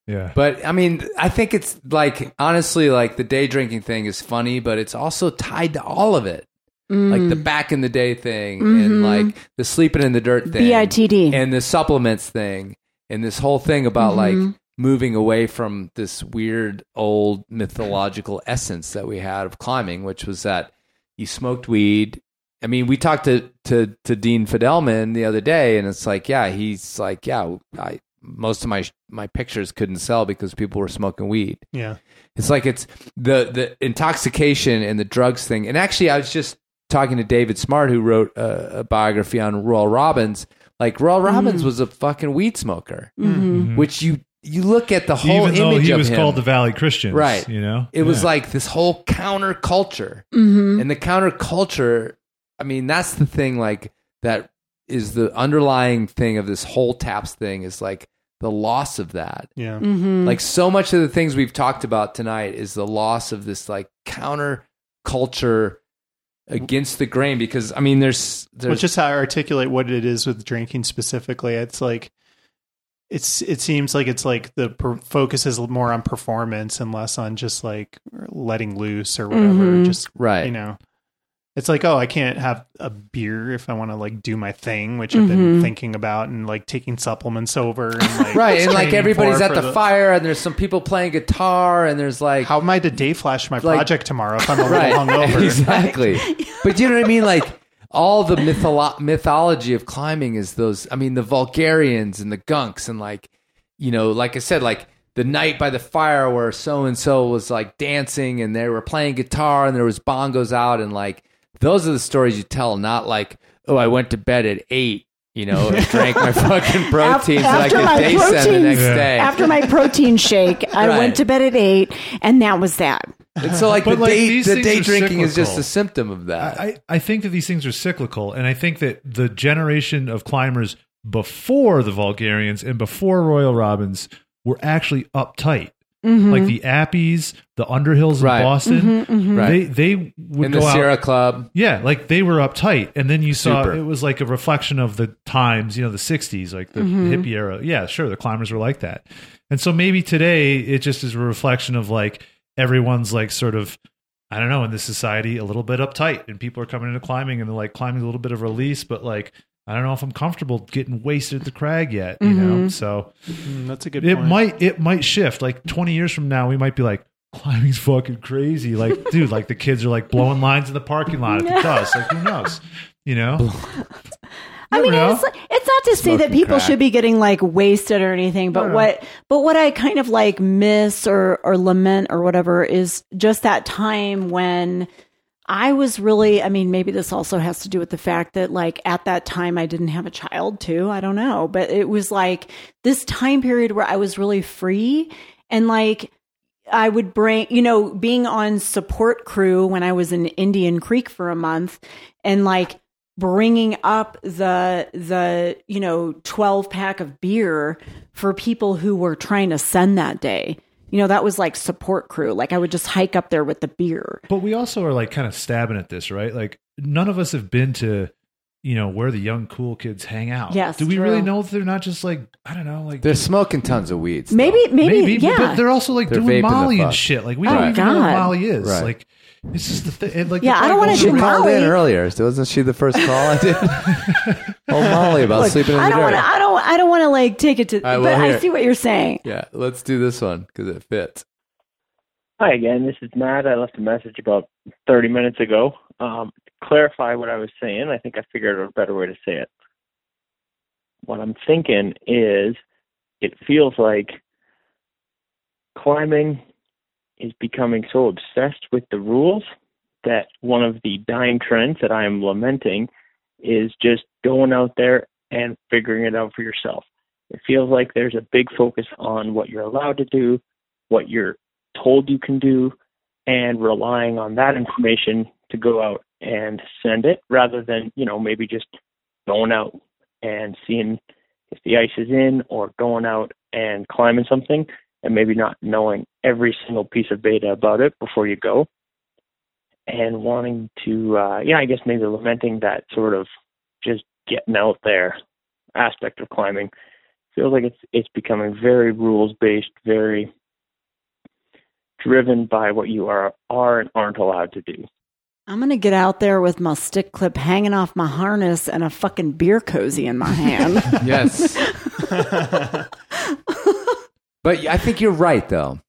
Yeah. But I mean, I think it's like honestly, like the day drinking thing is funny, but it's also tied to all of it. Like the Mm. back in the day thing, Mhm. and like the sleeping in the dirt thing, BITD. and the supplements thing, and this whole thing about Mhm. like moving away from this weird old mythological essence that we had of climbing, which was that you smoked weed. I mean, we talked to to to Dean Fidelman the other day, and it's like, yeah, he's like, yeah, I most of my my pictures couldn't sell because people were smoking weed. Yeah. It's like it's the the intoxication and the drugs thing. And actually, I was just talking to David Smart, who wrote a, a biography on Royal Robbins. Like Royal Robbins Mhm. was a fucking weed smoker, Mhm. which you you look at the whole Even though image he of was him, called the Valley Christian, right? You know, it was like this whole counter culture, Mhm. and the counterculture. I mean, that's the thing. Like that is the underlying thing of this whole taps thing is like the loss of that. Yeah. Mhm. Like so much of the things we've talked about tonight is the loss of this like counter culture against the grain because I mean there's Well, just how I articulate what it is with drinking specifically. It's like it's it seems like it's like the per- focus is more on performance and less on just like letting loose or whatever. Mhm. Just Right. you know. It's like, oh, I can't have a beer if I want to like do my thing, which I've been Mhm. thinking about and like taking supplements over and like right and like training everybody's for at for the, fire and there's some people playing guitar and there's like how am I to day flash my Like- project tomorrow if I'm a little right hungover? exactly but you know what I mean like all the mytholo- mythology of climbing is those I mean the Vulgarians and the Gunks and like you know like I said like the night by the fire where so and so was like dancing and they were playing guitar and there was bongos out and like those are the stories you tell not like oh I went to bed at eight you know and drank my fucking protein so I after could day send the protein, next day after my protein shake, I Right. went to bed at eight, and that was that. And so like But, the like, day the day are drinking is just a symptom of that. I, I think that these things are cyclical, and I think that the generation of climbers before the Vulgarians and before Royal Robbins were actually uptight. Mhm. Like the Appies, the Underhills Right. in Boston, Mhm, mhm. Right. they they would in go the out. Sierra Club. Yeah, like they were uptight, and then you saw Super. it was like a reflection of the times, you know, the '60s, like the Mhm. hippie era. Yeah, sure, the climbers were like that, and so maybe today it just is a reflection of like everyone's like sort of, I don't know, in this society a little bit uptight, and people are coming into climbing and they're like climbing a little bit of release, but like I don't know if I'm comfortable getting wasted at the crag yet, you know. Mhm. So Mm, that's a good it point. might it might shift. Like 20 years from now, we might be like. Climbing's fucking crazy. Like, dude, like the kids are like blowing lines in the parking lot at the dust. Like, who knows? You know? I mean, it's, it's not to say that people crack. should be getting like wasted or anything, but No. what, but what I kind of like miss or or lament or whatever is just that time when I was really, I mean, maybe this also has to do with the fact that, like, at that time I didn't have a child too. I don't know. But it was like this time period where I was really free and, like, I would bring, you know, being on support crew when I was in Indian Creek for a month and, like, bringing up the the you know 12 pack of beer for people who were trying to send that day you know that was like support crew like i would just hike up there with the beer But we also are like kind of stabbing at this, right? Like none of us have been to, you know, where the young cool kids hang out. Yes, Do we true. really know if they're not just like I don't know, like They're smoking tons of weeds. maybe maybe, maybe, yeah but they're also like They're doing Molly and shit. Like we Oh, don't even know what Molly is. Right. Like this is the thing. Like Yeah, the I don't wanna goes do around- called in Molly. earlier. Wasn't she the first call I did? oh, Molly about Look, sleeping in i the don't dirt. want to i don't i don't want to like take it to right, but well, i see what you're saying Yeah, let's do this one because it fits. Hi again, this is Matt. I left a message about 30 minutes ago. Um, to clarify what I was saying, I think I figured out a better way to say it. What I'm thinking is it feels like climbing is becoming so obsessed with the rules that one of the dying trends that I am lamenting is just going out there and figuring it out for yourself. It feels like there's a big focus on what you're allowed to do, what you're told you can do, and relying on that information to go out and send it rather than, you know, maybe just going out and seeing if the ice is in or going out and climbing something and maybe not knowing every single piece of data about it before you go. And wanting to uh yeah i guess maybe lamenting that sort of just getting out there aspect of climbing. Feels like it's it's becoming very rules based very driven by what you are are and aren't allowed to do i'm gonna get out there with my stick clip hanging off my harness and a fucking beer cozy in my hand Yes. but I think you're right though,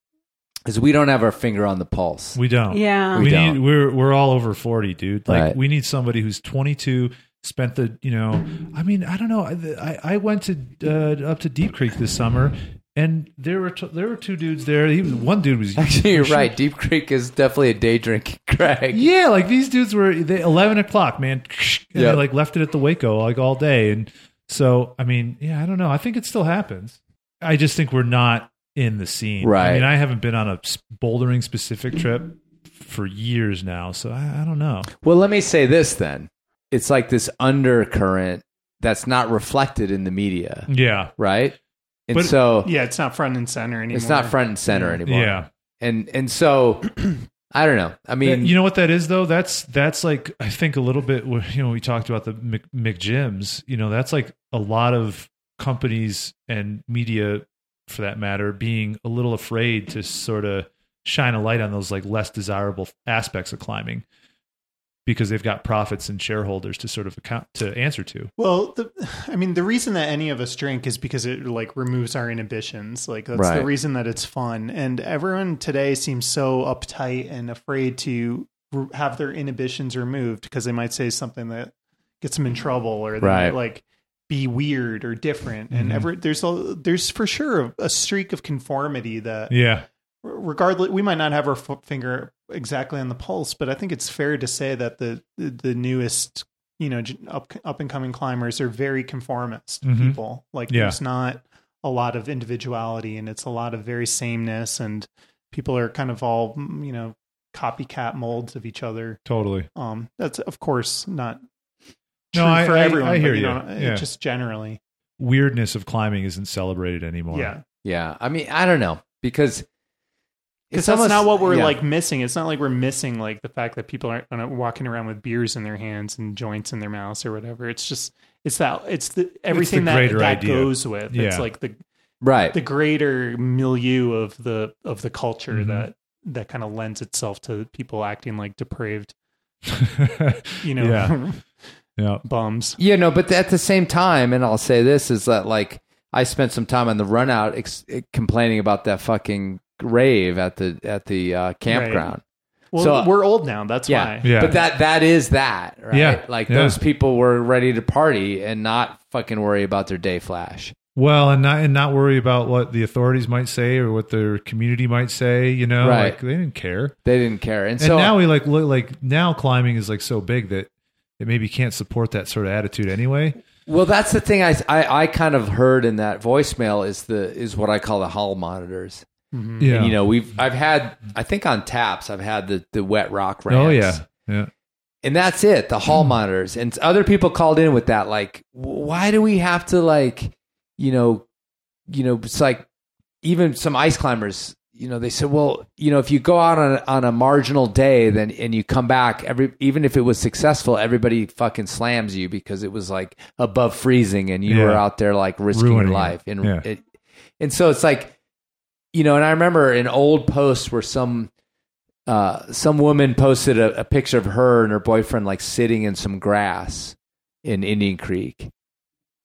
because we don't have our finger on the pulse. We don't. Yeah. We, We need don't. we're we're all over 40, dude. Like Right. we need somebody who's 22 spent the, you know, I mean, I don't know. I I went to uh, up to Deep Creek this summer and there were t- there were two dudes there. He was one dude was Actually, you're right. Deep Creek is definitely a day drinking crag. Yeah, like these dudes were they, eleven o'clock, man, and Yep. they like left it at the Waco like all day, and so I mean, yeah, I don't know. I think it still happens. I just think we're not in the scene. Right. I mean, I haven't been on a bouldering specific trip for years now, so I, I don't know. Well, let me say this then. It's like this undercurrent that's not reflected in the media. Yeah. Right? And But- so yeah, it's not front and center anymore. it's not front and center Yeah. anymore. Yeah. And and so I don't know. I mean, you know what that is though? That's that's like I think a little bit. where, You know, we talked about the Mc, McGyms. You know, that's like a lot of companies and media, for that matter, being a little afraid to sort of shine a light on those like less desirable aspects of climbing because they've got profits and shareholders to sort of account to answer to. Well, the, I mean, the reason that any of us drink is because it like removes our inhibitions. Like that's the reason that it's fun. And everyone today seems so uptight and afraid to re- have their inhibitions removed because they might say something that gets them in trouble or they Right. might like be weird or different. And Mhm. ever there's a, there's for sure a, a streak of conformity that Yeah. regardless we might not have our f- finger exactly on the pulse but i think it's fair to say that the the, the newest you know up up and coming climbers are very conformist Mhm. people like Yeah. there's not a lot of individuality and it's a lot of very sameness and people are kind of all mm, you know copycat molds of each other Totally. um that's of course not No, true I- for I- everyone I but, hear you you. know, Yeah. just generally Weirdness of climbing isn't celebrated anymore. yeah yeah. I mean, I don't know because Because that's almost- not what we're yeah. like missing. It's not like we're missing like the fact that people aren't walking around with beers in their hands and joints in their mouths or whatever. It's just it's that it's the everything that greater that idea. goes with. It's like the Right. the greater milieu of the of the culture Mhm. that that kind of lends itself to people acting like depraved, you know, Yeah. Yeah. bums. Yeah, no, but at the same time, and I'll say this is that like I spent some time on the run out ex- complaining about that fucking rave at the at the uh, campground. Well, So- we're old now. That's yeah, why. Yeah. but that that is that, right? Yeah, like yeah. those people were ready to party and not fucking worry about their day flash. Well, and not and not worry about what the authorities might say or what their community might say. You know, Right. like they didn't care. They didn't care, and, And, so now we like look like now climbing is like so big that it maybe can't support that sort of attitude anyway. Well, that's the thing I, I I kind of heard in that voicemail is the is what I call the hall monitors. Mhm. Yeah. And, you know, we've I've had I think on taps I've had the the wet rock ramps. Oh yeah, yeah. And that's it, the hall monitors. And other people called in with that like why do we have to like, you know, you know, it's like even some ice climbers you know, they said, well, you know, if you go out on a, on a marginal day, then and you come back, every even if it was successful, everybody fucking slams you because it was like above freezing, and you Yeah. were out there like risking Ruining your it. life, and Yeah. it, and so it's like, you know, and I remember an old post where some uh, some woman posted a, a picture of her and her boyfriend like sitting in some grass in Indian Creek,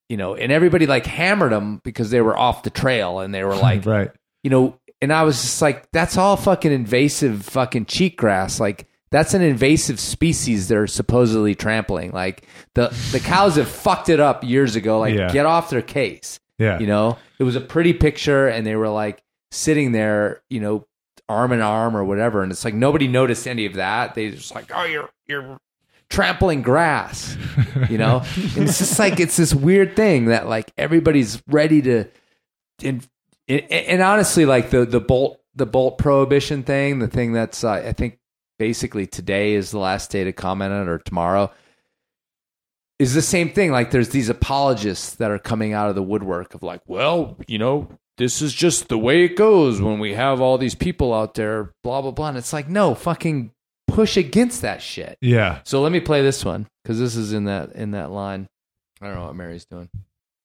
you know, and everybody like hammered them because they were off the trail and they were like, right. you know, and I was just like, that's all fucking invasive fucking cheatgrass. Like that's an invasive species they're supposedly trampling. Like the the cows have fucked it up years ago. Like Yeah. get off their case. Yeah. You know, it was a pretty picture and they were like sitting there, you know, arm in arm or whatever. And it's like nobody noticed any of that. They just like, oh, you're you're trampling grass, you know. and it's just like it's this weird thing that like everybody's ready to, and and, honestly, like the the bolt the bolt prohibition thing, the thing that's uh, I think basically today is the last day to comment on it or tomorrow is the same thing. Like there's these apologists that are coming out of the woodwork of like, well, you know, this is just the way it goes when we have all these people out there, blah blah blah. And it's like, no, fucking push against that shit. Yeah. So let me play this one because this is in that in that line. I don't know what Mary's doing.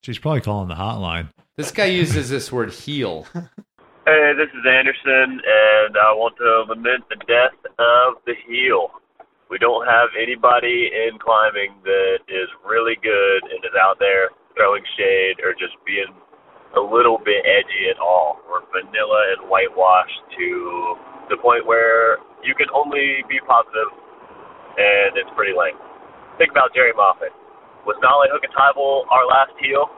She's probably calling the hotline. This guy uses this word heel. Hey, this is Anderson, and I want to lament the death of the heel. We don't have anybody in climbing that is really good and is out there throwing shade or just being a little bit edgy at all. We're vanilla and whitewashed to the point where you can only be positive, and it's pretty lame. Think about Jerry Moffatt. Was Nalle Hukkataival our last heel?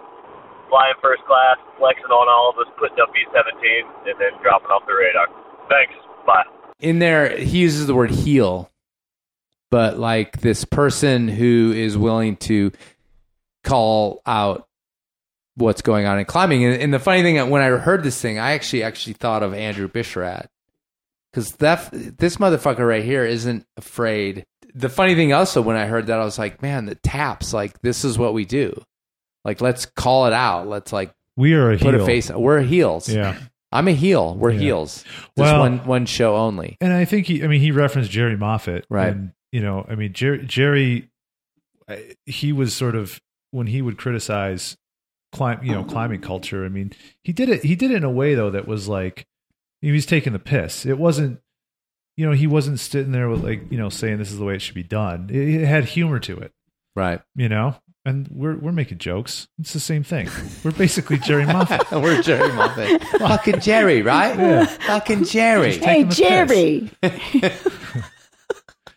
Flying first class, flexing on all of us, putting up B-17, and then dropping off the radar. Thanks. Bye. in there he uses the word heel but like this person who is willing to call out what's going on in climbing. And, and the funny thing that when i heard this thing i actually actually thought of andrew bisharat. Because that this motherfucker right here isn't afraid. The funny thing also when i heard that i was like man the taps like this is what we do. Like let's call it out. Let's like We are a put heel. a face we're heels. Yeah. i'm a heel. We're Yeah. heels. Just Well- one one show only. And I think he, I mean, he referenced Jerry Moffatt, Right. And, you know, I mean, Jerry, Jerry, he was sort of when he would criticize climb, you know, climbing culture. I mean, he did it. He did it in a way though that was like he was taking the piss. It wasn't, you know, he wasn't sitting there with like you know saying this is the way it should be done. It, it had humor to it, right? You know. And we're we're making jokes. It's the same thing. We're basically Jerry Moffatt. We're Jerry Moffatt. Fucking Jerry, right? Yeah. Fucking Jerry. Just taking the piss.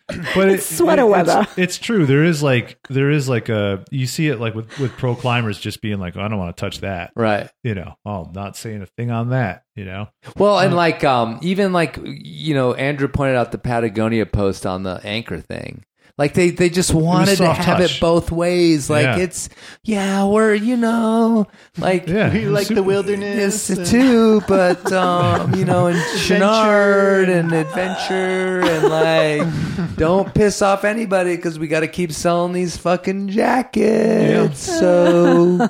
but It's sweater it- weather. It's, it's true. There is like there is like a you see it like with with pro climbers just being like, I don't want to touch that. Right. You know, oh, I'm not saying a thing on that. You know. Well, and Uh, like um even like you know Andrew pointed out the Patagonia post on the anchor thing. Like they they just wanted to soft have touch. it both ways. Like Yeah. it's yeah, we're you know like Yeah, We like the this wilderness. and- too, but um you know and Chouinard and adventure and like don't piss off anybody because we got to keep selling these fucking jackets. So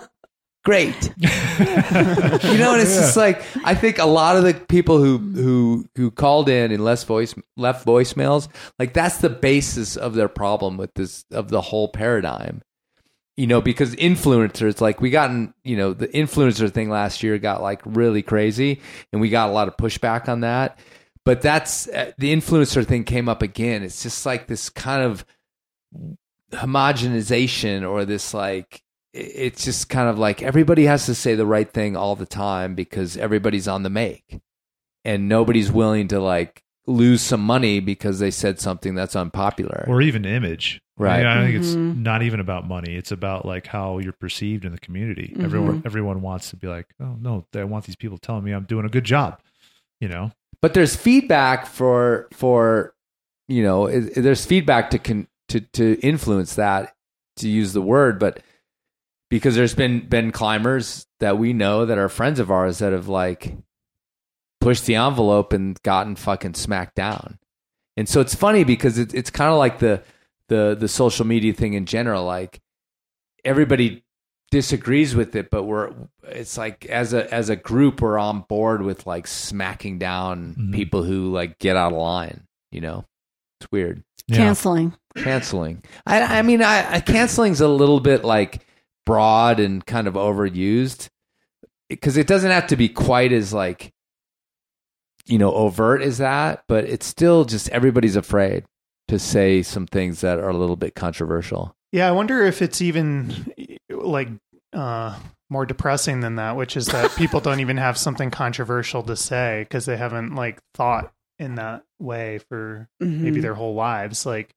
great. you know, and it's just like I think a lot of the people who who who called in and left voice left voicemails, like that's the basis of their problem with this of the whole paradigm. You know, because influencers, like we gotten, you know, the influencer thing last year got like really crazy, and we got a lot of pushback on that. But that's uh, the influencer thing came up again. It's just like this kind of homogenization or this like it's just kind of like everybody has to say the right thing all the time because everybody's on the make and nobody's willing to like lose some money because they said something that's unpopular. or even image. Right. I, mean, I think it's Mhm. not even about money. It's about like how you're perceived in the community. Mhm. Everyone everyone wants to be like, oh no, I want these people telling me I'm doing a good job. You know. but there's feedback for for you know there's feedback to con, to to influence that to use the word but because there's been been climbers that we know that are friends of ours that have like pushed the envelope and gotten fucking smacked down. And so it's funny because it, it's kind of like the the the social media thing in general like everybody disagrees with it but we're it's like as a as a group we're on board with like smacking down mm-hmm. people who like get out of line you know? It's weird. Canceling. canceling. I i mean i, I canceling's a little bit like broad and kind of overused because it doesn't have to be quite as like you know overt as that but it's still just everybody's afraid to say some things that are a little bit controversial Yeah, I wonder if it's even like uh, more depressing than that, which is that people don't even have something controversial to say because they haven't like thought in that way for maybe Mhm. their whole lives. Like,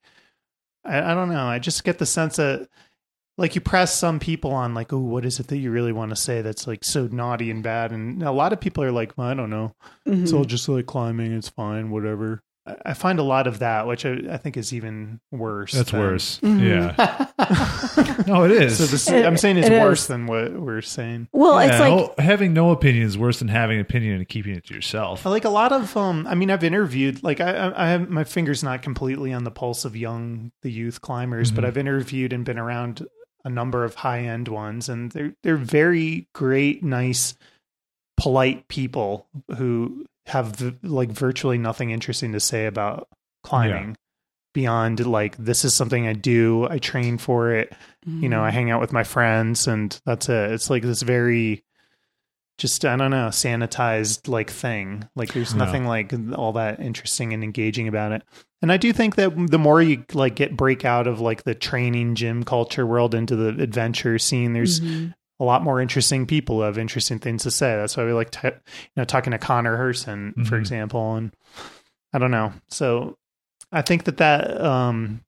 I, I don't know. I just get the sense that like you press some people on like, oh, what is it that you really want to say that's like so naughty and bad? And a lot of people are like, well, I don't know. It's Mhm. all just like climbing. It's fine, whatever. I- I find a lot of that, which I, I think is even worse. That's than- worse. Yeah. no, it is. So this, It- I'm saying it's it worse is. than what we're saying. Well, it's Yeah, like no- having no opinion is worse than having an opinion and keeping it to yourself. Like a lot of, um, I mean, I've interviewed, like I, I, I have my fingers not completely on the pulse of young, the youth climbers, but Mhm. I've interviewed and been around a number of high end ones, and they're they're very great, nice, polite people who have v- like virtually nothing interesting to say about climbing. Beyond like this is something I do, I train for it, you know, I mm-hmm. hang out with my friends, and that's it. It's like this very just I don't know, sanitized like thing. Like there's Yeah. nothing like all that interesting and engaging about it. And I do think that the more you like get break out of like the training gym culture world into the adventure scene, there's Mhm. a lot more interesting people who have interesting things to say. That's why we like t- you know talking to Connor Herson, for Mhm. example, and I don't know. So I think that that um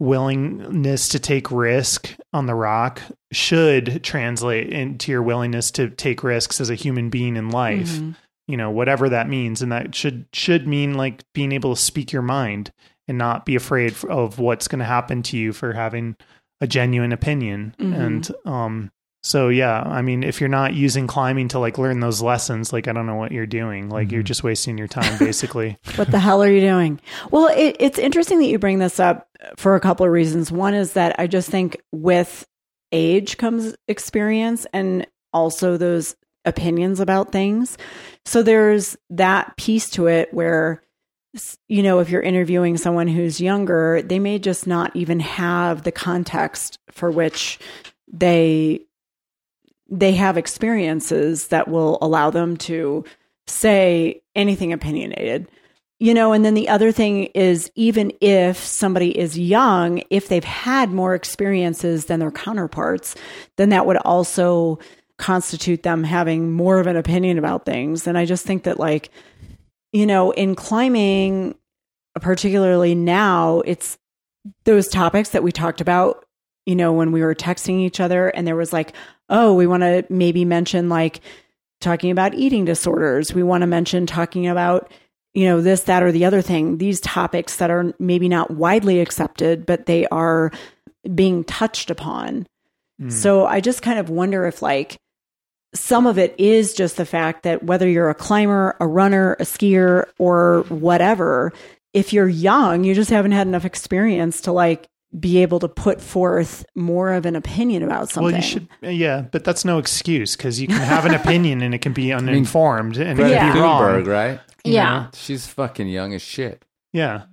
willingness to take risk on the rock should translate into your willingness to take risks as a human being in life Mhm. You know whatever that means and that should should mean like being able to speak your mind and not be afraid of what's going to happen to you for having a genuine opinion Mhm. and um so yeah i mean if you're not using climbing to like learn those lessons like i don't know what you're doing like you're just wasting your time basically what the hell are you doing? Well, it, it's interesting that you bring this up for a couple of reasons. One is that I just think with age comes experience and also those opinions about things. So there's that piece to it where, you know, if you're interviewing someone who's younger, they may just not even have the context for which they they have experiences that will allow them to say anything opinionated. You know, and then the other thing is even if somebody is young, if they've had more experiences than their counterparts, then that would also constitute them having more of an opinion about things. And I just think that like, you know, in climbing, particularly now, it's those topics that we talked about, you know, when we were texting each other and there was like, oh, we want to maybe mention like talking about eating disorders. We want to mention talking about, you know, this, that, or the other thing, these topics that are maybe not widely accepted, but they are being touched upon. Hmm. So I just kind of wonder if like some of it is just the fact that whether you're a climber, a runner, a skier, or whatever, if you're young, you just haven't had enough experience to like be able to put forth more of an opinion about something. well you should yeah but that's no excuse because you can have an opinion and it can be uninformed and it Greta can be Thunberg, wrong right you Yeah. know? she's fucking young as shit yeah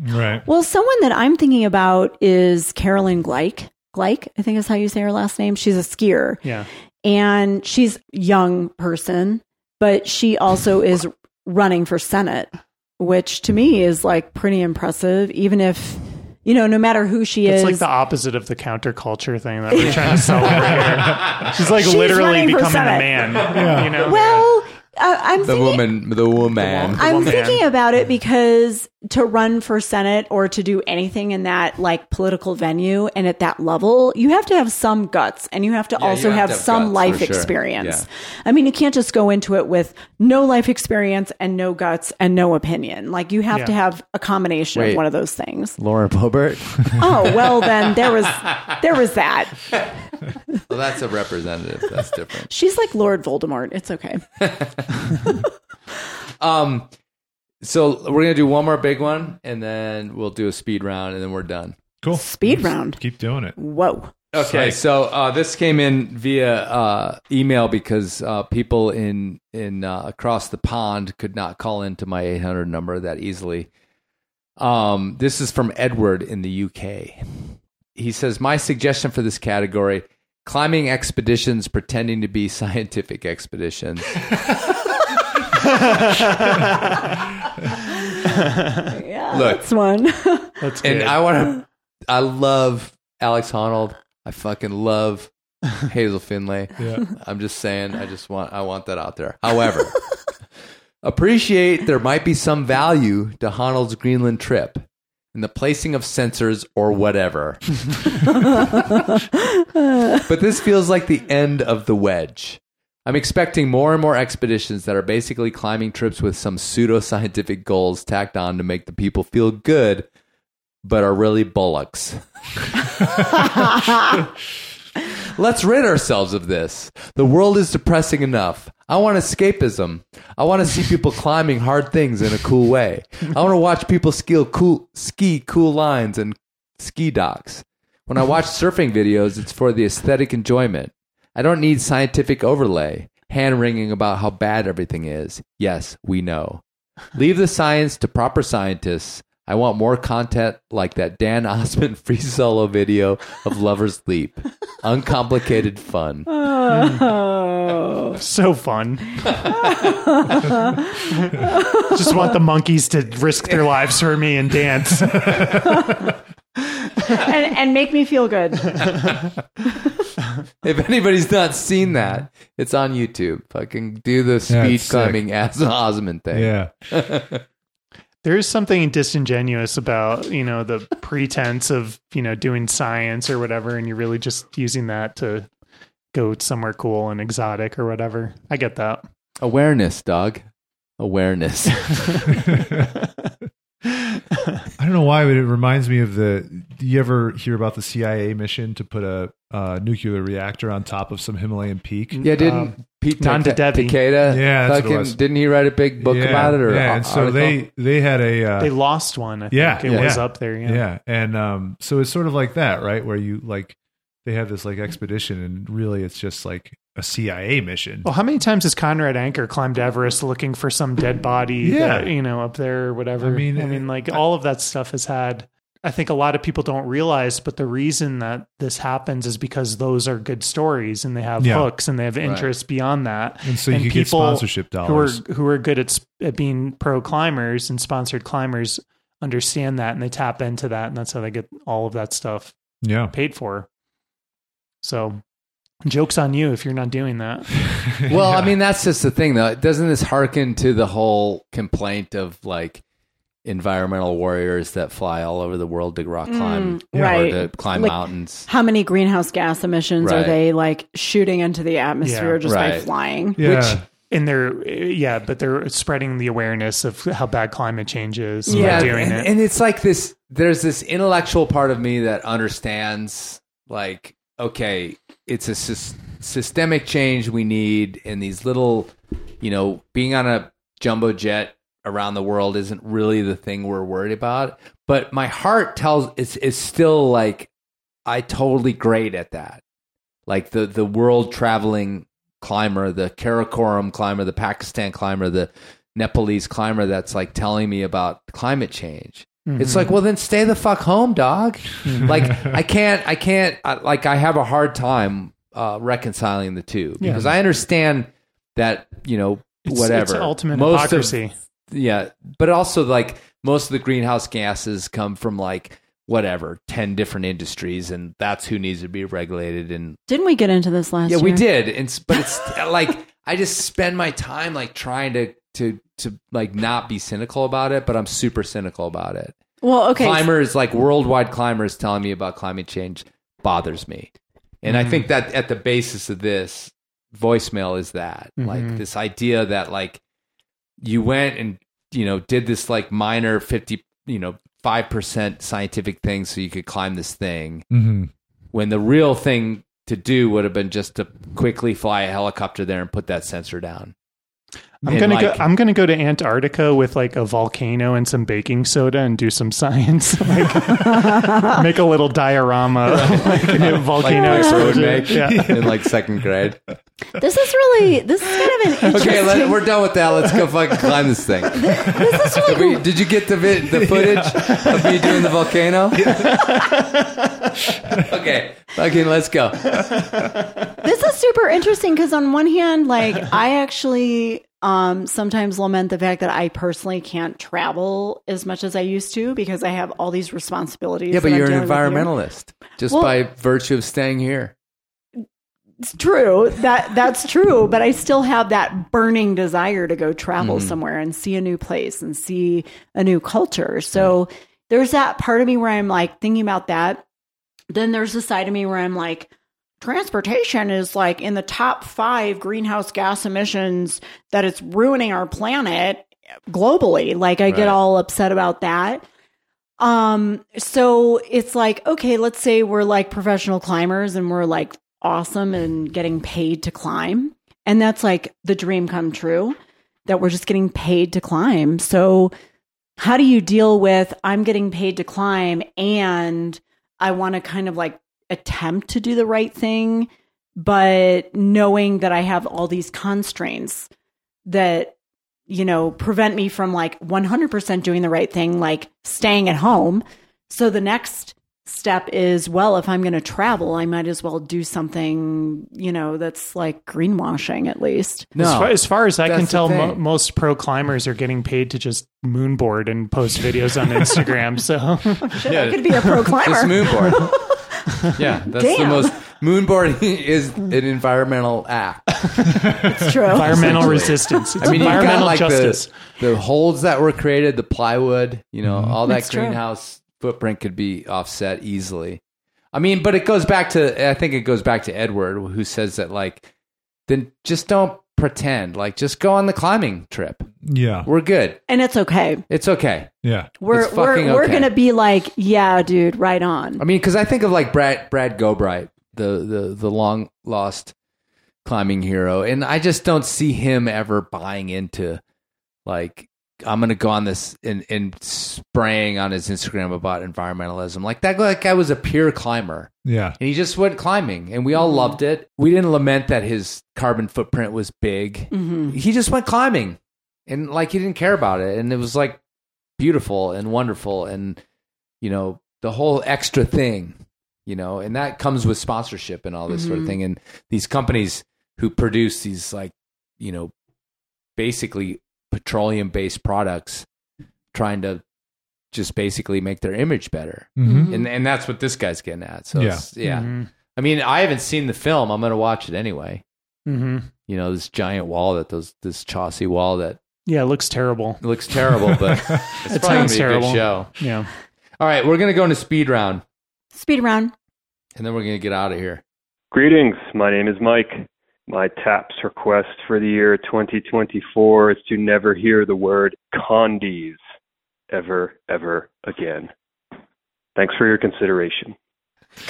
Right. Well, someone that I'm thinking about is Caroline Gleich. Gleich, I think is how you say her last name. She's a skier. yeah and she's a young person, but she also is running for Senate, which to me is like pretty impressive, even if, you know, no matter who she It's is. It's like the opposite of the counterculture thing that we're trying to sell over here. She's like She's literally running becoming the Senate. man. You know? well, I, I'm the thinking, woman, the woman. I'm thinking about it because to run for Senate or to do anything in that like political venue and at that level, you have to have some guts and you have to Yeah, also have have, to have some guts, life sure. experience. Yeah. I mean, you can't just go into it with no life experience and no guts and no opinion. Like you have Yeah. to have a combination Wait. of one of those things. Laura Boebert. Oh, well then there was there was that. well, that's a representative. That's different. She's like Lord Voldemort. It's okay. Um, so we're gonna do one more big one, and then we'll do a speed round, and then we're done. Cool. Speed round. Keep doing it. Whoa. Okay, Psych. so uh, this came in via uh, email because uh, people in in uh, across the pond could not call into my 800 number that easily. Um, this is from Edward in the UK. He says, "My suggestion for this category: climbing expeditions pretending to be scientific expeditions." yeah, Look. that's one. That's and. I want to. I love Alex Honnold. I fucking love Hazel Findlay. Yeah. I'm just saying. I just want. I want that out there. However, appreciate there might be some value to Honnold's Greenland trip in the placing of sensors or whatever. but this feels like the end of the wedge. I'm expecting more and more expeditions that are basically climbing trips with some pseudo scientific goals tacked on to make the people feel good, but are really bullocks. Let's rid ourselves of this. The world is depressing enough. I want escapism. I want to see people climbing hard things in a cool way. I want to watch people cool, ski cool lines and ski docks. When I watch surfing videos, it's for the aesthetic enjoyment. I don't need scientific overlay, hand wringing about how bad everything is. Yes, we know. Leave the science to proper scientists. I want more content like that Dan Osman free solo video of Lover's Leap. Uncomplicated fun. Oh. so fun. Just want the monkeys to risk their lives for me and dance. and, and make me feel good. If anybody's not seen that, it's on YouTube. Fucking do the Yeah, speed it's sick. climbing as Osman thing. Yeah. there is something disingenuous about you know the pretense of you know doing science or whatever and you're really just using that to go somewhere cool and exotic or whatever i get that Awareness, dog. Awareness. I don't know why, but it reminds me of the. Do you ever hear about the CIA mission to put a uh, nuclear reactor on top of some Himalayan peak? Yeah, didn't Um, Pete Nanda Take- Devi. Takeda? Yeah, that's what it fucking- was. Didn't he write a big book yeah, about it? Or yeah, and so article? they they had a uh, they lost one i think yeah, it yeah. was up there yeah, yeah, and um, so it's sort of like that, right? Where you like they have this like expedition, and really it's just like a CIA mission. well how many times has conrad anker climbed everest looking for some dead body Yeah. that, you know up there or whatever I mean, i mean like all of that stuff has had I think a lot of people don't realize, but the reason that this happens is because those are good stories and they have Yeah. hooks and they have interest beyond that. And so you could get sponsorship dollars. who are who are good at, at being pro climbers and sponsored climbers understand that and they tap into that and that's how they get all of that stuff Yeah. paid for. So, jokes on you if you're not doing that. Well, I mean, that's just the thing, though. Doesn't this harken to the whole complaint of like environmental warriors that fly all over the world to rock climb Mm, right. or to climb Like, mountains? How many greenhouse gas emissions are they like shooting into the atmosphere Yeah. just by flying? Yeah. And they're yeah, but they're spreading the awareness of how bad climate change is yeah, by doing and, it. and it's like this. There's this intellectual part of me that understands, like, okay, it's a sys- systemic change we need, and these little, you know, being on a jumbo jet around the world isn't really the thing we're worried about. But my heart tells it's is still like I totally great at that. Like the the world traveling climber, the Karakoram climber, the Pakistan climber, the Nepalese climber that's like telling me about climate change. It's Mhm. like, well, then stay the fuck home, dog. like, I can't, I can't, I, like, I have a hard time uh, reconciling the two Yeah. because I understand that, you know, It's- whatever. it's ultimate Most of- hypocrisy. yeah. But also, like, most of the greenhouse gases come from, like, whatever, 10 different industries, and that's who needs to be regulated. And Didn't we get into this last yeah, year? we did. And, but it's like, I just spend my time like trying to to to like not be cynical about it, but I'm super cynical about it. Well, okay. Climbers like worldwide climbers telling me about climate change bothers me. And I Mhm. think that at the basis of this voicemail is that like Mhm. this idea that like you went and you know did this like minor 50 you know 5% scientific thing so you could climb this thing Mhm. when the real thing to do would have been just to quickly fly a helicopter there and put that sensor down I'm And, gonna like, go. I'm gonna go to Antarctica with like a volcano and some baking soda and do some science. like, make a little diorama, like a volcano like explosion. make Yeah. in like second grade. This is really this is kind of an interesting. Okay, let, we're done with that. Let's go fucking climb this thing. Have we- did you get the vid, the footage of me doing the volcano? okay, fucking let's go. this is super interesting because on one hand, like I actually um sometimes lament the fact that I personally can't travel as much as I used to because I have all these responsibilities. Yeah, but you're an environmentalist just Well- by virtue of staying here. It's true. That that's true, but I still have that burning desire to go travel Mhm. somewhere and see a new place and see a new culture. So there's that part of me where I'm like thinking about that. Then there's the side of me where I'm like transportation is like in the top 5 greenhouse gas emissions that it's ruining our planet globally. Like I get all upset about that. Um, so it's like, okay, let's say we're like professional climbers and we're like awesome and getting paid to climb. And that's like the dream come true that we're just getting paid to climb. So how do you deal with I'm getting paid to climb and I want to kind of like attempt to do the right thing, but knowing that I have all these constraints that you know, prevent me from like 100% doing the right thing, like staying at home. So the next step is, well, if I'm going to travel, I might as well do something, you know, that's like greenwashing at least. as, far, as far as I can tell, mo- most pro climbers are getting paid to just moonboard and post videos on Instagram. So Shit, I could be a pro climber. Just moonboard. yeah, that's the Damn. most. Moonboarding is an environmental act. It's true. Environmental resistance. It's I mean, you've got, environmental like, the- justice. The, holds that were created, the plywood, you know, mm-hmm. all that That's true. greenhouse footprint could be offset easily. I mean, but it goes back to I think it goes back to Edward who says that like then just don't pretend. Like just go on the climbing trip. Yeah. We're good. And it's okay. It's okay. Yeah. We're It's fucking we're we're okay. going to be like, yeah, dude, right on. I mean, because I think of like Brad Brad Gobright, the the the long lost climbing hero, and I just don't see him ever buying into like I'm gonna go on this and and spraying on his Instagram about environmentalism. Like that, that guy was a pure climber. Yeah. And he just went climbing, and we all loved it. We didn't lament that his carbon footprint was big. Mhm. He just went climbing, and like he didn't care about it, and it was like beautiful and wonderful, and you know the whole extra thing, you know, and that comes with sponsorship and all this sort of Mhm. thing, and these companies who produce these like you know basically petroleum based products, trying to just basically make their image better, Mhm. and and that's what this guy's getting at. So Yeah. it's, yeah. Mhm. I mean, I haven't seen the film. I'm going to watch it anyway. Mhm. You know, this giant wall that those this Chaucy wall that yeah, it looks terrible. looks terrible, but it's It probably going sounds to be a terrible. good show. Yeah. All right, we're going to go into speed round, Speed round. and then we're going to get out of here. Greetings. My name is Mike. My TAPS request for the year 2024 is to never hear the word condies ever, ever again. Thanks for your consideration.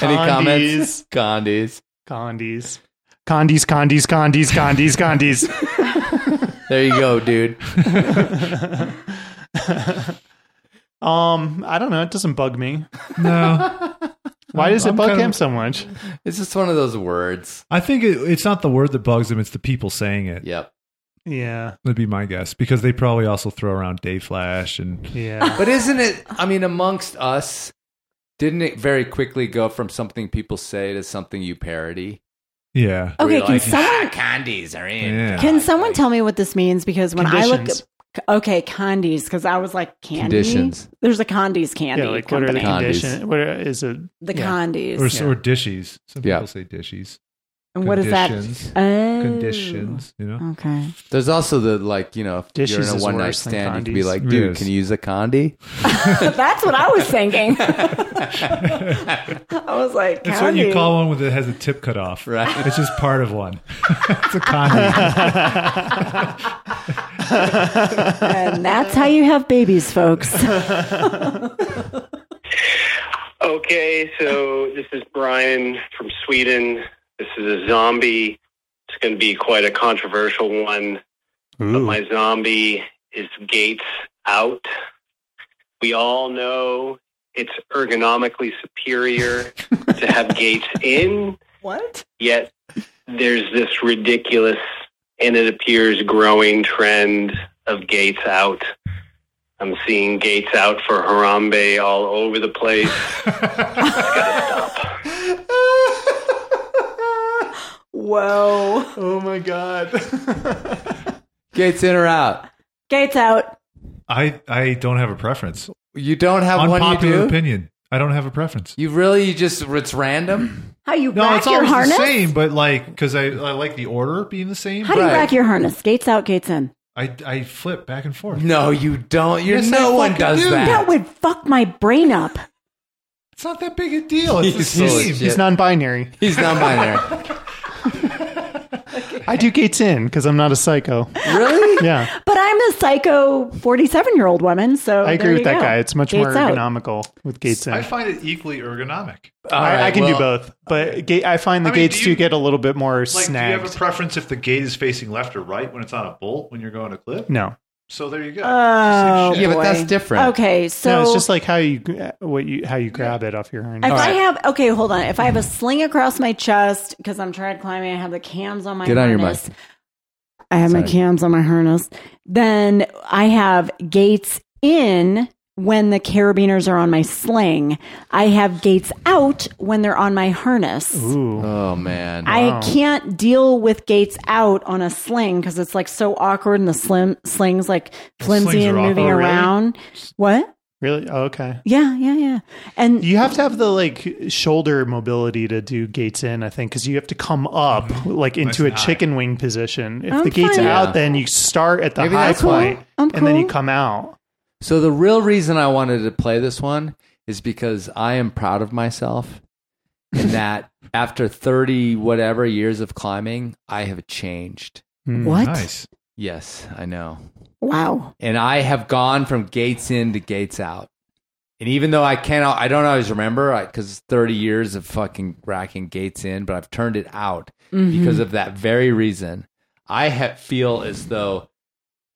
Any comments? Condies. Condies. Condies, condies, condies, condies, condies. There you go, dude. um, I don't know. It doesn't bug me. No. Why does it I'm bug kind of- him so much? It's just one of those words. I think it, it's not the word that bugs him; it's the people saying it. Yep. Yeah. Would be my guess because they probably also throw around day flash and Yeah. But isn't it? I mean, amongst us, didn't it very quickly go from something people say to something you parody? yeah. Okay, you're can like, someone- "Ah, candies are in? Yeah. Can someone tell me what this means? Because when I look Conditions. Up, okay, condies, because I was like, candy? Conditions. There's a condies candy yeah, like what are the company. Condies. conditions? What are- is it? the yeah. condies. or, or dishies. Some Yeah. people say dishies. And what is that? Conditions. Oh. Conditions, you know. Okay. There's also the like, you know, if Dishes you're in a one night worse than stand, you can be condies. like, dude, Yes. can you use a condi? That's what I was thinking. I was like, That's what you "Candy." call one with it has a tip cut off. Right. It's just part of one. it's a condom. and that's how you have babies, folks. Okay, so this is Brian from Sweden. This is a zombie. It's going to be quite a controversial one. But my zombie is Gates out. We all know it's ergonomically superior to have Gates in. What? Yet there's this ridiculous and it appears growing trend of Gates out. I'm seeing Gates out for Harambe all over the place. Whoa. Oh my god. Gates in or out? Gates out. I I don't have a preference. You don't have one you Unpopular do? opinion. I don't have a preference. You really you just it's random? How you No, rack it's your always harness? the same, but like because I, I like the order being the same. How do you rack your harness? Gates out, gates in. I I flip back and forth. No, you don't. You're Yes, no one fucking does do. that. That would fuck my brain up. It's not that big a deal. It's He's the full of same. shit. He's non-binary. He's non-binary. I do gates in because I'm not a psycho. really? Yeah, But I'm a psycho 47 year old woman, so I agree with that go. guy. It's much Gates more out. ergonomical with gates in. I find it equally ergonomic. All I, I can well- do both, but ga- I find the I mean, gates do do get a little bit more Like, do you snagged. have a preference if the gate is facing left or right when it's on a bolt when you're going to clip? no, So there you go. Oh, Yeah, but that's different. Okay, so no, it's just like how you what you how you grab it off your harness. if I have okay, hold on. If I have a sling across my chest because I'm trad climbing, I have the cams on my Get on your harness. mic. I have my cams on my harness. Then I have gates in when the carabiners are on my sling. I have gates out when they're on my harness. Ooh, Oh man. I can't deal with gates out on a sling because it's like so awkward and the slim slings like flimsy slings and moving awkward. Really? around. What? really? Oh, okay. Yeah, yeah, yeah. And You have to have the like shoulder mobility to do gates in, I think, because you have to come up mm-hmm. like into a and high. chicken wing position. If I'm the gates fine. out, Yeah. then you start at the Maybe high that's cool. point, I'm and then you come out. So the real reason I wanted to play this one is because I am proud of myself in that after 30 whatever years of climbing, I have changed. Hmm. what? Nice. Yes, I know. Wow. And I have gone from gates in to gates out. And even though I can't, I don't always remember because 30 years of fucking racking gates in, but I've turned it out Mm-hmm. because of that very reason. I ha- feel as though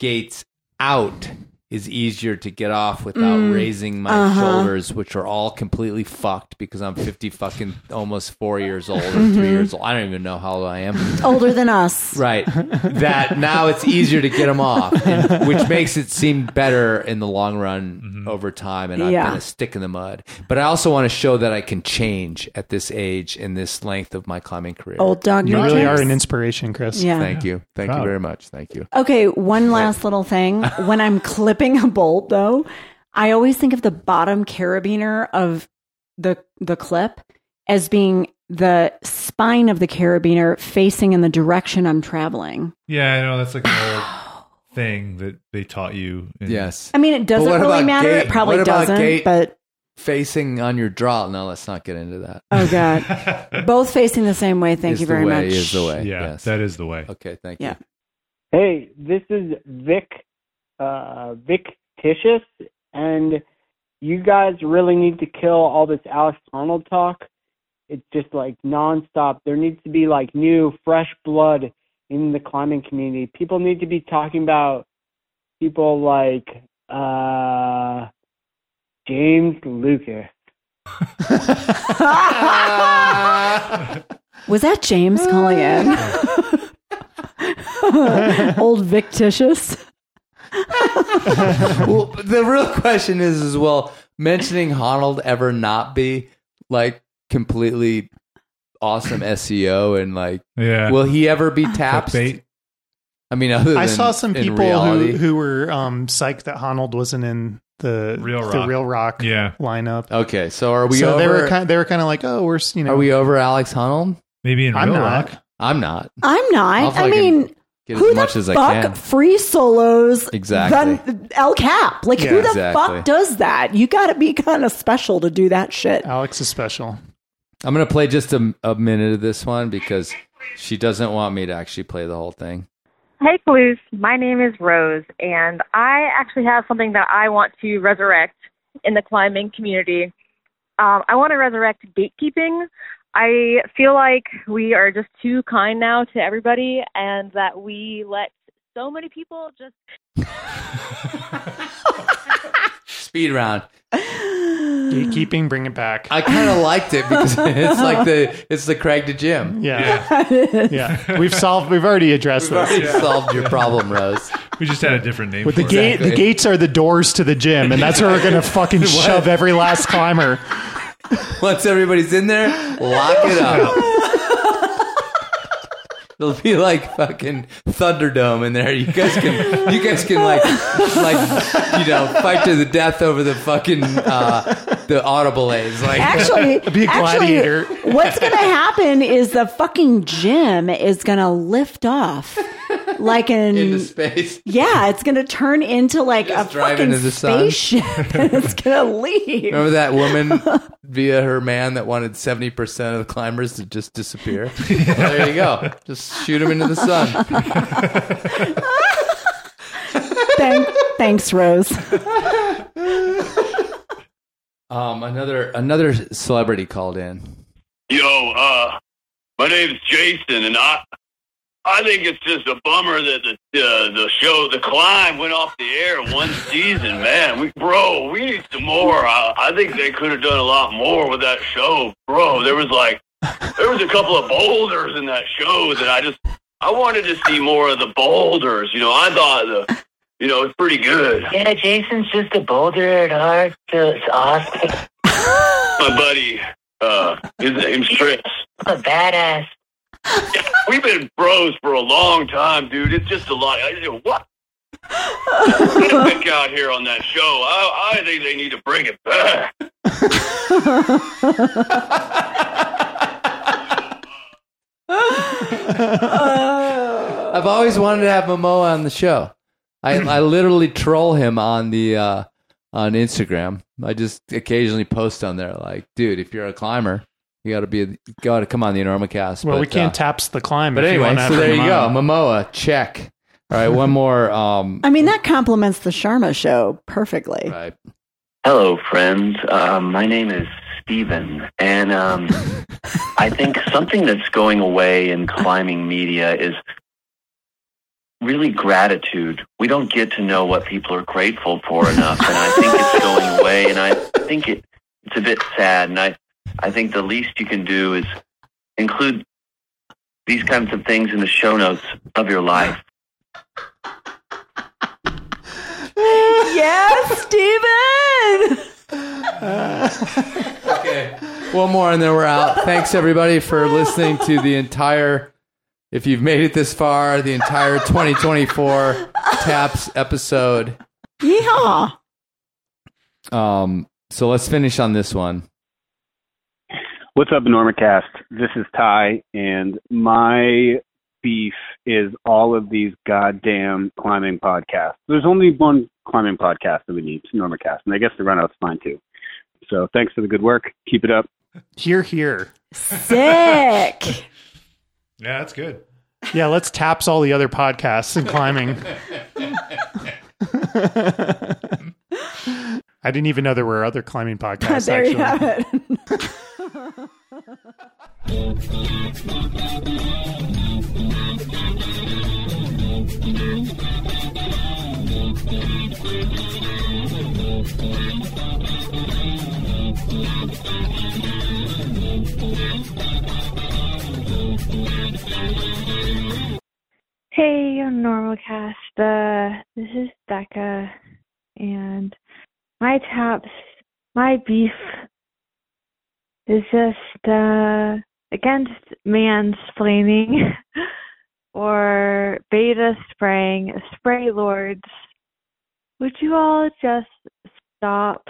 gates out is easier to get off without Mm, raising my uh-huh. shoulders, which are all completely fucked because I'm 50 fucking almost four years old or Mm-hmm. three years old. I don't even know how old I am. Older than us. Right. That now it's easier to get them off, and, which makes it seem better in the long run over time. And I've Yeah. been a stick in the mud. But I also want to show that I can change at this age in this length of my climbing career. Old dog. You really are an inspiration, Chris. Yeah. Thank you. Thank you very much. Thank you. Okay, one last little thing. When I'm clipping a bolt, though, I always think of the bottom carabiner of the the clip as being the spine of the carabiner facing in the direction I'm traveling. Yeah, I know that's like an old thing that they taught you. in- Yes. I mean, it doesn't what really about matter. gate- it probably what about doesn't, gate- but Facing on your draw. No, let's not get into that. oh god, both facing the same way. Thank Is you the very way, much. Is the way. Yeah, Yes. that is the way. Okay. Thank Yeah. you. Hey, this is Vic, uh, Vic Titius, and you guys really need to kill all this Alex Honnold talk. It's just like nonstop. There needs to be like new, fresh blood in the climbing community. People need to be talking about people like uh, James Lucas. Was that James calling in? Old Victitious. well, the real question is, as well, mentioning Honnold ever not be like completely awesome SEO and like, Yeah. will he ever be tapped? Clickbait. I mean, other I saw some in people reality. who, who were um, psyched that Honnold wasn't in the Reel the Rock. reel rock Yeah. lineup. Okay, so are we so over? they were kind they were kind of like, oh, we're s- you know, are we over Alex Honnold? Maybe in I'm real not. rock. I'm not. I'm not. I'll I fucking mean, get who as the much as I fuck can. free solos? Exactly. Then El Cap. Like, Yeah, who the exactly. fuck does that? You got to be kind of special to do that shit. Alex is special. I'm gonna play just a, a minute of this one because she doesn't want me to actually play the whole thing. Hey, Blues. My name is Rose, and I actually have something that I want to resurrect in the climbing community. Um, I want to resurrect gatekeeping. I feel like we are just too kind now to everybody, and that we let so many people just. Speed round. Gatekeeping, bring it back. I kind of liked it because it's like the it's the Crag to Gym. Yeah. Yeah. We've solved, we've already addressed We've already this. solved your problem, Rose. We just had a different name. With the for gate, it. the gates are the doors to the gym, and that's where we're gonna fucking shove every last climber. Once everybody's in there, lock it up. It'll be like fucking Thunderdome in there. You guys can, you guys can like, like, you know, fight to the death over the fucking uh, the auto belays. Like, Actually, be a gladiator. actually, what's going to happen is the fucking gym is going to lift off like an into space. yeah, it's going to turn into like a drive fucking into the sun. spaceship, and it's going to leave. Remember that woman via her man that wanted seventy percent of the climbers to just disappear? Well, there you go. Just shoot them into the sun. Thank, thanks, Rose. Um, another another celebrity called in. Yo, uh, my name's Jason, and I, I think it's just a bummer that the uh, the show, the climb, went off the air in one season. Man, we, bro, we need some more. I, I think they could have done a lot more with that show, bro. There was like, there was a couple of boulders in that show that I just, I wanted to see more of the boulders. You know, I thought the, you know, it's pretty good. Yeah, Jason's just a boulder at heart, so it's awesome. My buddy, uh, his name's Chris. A badass. We've been bros for a long time, dude. It's just a lot. I, you know, what? Get a pick out here on that show. I, I think they need to bring it back. I've always wanted to have Momoa on the show. I, I literally troll him on the uh, on Instagram. I just occasionally post on there like, dude, if you're a climber, you got to be got to come on the Enormocast. Well, But, we can't uh, taps the climb. but anyway, so there you go. Momoa, check. All right, one more. Um, I mean, that complements the Sharma show perfectly. Right. Hello, friends. Um, my name is Steven, and um, I think something that's going away in climbing media is really gratitude. We don't get to know what people are grateful for enough, and I think it's going away, and I think it, it's a bit sad, and I, I think the least you can do is include these kinds of things in the show notes of your life. yes, Steven! okay. One more and then we're out. Thanks everybody for listening to the entire if you've made it this far, the entire 2024 Taps episode. Yeehaw! Um so let's finish on this one. What's up, Normacast? This is Ty, and my beef is all of these goddamn climbing podcasts. There's only one climbing podcast that we need, it's Normacast, and I guess the runout's fine too. So thanks for the good work. Keep it up. Here, here. Sick. Yeah, that's good. Yeah, let's taps all the other podcasts and climbing. I didn't even know there were other climbing podcasts. there you actually. have Hey, Normalcast. Uh, this is Becca, and my taps, my beef is just uh, against mansplaining or beta spraying. Spray lords, would you all just stop?